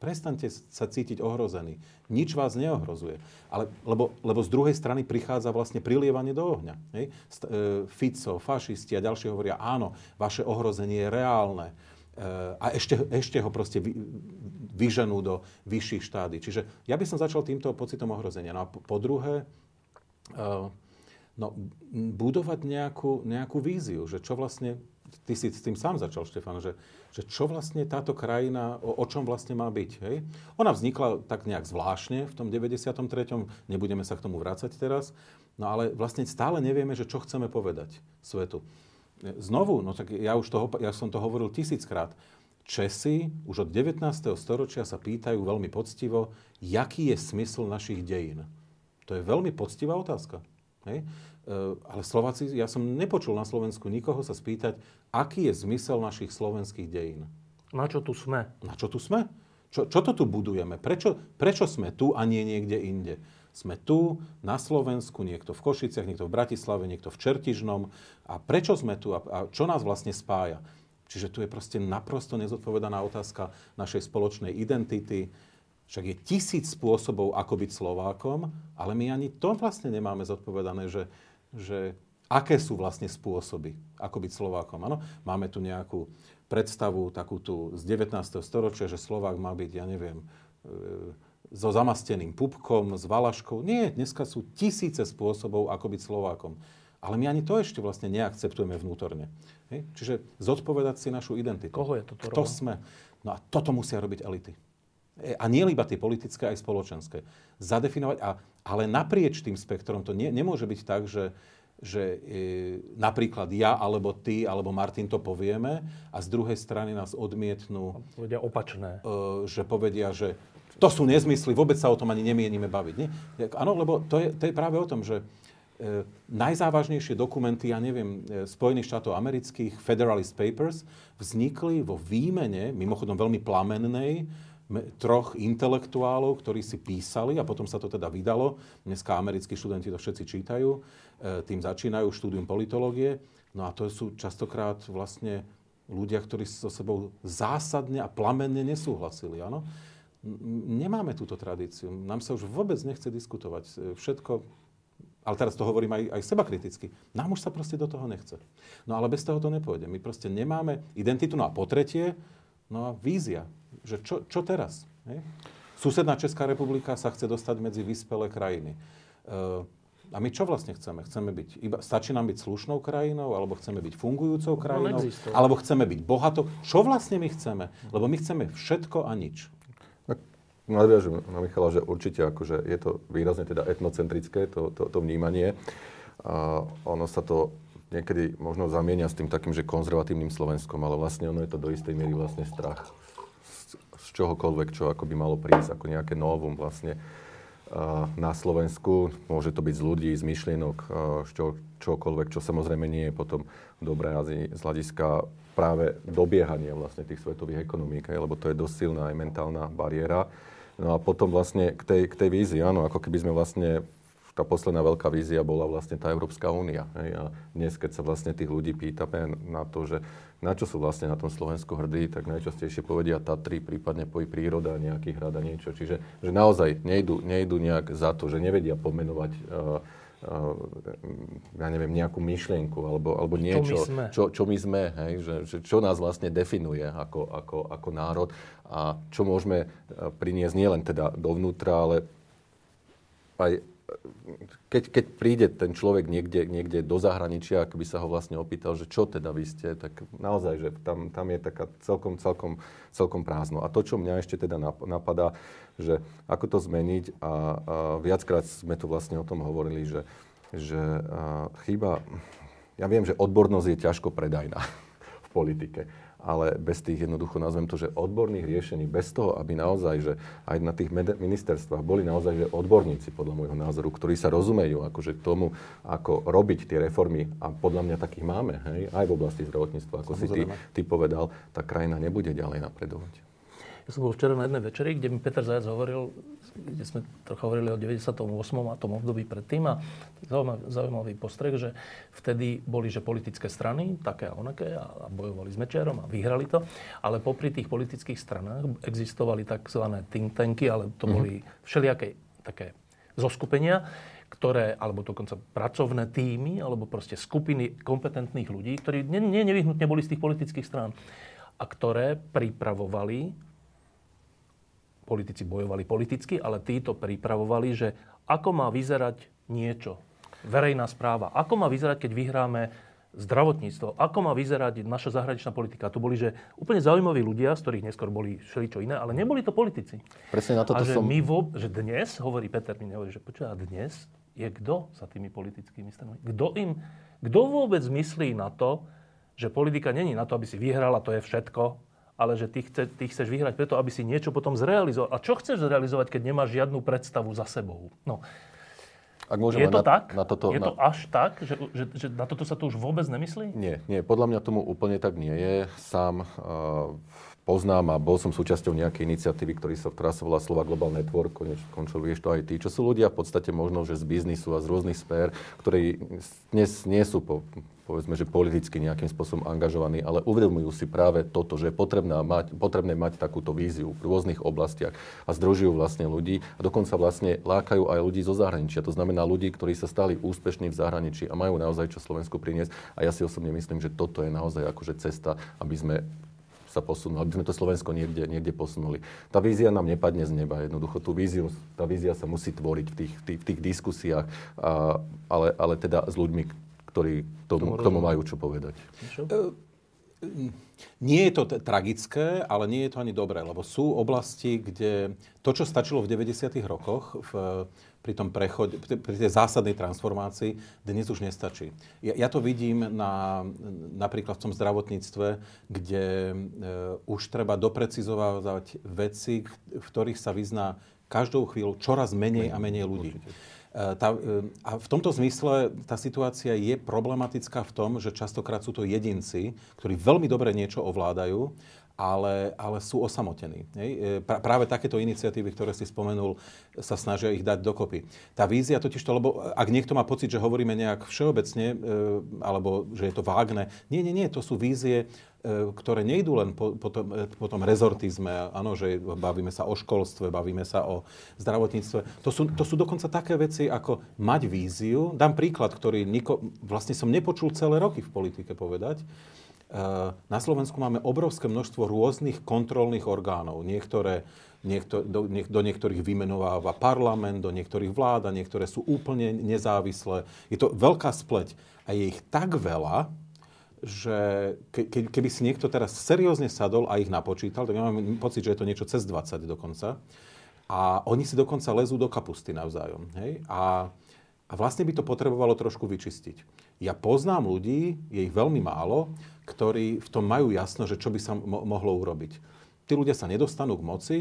Prestaňte sa cítiť ohrozený. Nič vás neohrozuje. Ale, lebo, lebo z druhej strany prichádza vlastne prilievanie do ohňa. Hej? E, Fico, fašisti a ďalšie hovoria, áno, vaše ohrozenie je reálne a ešte, ešte ho proste vy, vyženú do vyšších štády. Čiže ja by som začal týmto pocitom ohrozenia. No a po, po druhé, uh, no, budovať nejakú, nejakú víziu, že čo vlastne, ty si s tým sám začal, Štefan, že, že čo vlastne táto krajina, o, o čom vlastne má byť. Hej? Ona vznikla tak nejak zvláštne v tom 93. Nebudeme sa k tomu vrácať teraz. No ale vlastne stále nevieme, že čo chceme povedať svetu. Znovu, no tak ja už toho, ja som to hovoril tisíckrát. Česi už od 19. storočia sa pýtajú veľmi poctivo, jaký je smysl našich dejín. To je veľmi poctivá otázka. Hej? E, ale Slováci, ja som nepočul na Slovensku nikoho sa spýtať, aký je zmysel našich slovenských dejín. Na čo tu sme? Na čo tu sme? Čo, čo to tu budujeme? Prečo, prečo sme tu a nie niekde inde? Sme tu, na Slovensku, niekto v Košiciach, niekto v Bratislave, niekto v Čertižnom. A prečo sme tu a, a čo nás vlastne spája? Čiže tu je proste naprosto nezodpovedaná otázka našej spoločnej identity. Však je tisíc spôsobov, ako byť Slovákom, ale my ani to vlastne nemáme zodpovedané, že, že aké sú vlastne spôsoby, ako byť Slovákom. Ano, máme tu nejakú predstavu, takú tu z 19. storočia, že Slovák má byť, ja neviem, e, so zamasteným pupkom, s valaškou. Nie, dneska sú tisíce spôsobov, ako byť Slovákom. Ale my ani to ešte vlastne neakceptujeme vnútorne. Hej? Čiže zodpovedať si našu identitu. Koho je toto? Kto sme? No a toto musia robiť elity. E, a nie iba tie politické, aj spoločenské. Zadefinovať, a, ale naprieč tým spektrom to nie, nemôže byť tak, že, že e, napríklad ja, alebo ty, alebo Martin to povieme a z druhej strany nás odmietnú. Povedia opačné. E, že povedia, že to sú nezmysly, vôbec sa o tom ani nemienime baviť. Nie? Áno, lebo to je, to je práve o tom, že najzávažnejšie dokumenty, ja neviem, e, Spojených štátov amerických, Federalist Papers, vznikli vo výmene, mimochodom veľmi plamennej, troch intelektuálov, ktorí si písali a potom sa to teda vydalo. Dneska americkí študenti to všetci čítajú, e, tým začínajú štúdium politológie. No a to sú častokrát vlastne ľudia, ktorí so sebou zásadne a plamenne nesúhlasili. Áno? nemáme túto tradíciu. Nám sa už vôbec nechce diskutovať. E, všetko, ale teraz to hovorím aj, aj seba kriticky, nám už sa proste do toho nechce. No ale bez toho to nepôjde. My proste nemáme identitu. No a po tretie, no a vízia. Že čo, čo teraz? Hej? Susedná Česká republika sa chce dostať medzi vyspelé krajiny. E, A my čo vlastne chceme? Chceme byť, iba, stačí nám byť slušnou krajinou, alebo chceme byť fungujúcou krajinou, neexistuje. alebo chceme byť bohatou. Čo vlastne my chceme? Lebo my chceme všetko a nič. Nadviažem na Michala, že určite akože je to výrazne teda etnocentrické, to, to, to vnímanie. A ono sa to niekedy možno zamienia s tým takým, že konzervatívnym Slovenskom, ale vlastne ono je to do istej miery vlastne strach z, z čohokoľvek, čo ako by malo prísť, ako nejaké novum vlastne na Slovensku. Môže to byť z ľudí, z myšlienok, čo, čokoľvek, čo samozrejme nie je potom dobré z hľadiska práve dobiehania vlastne tých svetových ekonomík, lebo to je dosť silná aj mentálna bariéra. No a potom vlastne k tej, k tej vízii, áno, ako keby sme vlastne tá posledná veľká vízia bola vlastne tá Európska únia. A dnes, keď sa vlastne tých ľudí pýtame na to, že na čo sú vlastne na tom Slovensku hrdí, tak najčastejšie povedia Tatry, prípadne poj príroda, nejaký hrad a niečo. Čiže že naozaj nejdu, nejdu nejak za to, že nevedia pomenovať uh, ja neviem, nejakú myšlienku alebo, alebo niečo, čo my sme, čo, čo, my sme hej, že, že čo nás vlastne definuje ako, ako, ako národ a čo môžeme priniesť nielen teda dovnútra, ale aj keď, keď príde ten človek niekde, niekde do zahraničia, ak by sa ho vlastne opýtal, že čo teda vy ste, tak naozaj, že tam, tam je taká celkom, celkom, celkom prázdno. A to, čo mňa ešte teda napadá, že ako to zmeniť a, a viackrát sme tu vlastne o tom hovorili, že, že a, chyba, ja viem, že odbornosť je ťažko predajná [laughs] v politike ale bez tých jednoducho, nazvem to, že odborných riešení, bez toho, aby naozaj, že aj na tých ministerstvách boli naozaj že odborníci, podľa môjho názoru, ktorí sa rozumejú akože tomu, ako robiť tie reformy, a podľa mňa takých máme, hej, aj v oblasti zdravotníctva, ako Samozrejme. si ty, ty povedal, tá krajina nebude ďalej napredovať. Ja som bol včera na jednej večeri, kde mi Peter Zajac hovoril, kde sme trocha hovorili o 98. a tom období predtým a zaujímavý, zaujímavý postreh, že vtedy boli že politické strany, také a onaké a, a bojovali s Mečiarom a vyhrali to, ale popri tých politických stranách existovali tzv. think tanky, ale to mm-hmm. boli všelijaké také zoskupenia, ktoré, alebo dokonca pracovné týmy, alebo proste skupiny kompetentných ľudí, ktorí ne, ne, nevyhnutne boli z tých politických strán a ktoré pripravovali politici bojovali politicky, ale títo pripravovali, že ako má vyzerať niečo, verejná správa, ako má vyzerať, keď vyhráme zdravotníctvo, ako má vyzerať naša zahraničná politika. To boli že úplne zaujímaví ľudia, z ktorých neskôr boli všeličo iné, ale neboli to politici. Presne na toto a že som... my vo, že dnes, hovorí Peter, mi hovorí, že počúva, dnes je kto za tými politickými stranami? Kto im, kto vôbec myslí na to, že politika není na to, aby si vyhrala, to je všetko, ale že ty, chce, ty chceš vyhrať preto, aby si niečo potom zrealizoval. A čo chceš zrealizovať, keď nemáš žiadnu predstavu za sebou? No. Ak je to na, tak? Na toto, je to na... až tak, že, že, že na toto sa to už vôbec nemyslí? Nie, nie. Podľa mňa tomu úplne tak nie je. Sám uh, poznám a bol som súčasťou nejakej iniciatívy, ktorý sa, ktorá sa volá Slova Global Network, končil vieš to aj ty, čo sú ľudia v podstate možno, že z biznisu a z rôznych sfér, ktorí dnes nie sú po, povedzme, že politicky nejakým spôsobom angažovaní, ale uvedomujú si práve toto, že je potrebné mať, potrebné mať takúto víziu v rôznych oblastiach a združujú vlastne ľudí a dokonca vlastne lákajú aj ľudí zo zahraničia. To znamená ľudí, ktorí sa stali úspešní v zahraničí a majú naozaj čo Slovensku priniesť. A ja si osobne myslím, že toto je naozaj akože cesta, aby sme sa posunuli, aby sme to Slovensko niekde, niekde posunuli. Tá vízia nám nepadne z neba, jednoducho tú víziu, tá vízia sa musí tvoriť v tých, tých, tých diskusiách, a, ale, ale teda s ľuďmi, ktorí tomu, k tomu majú čo povedať. Čo? Nie je to t- tragické, ale nie je to ani dobré, lebo sú oblasti, kde to, čo stačilo v 90. rokoch, v, pri tom prechode, pri tej zásadnej transformácii, dnes už nestačí. Ja, ja to vidím na, napríklad v tom zdravotníctve, kde e, už treba doprecizovať veci, v ktorých sa vyzná každou chvíľu čoraz menej a menej ľudí. E, tá, e, a v tomto zmysle tá situácia je problematická v tom, že častokrát sú to jedinci, ktorí veľmi dobre niečo ovládajú ale, ale sú osamotení. E, práve takéto iniciatívy, ktoré si spomenul, sa snažia ich dať dokopy. Tá vízia totiž to, lebo ak niekto má pocit, že hovoríme nejak všeobecne, e, alebo že je to vágne, nie, nie, nie, to sú vízie, e, ktoré nejdú len po, po, tom, po tom rezortizme, áno, že bavíme sa o školstve, bavíme sa o zdravotníctve. To sú, to sú dokonca také veci, ako mať víziu. Dám príklad, ktorý niko, vlastne som nepočul celé roky v politike povedať na Slovensku máme obrovské množstvo rôznych kontrolných orgánov. Niektoré niekto, do, niek, do niektorých vymenováva parlament, do niektorých vlád a niektoré sú úplne nezávislé. Je to veľká spleť a je ich tak veľa, že ke, keby si niekto teraz seriózne sadol a ich napočítal, tak ja mám pocit, že je to niečo cez 20 dokonca. A oni si dokonca lezú do kapusty navzájom. Hej? A, a vlastne by to potrebovalo trošku vyčistiť. Ja poznám ľudí, je ich veľmi málo, ktorí v tom majú jasno, že čo by sa mo- mohlo urobiť tí ľudia sa nedostanú k moci,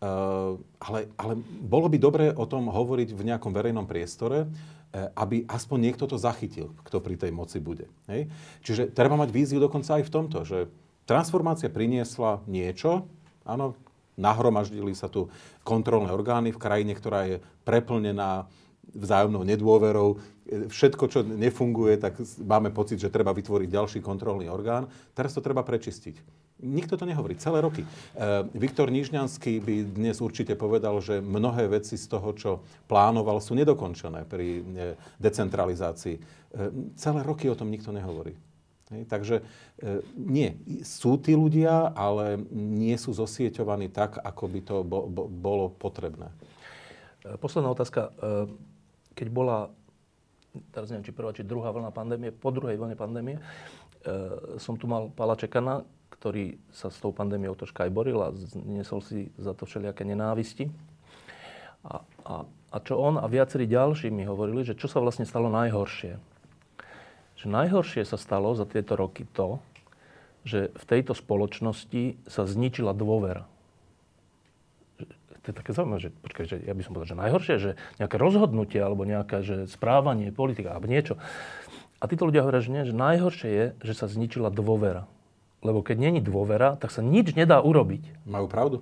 Uh, ale, ale bolo by dobré o tom hovoriť v nejakom verejnom priestore, uh, aby aspoň niekto to zachytil, kto pri tej moci bude. Hej? Čiže treba mať víziu dokonca aj v tomto, že transformácia priniesla niečo, áno, nahromaždili sa tu kontrolné orgány v krajine, ktorá je preplnená vzájomnou nedôverou. Všetko, čo nefunguje, tak máme pocit, že treba vytvoriť ďalší kontrolný orgán. Teraz to treba prečistiť. Nikto to nehovorí, celé roky. E, Viktor Nižňanský by dnes určite povedal, že mnohé veci z toho, čo plánoval, sú nedokončené pri e, decentralizácii. E, celé roky o tom nikto nehovorí. Hej, takže e, nie, sú tí ľudia, ale nie sú zosieťovaní tak, ako by to bo, bo, bolo potrebné. E, posledná otázka. E, keď bola, teraz neviem, či prvá, či druhá vlna pandémie, po druhej vlne pandémie, som tu mal Pala Čekana, ktorý sa s tou pandémiou troška aj boril a nesol si za to všelijaké nenávisti. A, a, a čo on a viacerí ďalší mi hovorili, že čo sa vlastne stalo najhoršie. Že najhoršie sa stalo za tieto roky to, že v tejto spoločnosti sa zničila dôvera. Je také zaujímavé, že, počkaj, že ja by som povedal, že najhoršie, že nejaké rozhodnutie alebo nejaké že správanie, politika alebo niečo. A títo ľudia hovoria, že nie, že najhoršie je, že sa zničila dôvera. Lebo keď není dôvera, tak sa nič nedá urobiť. Majú pravdu.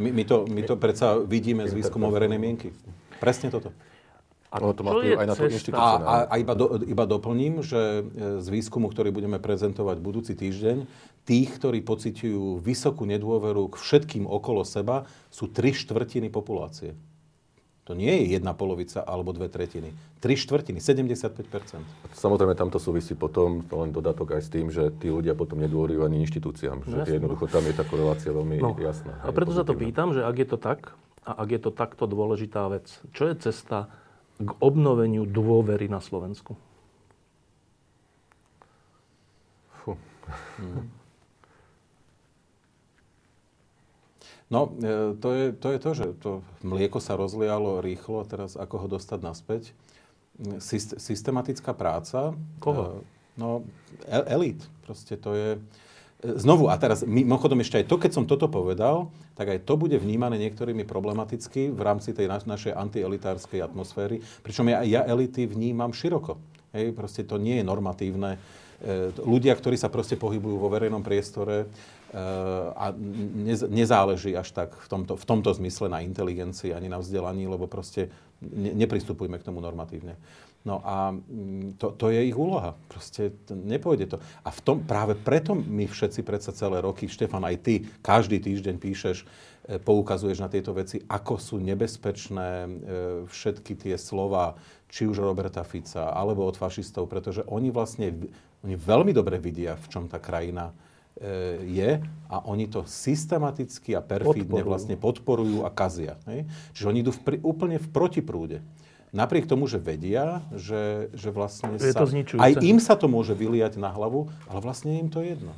My, my, to, my to predsa vidíme z výskumov verejnej mienky. Presne toto. A ono to má aj na tú A, a, a iba, do, iba doplním, že e, z výskumu, ktorý budeme prezentovať budúci týždeň, tých, ktorí pociťujú vysokú nedôveru k všetkým okolo seba, sú tri štvrtiny populácie. To nie je jedna polovica alebo dve tretiny. Tri štvrtiny, 75% Samozrejme, tam to súvisí potom, to len dodatok aj s tým, že tí ľudia potom nedôverujú ani inštitúciám. Že Jasne. jednoducho tam je tá korelácia veľmi no. jasná. A preto sa to pýtam, že ak je to tak, a ak je to takto dôležitá vec, čo je cesta k obnoveniu dôvery na Slovensku? Fú. Hmm. No, e, to je, to je to, že to mlieko sa rozlialo rýchlo a teraz ako ho dostať naspäť. Systematická práca. Koho? E, no, elit. Proste to je... E, znovu, a teraz mimochodom ešte aj to, keď som toto povedal, tak aj to bude vnímané niektorými problematicky v rámci tej našej antielitárskej atmosféry. Pričom ja, ja elity vnímam široko. Hej, proste to nie je normatívne. Ľudia, ktorí sa proste pohybujú vo verejnom priestore, Eh, a nezáleží až tak v tomto, v tomto zmysle na inteligencii ani na vzdelaní, lebo proste ne, nepristupujme k tomu normatívne. No a mm, to, to je ich úloha. Proste to, nepôjde to. A v tom, práve preto my všetci predsa celé roky, Štefan, aj ty, každý týždeň píšeš, eh, poukazuješ na tieto veci, ako sú nebezpečné eh, všetky tie slova, či už Roberta Fica, alebo od fašistov, pretože oni vlastne oni veľmi dobre vidia, v čom tá krajina E, je a oni to systematicky a perfidne podporujú. vlastne podporujú a kazia. Hej? Čiže oni idú v, úplne v protiprúde. Napriek tomu, že vedia, že, že vlastne je sa, to aj im sa to môže vyliať na hlavu, ale vlastne im to je jedno.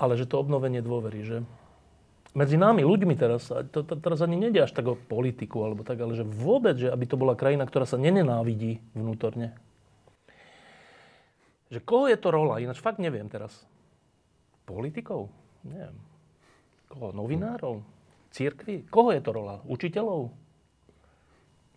Ale že to obnovenie dôvery, že medzi nami, ľuďmi teraz, to, to, teraz ani nejde až tak o politiku alebo tak, ale že vôbec, že aby to bola krajina, ktorá sa nenenávidí vnútorne. Že koho je to rola? Ináč fakt neviem teraz. Politikov? Neviem. Koho? Novinárov? Církvy? Koho je to rola? Učiteľov?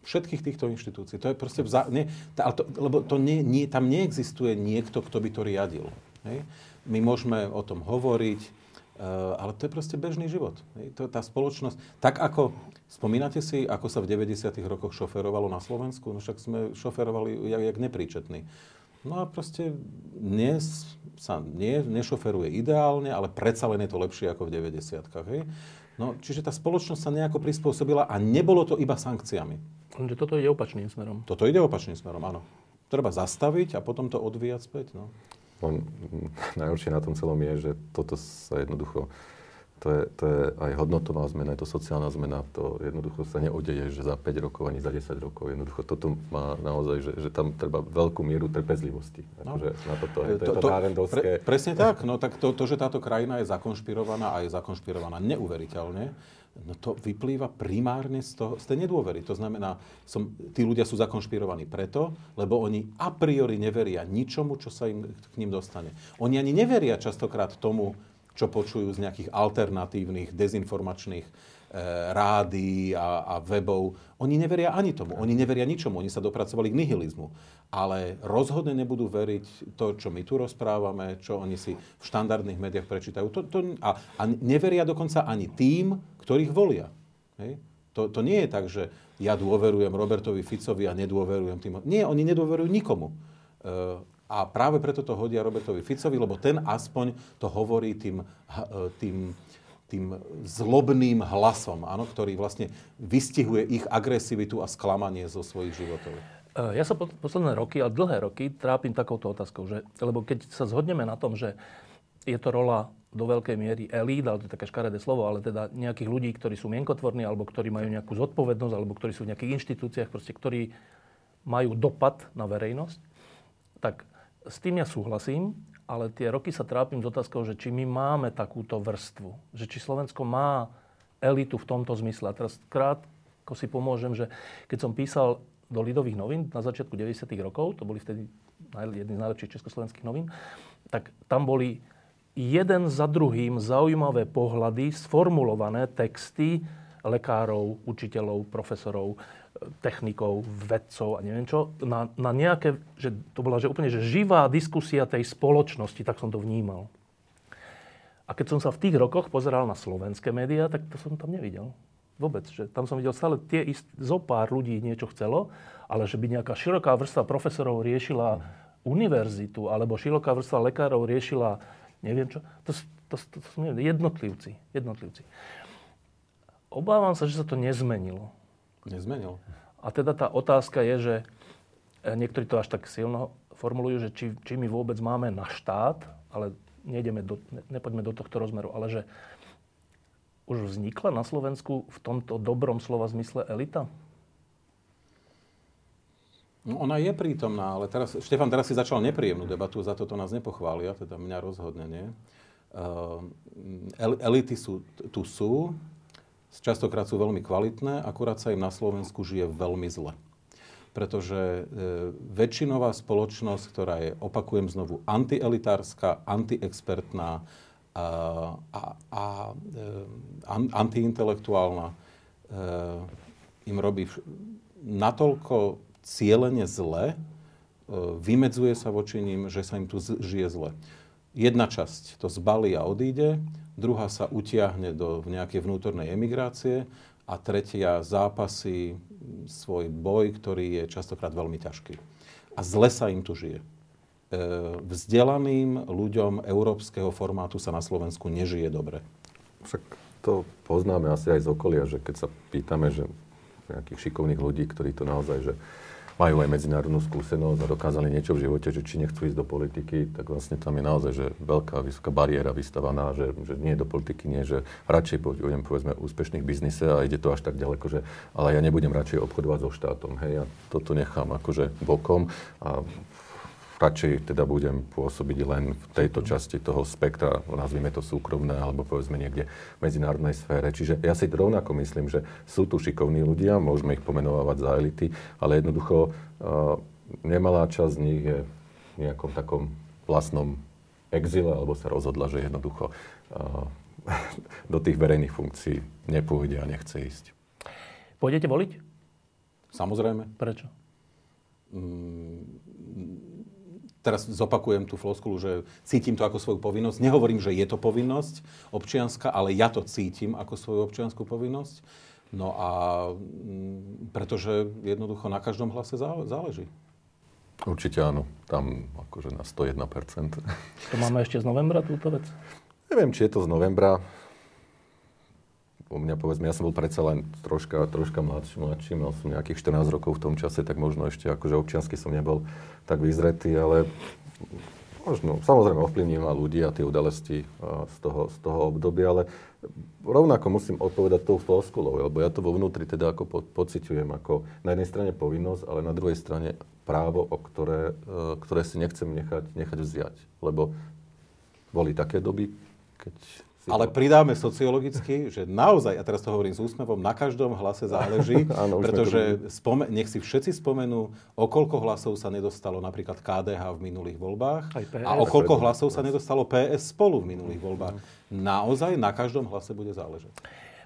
Všetkých týchto inštitúcií. To je proste... Vza... Nie, tá, to, lebo to nie, nie, tam neexistuje niekto, kto by to riadil. Hej? My môžeme o tom hovoriť, uh, ale to je proste bežný život. Hej? To je tá spoločnosť. Tak ako... Spomínate si, ako sa v 90. rokoch šoferovalo na Slovensku? No však sme šoferovali jak, jak nepríčetní. No a proste dnes sa nie, nešoferuje ideálne, ale predsa len je to lepšie ako v 90 hej? No, čiže tá spoločnosť sa nejako prispôsobila a nebolo to iba sankciami. Lenže toto ide opačným smerom. Toto ide opačným smerom, áno. Treba zastaviť a potom to odvíjať späť. No. On, najhoršie na tom celom je, že toto sa jednoducho to je, to je aj hodnotová zmena, je to sociálna zmena, to jednoducho sa neodeje, že za 5 rokov ani za 10 rokov. Jednoducho toto má naozaj, že, že tam treba veľkú mieru trpezlivosti. No. Akože na toto, je, to, to, to, pre, Presne tak, no tak to, to, že táto krajina je zakonšpirovaná a je zakonšpirovaná neuveriteľne, no to vyplýva primárne z, toho, z tej nedôvery. To znamená, som, tí ľudia sú zakonšpirovaní preto, lebo oni a priori neveria ničomu, čo sa im k ním dostane. Oni ani neveria častokrát tomu, čo počujú z nejakých alternatívnych, dezinformačných e, rádií a, a webov. Oni neveria ani tomu. Oni neveria ničomu. Oni sa dopracovali k nihilizmu. Ale rozhodne nebudú veriť to, čo my tu rozprávame, čo oni si v štandardných médiách prečítajú. To, to, a, a neveria dokonca ani tým, ktorých volia. Hej? To, to nie je tak, že ja dôverujem Robertovi Ficovi a nedôverujem tým. Nie, oni nedôverujú nikomu. E, a práve preto to hodia Robertovi Ficovi, lebo ten aspoň to hovorí tým, e, tým, tým zlobným hlasom, áno, ktorý vlastne vystihuje ich agresivitu a sklamanie zo svojich životov. E, ja sa posledné roky, ale dlhé roky, trápim takouto otázkou, že, lebo keď sa zhodneme na tom, že je to rola do veľkej miery elít, ale to je také škaredé slovo, ale teda nejakých ľudí, ktorí sú mienkotvorní, alebo ktorí majú nejakú zodpovednosť, alebo ktorí sú v nejakých inštitúciách, proste, ktorí majú dopad na verejnosť, tak s tým ja súhlasím, ale tie roky sa trápim s otázkou, že či my máme takúto vrstvu. Že či Slovensko má elitu v tomto zmysle. A teraz krátko si pomôžem, že keď som písal do Lidových novín na začiatku 90. rokov, to boli vtedy jedny z najlepších československých novín, tak tam boli jeden za druhým zaujímavé pohľady, sformulované texty lekárov, učiteľov, profesorov, technikov, vedcov a neviem čo, na, na nejaké, že to bola že úplne že živá diskusia tej spoločnosti, tak som to vnímal. A keď som sa v tých rokoch pozeral na slovenské médiá, tak to som tam nevidel. Vôbec. Že tam som videl stále tie ist, zo pár ľudí niečo chcelo, ale že by nejaká široká vrstva profesorov riešila univerzitu, alebo široká vrstva lekárov riešila neviem čo, to, to, to, to, to jednotlivci. jednotlivci. Obávam sa, že sa to nezmenilo. Nezmenil. A teda tá otázka je, že e, niektorí to až tak silno formulujú, že či, či my vôbec máme na štát, ale nejdeme do, ne, nepoďme do tohto rozmeru, ale že už vznikla na Slovensku v tomto dobrom slova zmysle elita? No, ona je prítomná, ale teraz, Štefan, teraz si začal nepríjemnú debatu, za to to nás nepochvália, teda mňa rozhodne nie. Uh, elity sú, tu sú, častokrát sú veľmi kvalitné, akurát sa im na Slovensku žije veľmi zle. Pretože e, väčšinová spoločnosť, ktorá je, opakujem znovu, antielitárska, antiexpertná a, a, a e, antiintelektuálna, e, im robí natoľko cieľene zle, e, vymedzuje sa voči ním, že sa im tu žije zle. Jedna časť to zbalí a odíde, druhá sa utiahne do nejakej vnútornej emigrácie a tretia zápasy svoj boj, ktorý je častokrát veľmi ťažký. A zle sa im tu žije. E, vzdelaným ľuďom európskeho formátu sa na Slovensku nežije dobre. Však to poznáme asi aj z okolia, že keď sa pýtame, že nejakých šikovných ľudí, ktorí to naozaj, že majú aj medzinárodnú skúsenosť a dokázali niečo v živote, že či nechcú ísť do politiky, tak vlastne tam je naozaj že veľká, vysoká bariéra vystavaná, že, že nie do politiky, nie, že radšej budem povedzme úspešný v biznise a ide to až tak ďaleko, že ale ja nebudem radšej obchodovať so štátom, hej, ja toto nechám akože bokom a radšej teda budem pôsobiť len v tejto časti toho spektra, nazvime to súkromné, alebo povedzme niekde v medzinárodnej sfére. Čiže ja si rovnako myslím, že sú tu šikovní ľudia, môžeme ich pomenovať za elity, ale jednoducho uh, nemalá časť z nich je v nejakom takom vlastnom exile, alebo sa rozhodla, že jednoducho uh, [laughs] do tých verejných funkcií nepôjde a nechce ísť. Pôjdete voliť? Samozrejme. Prečo? Mm, teraz zopakujem tú floskulu, že cítim to ako svoju povinnosť. Nehovorím, že je to povinnosť občianská, ale ja to cítim ako svoju občianskú povinnosť. No a mm, pretože jednoducho na každom hlase záleží. Určite áno. Tam akože na 101%. To máme ešte z novembra túto vec? Neviem, či je to z novembra u mňa povedzme, ja som bol predsa len troška, troška mladší, mladší, mal som nejakých 14 rokov v tom čase, tak možno ešte akože občiansky som nebol tak vyzretý, ale Možno, samozrejme ovplyvnila ľudí a tie udalosti z toho, z toho obdobia, ale rovnako musím odpovedať tou floskulou, lebo ja to vo vnútri teda ako po, pociťujem ako na jednej strane povinnosť, ale na druhej strane právo, o ktoré, e, ktoré si nechcem nechať, nechať vziať. Lebo boli také doby, keď ale pridáme sociologicky, že naozaj, a teraz to hovorím s úsmevom, na každom hlase záleží, [laughs] Áno, pretože spome- nech si všetci spomenú, o koľko hlasov sa nedostalo napríklad KDH v minulých voľbách a o koľko hlasov sa nedostalo PS spolu v minulých voľbách. Naozaj na každom hlase bude záležať.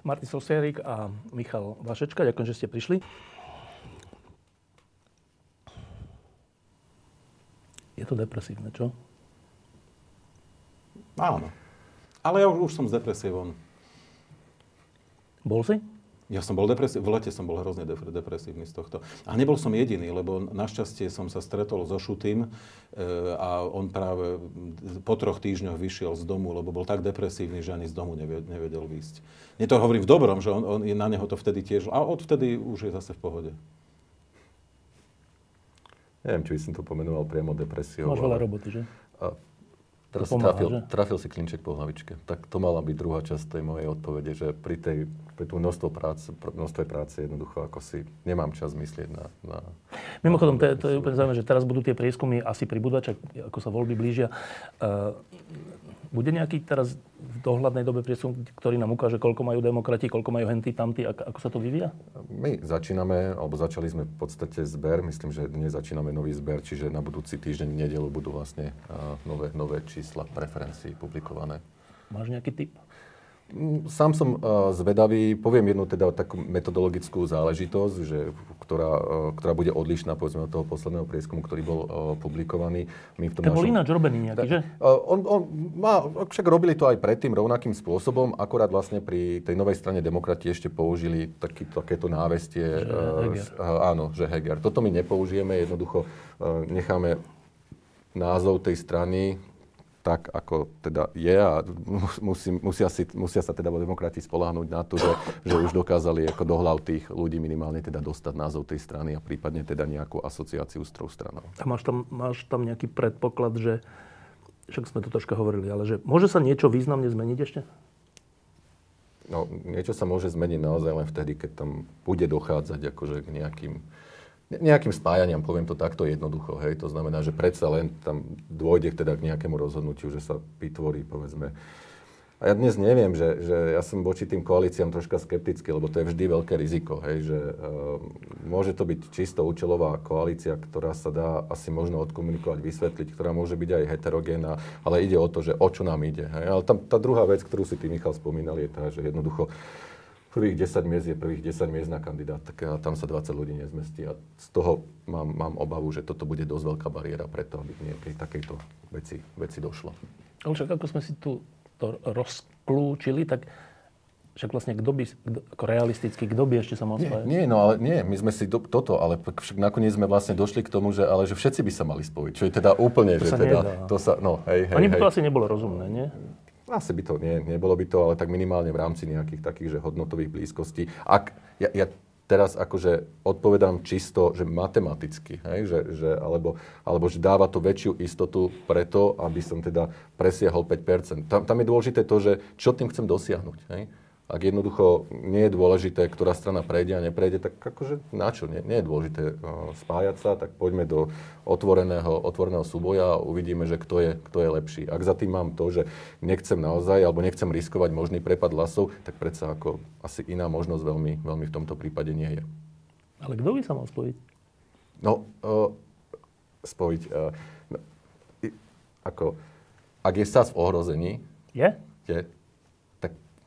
Martin Sosierik a Michal Vašečka, ďakujem, že ste prišli. Je to depresívne, čo? Áno. Ale ja už, už som z depresie von. Bol si? Ja som bol depresívny, v lete som bol hrozne depresívny z tohto. A nebol som jediný, lebo našťastie som sa stretol so Šutým e, a on práve po troch týždňoch vyšiel z domu, lebo bol tak depresívny, že ani z domu nevedel výjsť. Nie to hovorím v dobrom, že on, on, na neho to vtedy tiež... A odvtedy už je zase v pohode. Neviem, či by som to pomenoval priamo depresiou. Máš veľa roboty, že? Teraz pomáha, trafil, že? trafil si klinček po hlavičke. Tak to mala byť druhá časť tej mojej odpovede, že pri, tej, pri tú množstvo práce, množstve práce jednoducho ako si nemám čas myslieť na... na Mimochodom, to, to je úplne zaujímavé, že teraz budú tie prieskumy asi pribúdať, ako sa voľby blížia. Uh, bude nejaký teraz v dohľadnej dobe prieskum, ktorý nám ukáže, koľko majú demokrati, koľko majú henty, tamty, ako, sa to vyvíja? My začíname, alebo začali sme v podstate zber, myslím, že dnes začíname nový zber, čiže na budúci týždeň v nedelu budú vlastne uh, nové, nové čísla preferencií publikované. Máš nejaký tip? Sám som uh, zvedavý, poviem jednu teda takú metodologickú záležitosť, že, ktorá, uh, ktorá bude odlišná povedzme od toho posledného prieskumu, ktorý bol uh, publikovaný. My v tom Ten našom... bol ináč robený nejaký, že? On, on má, však robili to aj predtým rovnakým spôsobom, akorát vlastne pri tej novej strane demokrati ešte použili taký, takéto návestie. Že uh, áno, že Heger. Toto my nepoužijeme, jednoducho necháme názov tej strany, tak, ako teda je a musí, musia, si, musia sa teda demokrati spoláhnuť na to, že, že už dokázali ako do hlav tých ľudí minimálne teda dostať názov tej strany a prípadne teda nejakú asociáciu s trou stranou. A máš tam, máš tam nejaký predpoklad, že však sme to troška hovorili, ale že môže sa niečo významne zmeniť ešte? No, niečo sa môže zmeniť naozaj len vtedy, keď tam bude dochádzať akože k nejakým nejakým spájaniam, poviem to takto jednoducho. Hej. To znamená, že predsa len tam dôjde teda k nejakému rozhodnutiu, že sa vytvorí, povedzme, a ja dnes neviem, že, že ja som voči tým koalíciám troška skeptický, lebo to je vždy veľké riziko, hej, že uh, môže to byť čisto účelová koalícia, ktorá sa dá asi možno odkomunikovať, vysvetliť, ktorá môže byť aj heterogénna, ale ide o to, že o čo nám ide. Hej. Ale tam, tá druhá vec, ktorú si ty, Michal, spomínal, je tá, že jednoducho prvých 10 miest je prvých 10 miest na kandidát, tak a tam sa 20 ľudí nezmestí. A z toho mám, mám obavu, že toto bude dosť veľká bariéra preto, aby k nejakej takejto veci, veci došlo. Ale však ako sme si tu to rozklúčili, tak však vlastne kto by, kdo, ako realisticky, kto by ešte sa mal spájať? Nie, nie, no ale nie, my sme si do, toto, ale však nakoniec sme vlastne došli k tomu, že, ale že všetci by sa mali spojiť, čo je teda úplne, to že sa teda, nedá. to sa, no hej, hej, Ani by hej. to asi nebolo rozumné, nie? Asi by to nie, nebolo by to, ale tak minimálne v rámci nejakých takých, že hodnotových blízkostí. Ak, ja, ja teraz akože odpovedám čisto, že matematicky, hej, že, že, alebo, alebo že dáva to väčšiu istotu preto, aby som teda presiahol 5%. Tam, tam je dôležité to, že čo tým chcem dosiahnuť. Hej ak jednoducho nie je dôležité, ktorá strana prejde a neprejde, tak akože na čo? Nie, nie je dôležité uh, spájať sa, tak poďme do otvoreného, otvoreného súboja a uvidíme, že kto je, kto je lepší. Ak za tým mám to, že nechcem naozaj, alebo nechcem riskovať možný prepad hlasov, tak predsa ako asi iná možnosť veľmi, veľmi v tomto prípade nie je. Ale kto by sa mal spojiť? No, uh, spojiť... Uh, no, ako, ak je SAS v ohrození... Je? Je,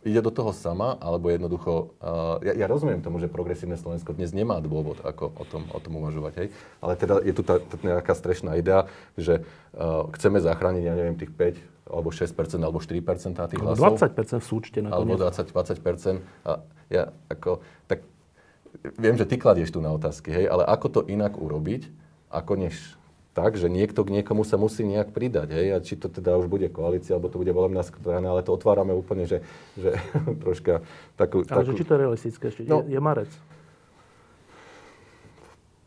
ide do toho sama, alebo jednoducho... Uh, ja, ja rozumiem tomu, že progresívne Slovensko dnes nemá dôvod, ako o tom, o tom uvažovať, hej? Ale teda je tu tá, tá nejaká strešná idea, že uh, chceme zachrániť, ja neviem, tých 5 alebo 6 alebo 4 tých hlasov. 20 v súčte nakoniec. Alebo 20, 20 A ja ako... Tak viem, že ty kladieš tu na otázky, hej? Ale ako to inak urobiť, ako než tak, že niekto k niekomu sa musí nejak pridať. Hej? A či to teda už bude koalícia, alebo to bude volebná strana, ale to otvárame úplne, že, že [laughs] troška takú... Ale takú... že či to je realistické ešte? No, je, je marec?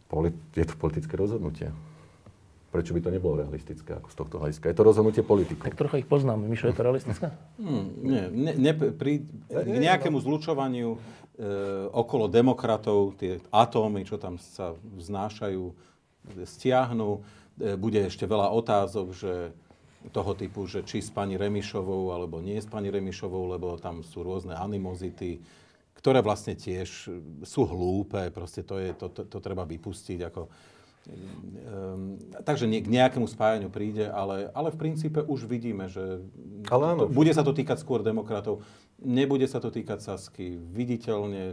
Polit, je to politické rozhodnutie. prečo by to nebolo realistické ako z tohto hľadiska? Je to rozhodnutie politikov. Tak trocha ich poznám. Mišo, je to realistické? Hmm, nie, ne, ne, pri k nejakému zlučovaniu e, okolo demokratov, tie atómy, čo tam sa vznášajú, stiahnu. E, bude ešte veľa otázok, že toho typu, že či s pani Remišovou alebo nie s pani Remišovou, lebo tam sú rôzne animozity, ktoré vlastne tiež sú hlúpe, proste to, je, to, to, to treba vypustiť. Ako, Um, takže nie, k nejakému spájaniu príde, ale, ale v princípe už vidíme, že ale áno. To, bude sa to týkať skôr demokratov, nebude sa to týkať Sasky, viditeľne,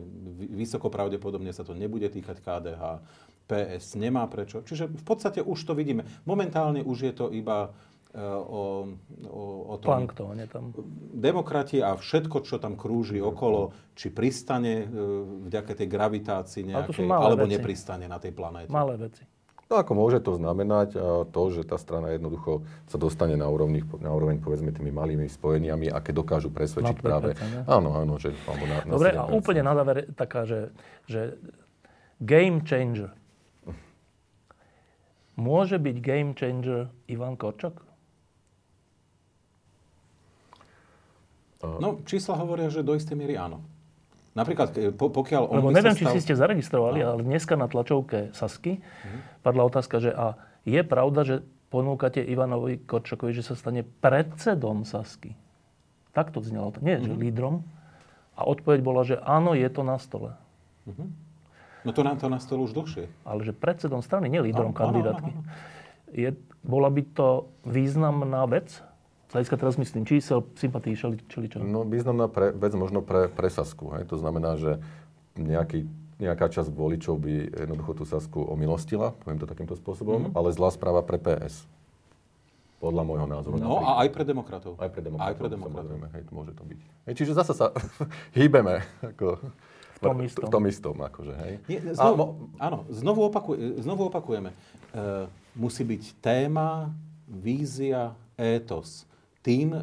vysoko pravdepodobne sa to nebude týkať KDH, PS nemá prečo. Čiže v podstate už to vidíme. Momentálne už je to iba e, o, o, o tom... Planktóne tam. Demokrati a všetko, čo tam krúži okolo, či pristane e, vďaka tej gravitácii nejakej, alebo veci. nepristane na tej planéte. Malé veci. No ako môže to znamenať to, že tá strana jednoducho sa dostane na, úrovni, na úroveň povedzme tými malými spojeniami, aké dokážu presvedčiť na práve. Ne? Áno, áno. Že, alebo na, na Dobre, a úplne na záver taká, že, že game changer. Môže byť game changer Ivan Korčok? No, čísla hovoria, že do istej miery áno. Napríklad, pokiaľ on Lebo neviem, stal... či si ste zaregistrovali, no. ale dneska na tlačovke Sasky mm. padla otázka, že a je pravda, že ponúkate Ivanovi Korčokovi, že sa stane predsedom Sasky. Tak to znelo. Nie, mm. že mhm. lídrom. A odpoveď bola, že áno, je to na stole. Mm-hmm. No to na to na stole už dlhšie. Ale že predsedom strany, nie lídrom áno, kandidátky. Áno, áno, áno. Je, bola by to významná vec? Z hľadiska teraz myslím čísel, sympatí, čili čo? No významná pre, vec možno pre, pre Sasku. Hej. To znamená, že nejaký, nejaká časť voličov by jednoducho tú Sasku omilostila, poviem to takýmto spôsobom, mm-hmm. ale zlá správa pre PS. Podľa môjho názoru. No napríklad. a aj pre demokratov. Aj pre demokratov. Aj pre demokratov. Hej, môže to byť. Hej, čiže zase sa [laughs] hýbeme. Ako, v tom istom. V tom istom, akože, hej. Nie, znovu, mo- áno, znovu, opakuj, znovu opakujeme. E, musí byť téma, vízia, étos tým e,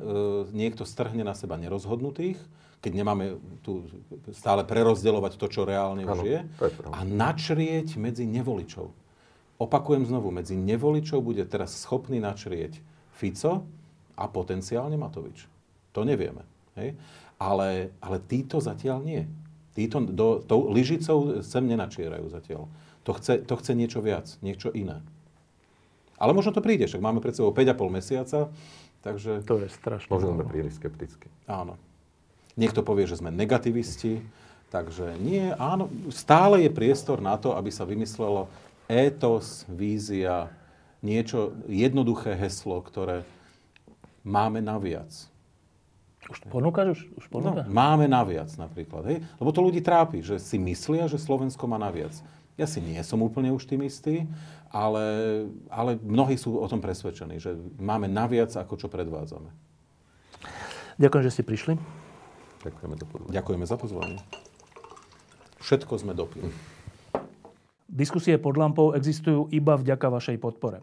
niekto strhne na seba nerozhodnutých, keď nemáme tu stále prerozdeľovať to, čo reálne ano, už je, je a načrieť medzi nevoličov. Opakujem znovu, medzi nevoličov bude teraz schopný načrieť Fico a potenciálne Matovič. To nevieme. Hej? Ale, ale títo zatiaľ nie. Títo do, tou lyžicou sem nenačierajú zatiaľ. To chce, to chce niečo viac, niečo iné. Ale možno to príde, však máme pred sebou 5,5 mesiaca, Takže... To je strašné. Možno sme príliš skepticky. Áno. Niekto povie, že sme negativisti, takže nie, áno, stále je priestor na to, aby sa vymyslelo étos, vízia, niečo, jednoduché heslo, ktoré máme naviac. Už ponúkaš? Už, už ponúkaš? No, máme naviac napríklad. Hej? Lebo to ľudí trápi, že si myslia, že Slovensko má naviac. Ja si nie som úplne už tým istý, ale, ale mnohí sú o tom presvedčení, že máme naviac, ako čo predvádzame. Ďakujem, že ste prišli. Ďakujeme. Ďakujeme za pozvanie. Všetko sme dopili. Diskusie pod lampou existujú iba vďaka vašej podpore.